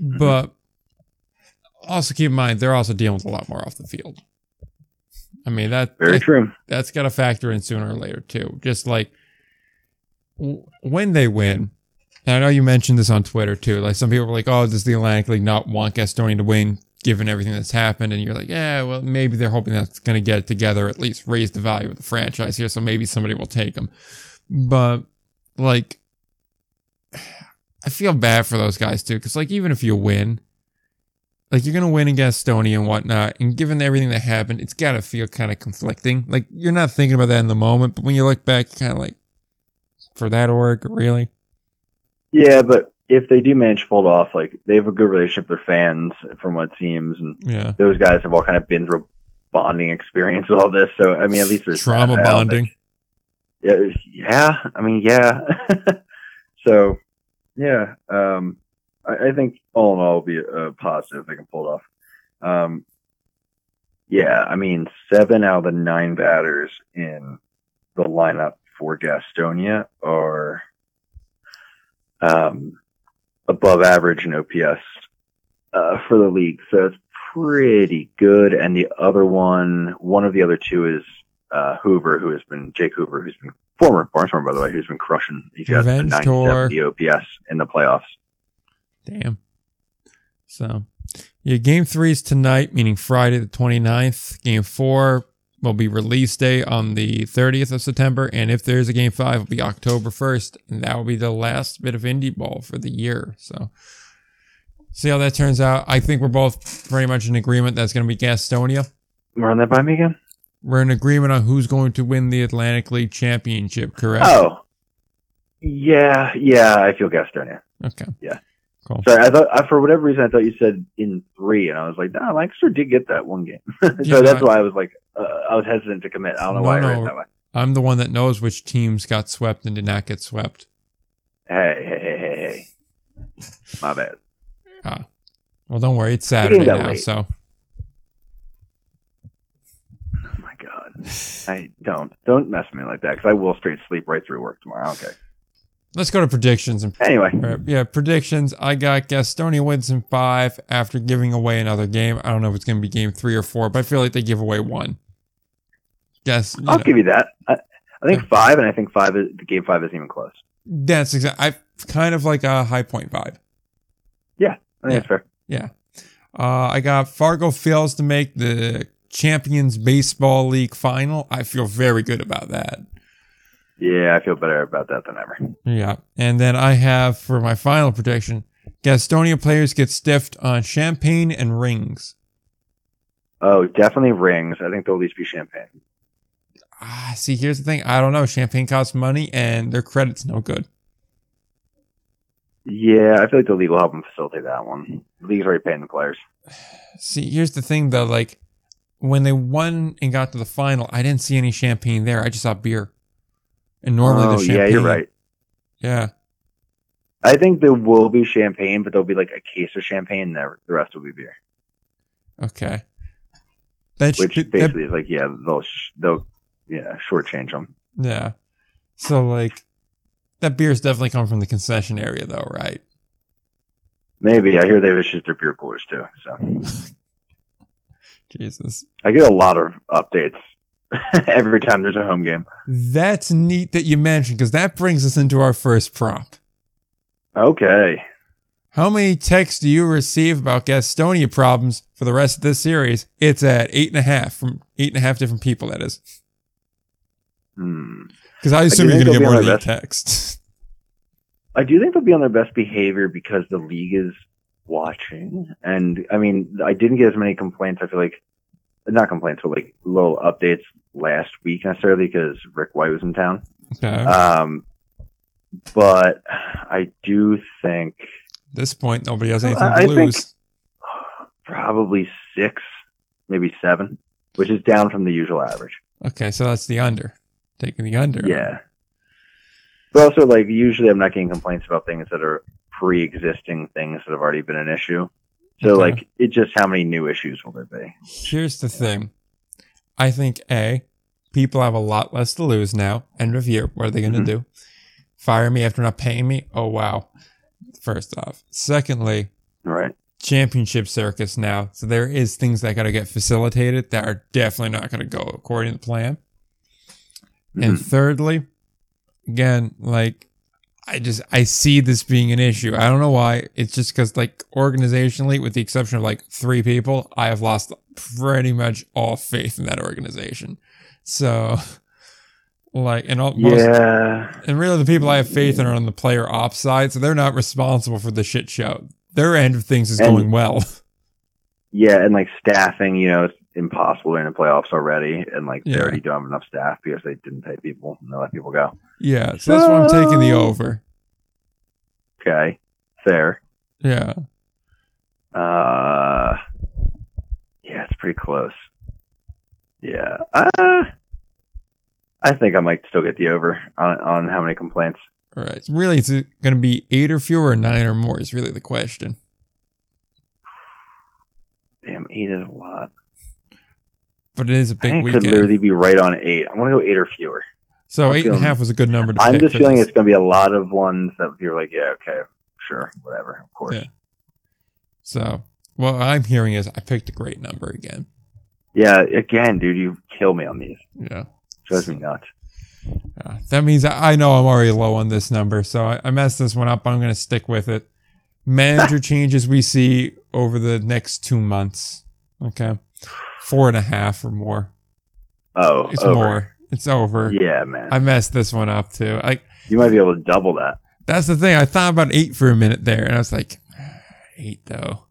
Mm-hmm. But also keep in mind they're also dealing with a lot more off the field. I mean that Very that- true. that's got to factor in sooner or later too. Just like when they win, and I know you mentioned this on Twitter too. Like some people were like, "Oh, does the Atlantic League not want Gastonia to win, given everything that's happened?" And you're like, "Yeah, well, maybe they're hoping that's going to get it together, at least raise the value of the franchise here, so maybe somebody will take them." But like, I feel bad for those guys too, because like even if you win. Like you're gonna win in Gastonia and whatnot, and given everything that happened, it's gotta feel kind of conflicting. Like you're not thinking about that in the moment, but when you look back, kind of like, for that org, really? Yeah, but if they do manage to pull it off, like they have a good relationship with their fans, from what seems, and Yeah, those guys have all kind of been through bonding experience with all this. So I mean, at least there's trauma bonding. Yeah, yeah. I mean, yeah. so, yeah. Um, I, I think all in all, will be a, a positive if they can pull it off. Um, yeah. I mean, seven out of the nine batters in the lineup for Gastonia are um, above average in OPS uh, for the league. So it's pretty good. And the other one, one of the other two is uh, Hoover, who has been Jake Hoover, who's been former Barnstormer, by the way, who's been crushing. He's got a Revenge 970 OPS in the playoffs. Damn. So, yeah, game three is tonight, meaning Friday the 29th. Game four will be release day on the 30th of September. And if there's a game five, it'll be October 1st. And that will be the last bit of indie ball for the year. So, see how that turns out. I think we're both pretty much in agreement that's going to be Gastonia. Run that by me again. We're in agreement on who's going to win the Atlantic League Championship, correct? Oh, yeah, yeah. I feel Gastonia. Okay. Yeah. Cool. Sorry, I thought I, for whatever reason I thought you said in three, and I was like, no, Lancaster did get that one game, so Yeah, that's I- why I was like, uh, I was hesitant to commit. I don't know No, why I read no. that way. I'm the one that knows which teams got swept and did not get swept. Hey, hey, hey, hey, hey. My bad. Ah. Well, don't worry. It's Saturday now, late. so Oh my god. I don't don't mess with me like that because I will straight sleep right through work tomorrow. Okay. let's go to predictions. And Anyway, yeah, predictions. I got Gastonia wins in five after giving away another game. I don't know if it's going to be game three or four, but I feel like they give away one. Guess. I'll know. give you that. I, I think five, and I think five is the game five isn't even close. That's exactly. I kind of like a high point vibe. Yeah, I think Yeah. that's fair. Yeah, uh, I got Fargo fails to make the Champions Baseball League final. I feel very good about that. Yeah, I feel better about that than ever. Yeah. And then I have for my final prediction Gastonia players get stiffed on champagne and rings. Oh, definitely rings. I think there'll at least be champagne. Ah, see, here's the thing. I don't know. Champagne costs money and their credit's no good. Yeah, I feel like the league will help them facilitate that one. The league's already paying the players. See, here's the thing though. Like, when they won and got to the final, I didn't see any champagne there. I just saw beer. And normally oh, the champagne. yeah, you're right. Yeah. I think there will be champagne, but there'll be like a case of champagne, and the rest will be beer. Okay. That Which that, basically is like, yeah, they'll sh- they'll yeah shortchange them. yeah. So like, that beer's definitely coming from the concession area though, right? Maybe I hear they've issued their beer coolers too. So Jesus. I get a lot of updates every time there's a home game. That's neat that you mentioned because that brings us into our first prompt. Okay. How many texts do you receive about Gastonia problems for the rest of this series? It's at eight and a half from eight and a half different people. That is. Because I assume do you're gonna get more on texts. I do think they'll be on their best behavior because the league is watching. And I mean, I didn't get as many complaints. I feel like not complaints, but like little updates last week necessarily because Rick White was in town. Okay. Um, but I do think At this point, nobody has anything I- to I lose. probably six, maybe seven, which is down from the usual average. Okay, so that's the under. Taking the under. Yeah. But also, like, usually I'm not getting complaints about things that are pre existing things that have already been an issue. So, Okay. like, it just how many new issues will there be? Here's the thing. I think A, people have a lot less to lose now. End of year. What are they going to Mhm. do? Fire me after not paying me? Oh, wow. First off. Secondly, Right. championship circus now. So there is things that got to get facilitated that are definitely not going to go according to plan. And Mhm. thirdly, again, like I just I see this being an issue. I don't know why. It's just because like organizationally, with the exception of like three people, I have lost pretty much all faith in that organization. So, like, and all, most, Yeah. and really the people I have faith in are on the player ops side, so they're not responsible for the shit show. Their end of things is And- going well. Yeah. And, like, staffing, you know, impossible in the playoffs already. And, like, they already don't have enough staff because they didn't pay people and they let people go. yeah, so that's why I'm taking the over. Okay. Fair. Yeah. Uh, yeah, it's pretty close. Yeah. Uh, I think I might still get the over on, on how many complaints. All right. Really, it's going to be eight or fewer or nine or more is really the question. Damn, eight is a lot. But it is a big think it could literally be right on eight. I'm gonna go eight or fewer. So I'm eight and a half was a good number to I'm just feeling it's gonna be a lot of ones that you're like, yeah, okay, sure, whatever, of course. Yeah. So what I'm hearing is I picked a great number again. Yeah, again, dude, you kill me on these. Yeah. Drives me nuts. Uh, that means I, I know I'm already low on this number, so I, I messed this one up. I'm going to stick with it. Manager changes we see over the next two months. Okay. Four and a half or more. Oh, It's over. more. It's over. Yeah, man. I messed this one up too. Like you might be able to double that. that's the thing. I thought about eight for a minute there, and I was like, ah, eight though.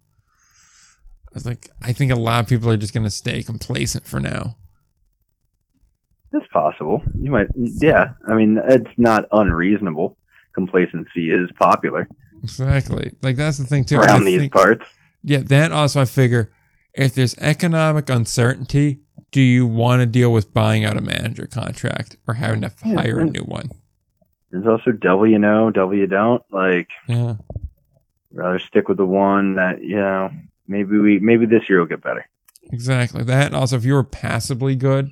I was like, I think a lot of people are just gonna stay complacent for now. It's possible. You might. Yeah, I mean, it's not unreasonable. Complacency is popular Exactly. Like that's the thing too. around I these think- parts. Yeah, then also I figure if there's economic uncertainty, do you want to deal with buying out a manager contract or having to Yeah, hire a new one? There's also double you know, double you don't. Like, Yeah. rather stick with the one that you know. Maybe we maybe this year will get better. Exactly. That and also if you were passably good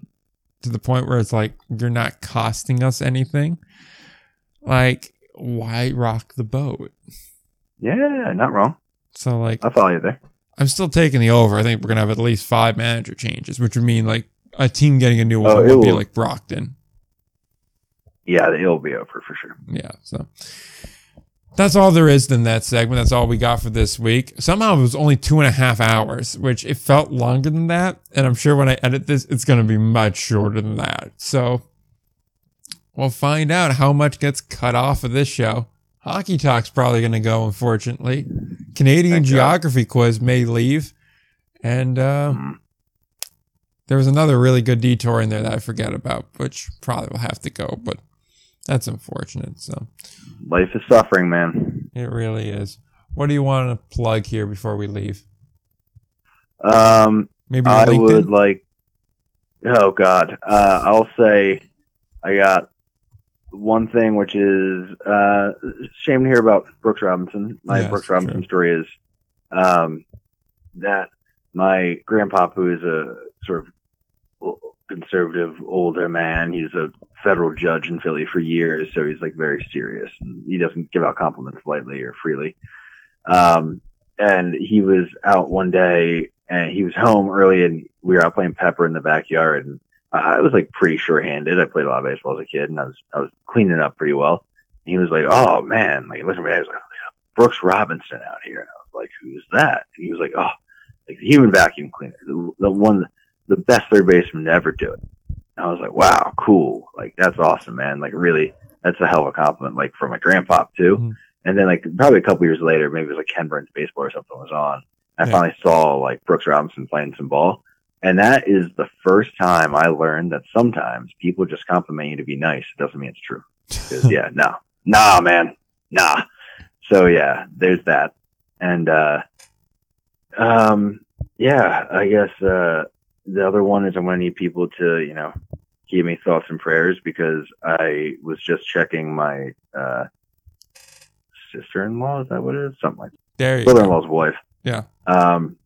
to the point where it's like you're not costing us anything, like why rock the boat? Yeah, not wrong. So like I follow you there. I'm still taking the over. I think we're gonna have at least five manager changes, which would mean like a team getting a new oh, one Oh, would be like Brockton. Yeah, it'll be over for sure. Yeah, so that's all there is in that segment. That's all we got for this week. Somehow it was only two and a half hours, which it felt longer than that. And I'm sure when I edit this, it's going to be much shorter than that. So we'll find out how much gets cut off of this show. Hockey Talk's probably going to go, unfortunately. Canadian Thank God. Geography Quiz may leave. And uh, Mhm. there was another really good detour in there that I forget about, which probably will have to go, but that's unfortunate. So Life is suffering, man. it really is. What do you want to plug here before we leave? Um, Maybe I LinkedIn? would like. Oh God, uh, I'll say I got one thing, which is uh, shame to hear about Brooks Robinson. My Yes, Brooks Robinson true. story is um, that my grandpa, who is a sort of conservative older man, he's a federal judge in Philly for years, so he's like very serious. And he doesn't give out compliments lightly or freely. Um, and he was out one day and he was home early and we were out playing pepper in the backyard and I was like pretty sure-handed. I played a lot of baseball as a kid and I was, I was cleaning up pretty well. And he was like, Oh man, like listen to me. I was like, Brooks Robinson out here. And I was like, who's that? And he was like, Oh, like the human vacuum cleaner, the, the one, the best third baseman to ever do it. And I was like, wow, cool. Like that's awesome, man. Like really, that's a hell of a compliment. Like for my grandpa too. Mhm. And then like probably a couple years later, maybe it was like Ken Burns baseball or something was on. I Yeah. finally saw like Brooks Robinson playing some ball. And that is the first time I learned that sometimes people just compliment you to be nice. It doesn't mean it's true. 'Cause, yeah, no, nah, man, nah. So yeah, there's that. And, uh, um, yeah, I guess, uh, the other one is I'm going to need people to, you know, give me thoughts and prayers because I was just checking my, uh, sister-in-law. Is that what it is? Something like there you brother-in-law's wife. Yeah. Um,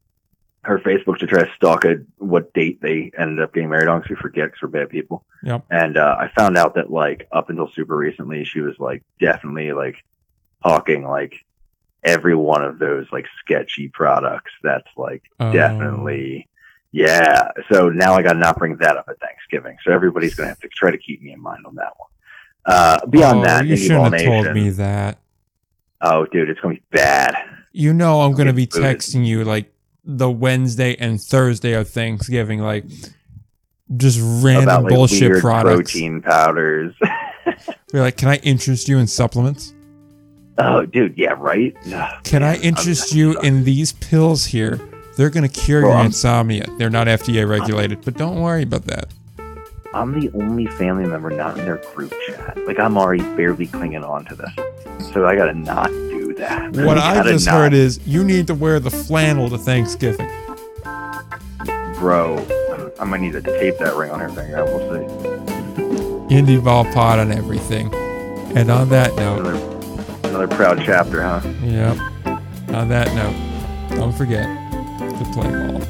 her Facebook to try to stalk a, what date they ended up getting married on because we forget because we're bad people. Yep. And uh, I found out that like up until super recently, she was like definitely like hawking like every one of those like sketchy products. That's like Oh. definitely. Yeah. So now I got to not bring that up at Thanksgiving. So everybody's going to have to try to keep me in mind on that one. Uh, beyond Oh, that, you shouldn't have told me that. Oh, dude, it's going to be bad. You know I'm gonna be booted. texting you like the Wednesday and Thursday of Thanksgiving, like just random about like bullshit products. protein powders. You're like, can I interest you in supplements? oh, dude, yeah, right. Ugh, Can I man, interest I'm- you in these pills here? They're gonna cure Bro, your I'm- insomnia. They're not FDA regulated, but don't worry about that. I'm the only family member not in their group chat. Like I'm already barely clinging on to this, so I gotta not do that. What I just not- heard is you need to wear the flannel to Thanksgiving. bro, I might need to tape that ring on her finger. We'll see. Indy ball pot on everything. And on that note, Another, another proud chapter, huh? yep. On that note, don't forget to play ball.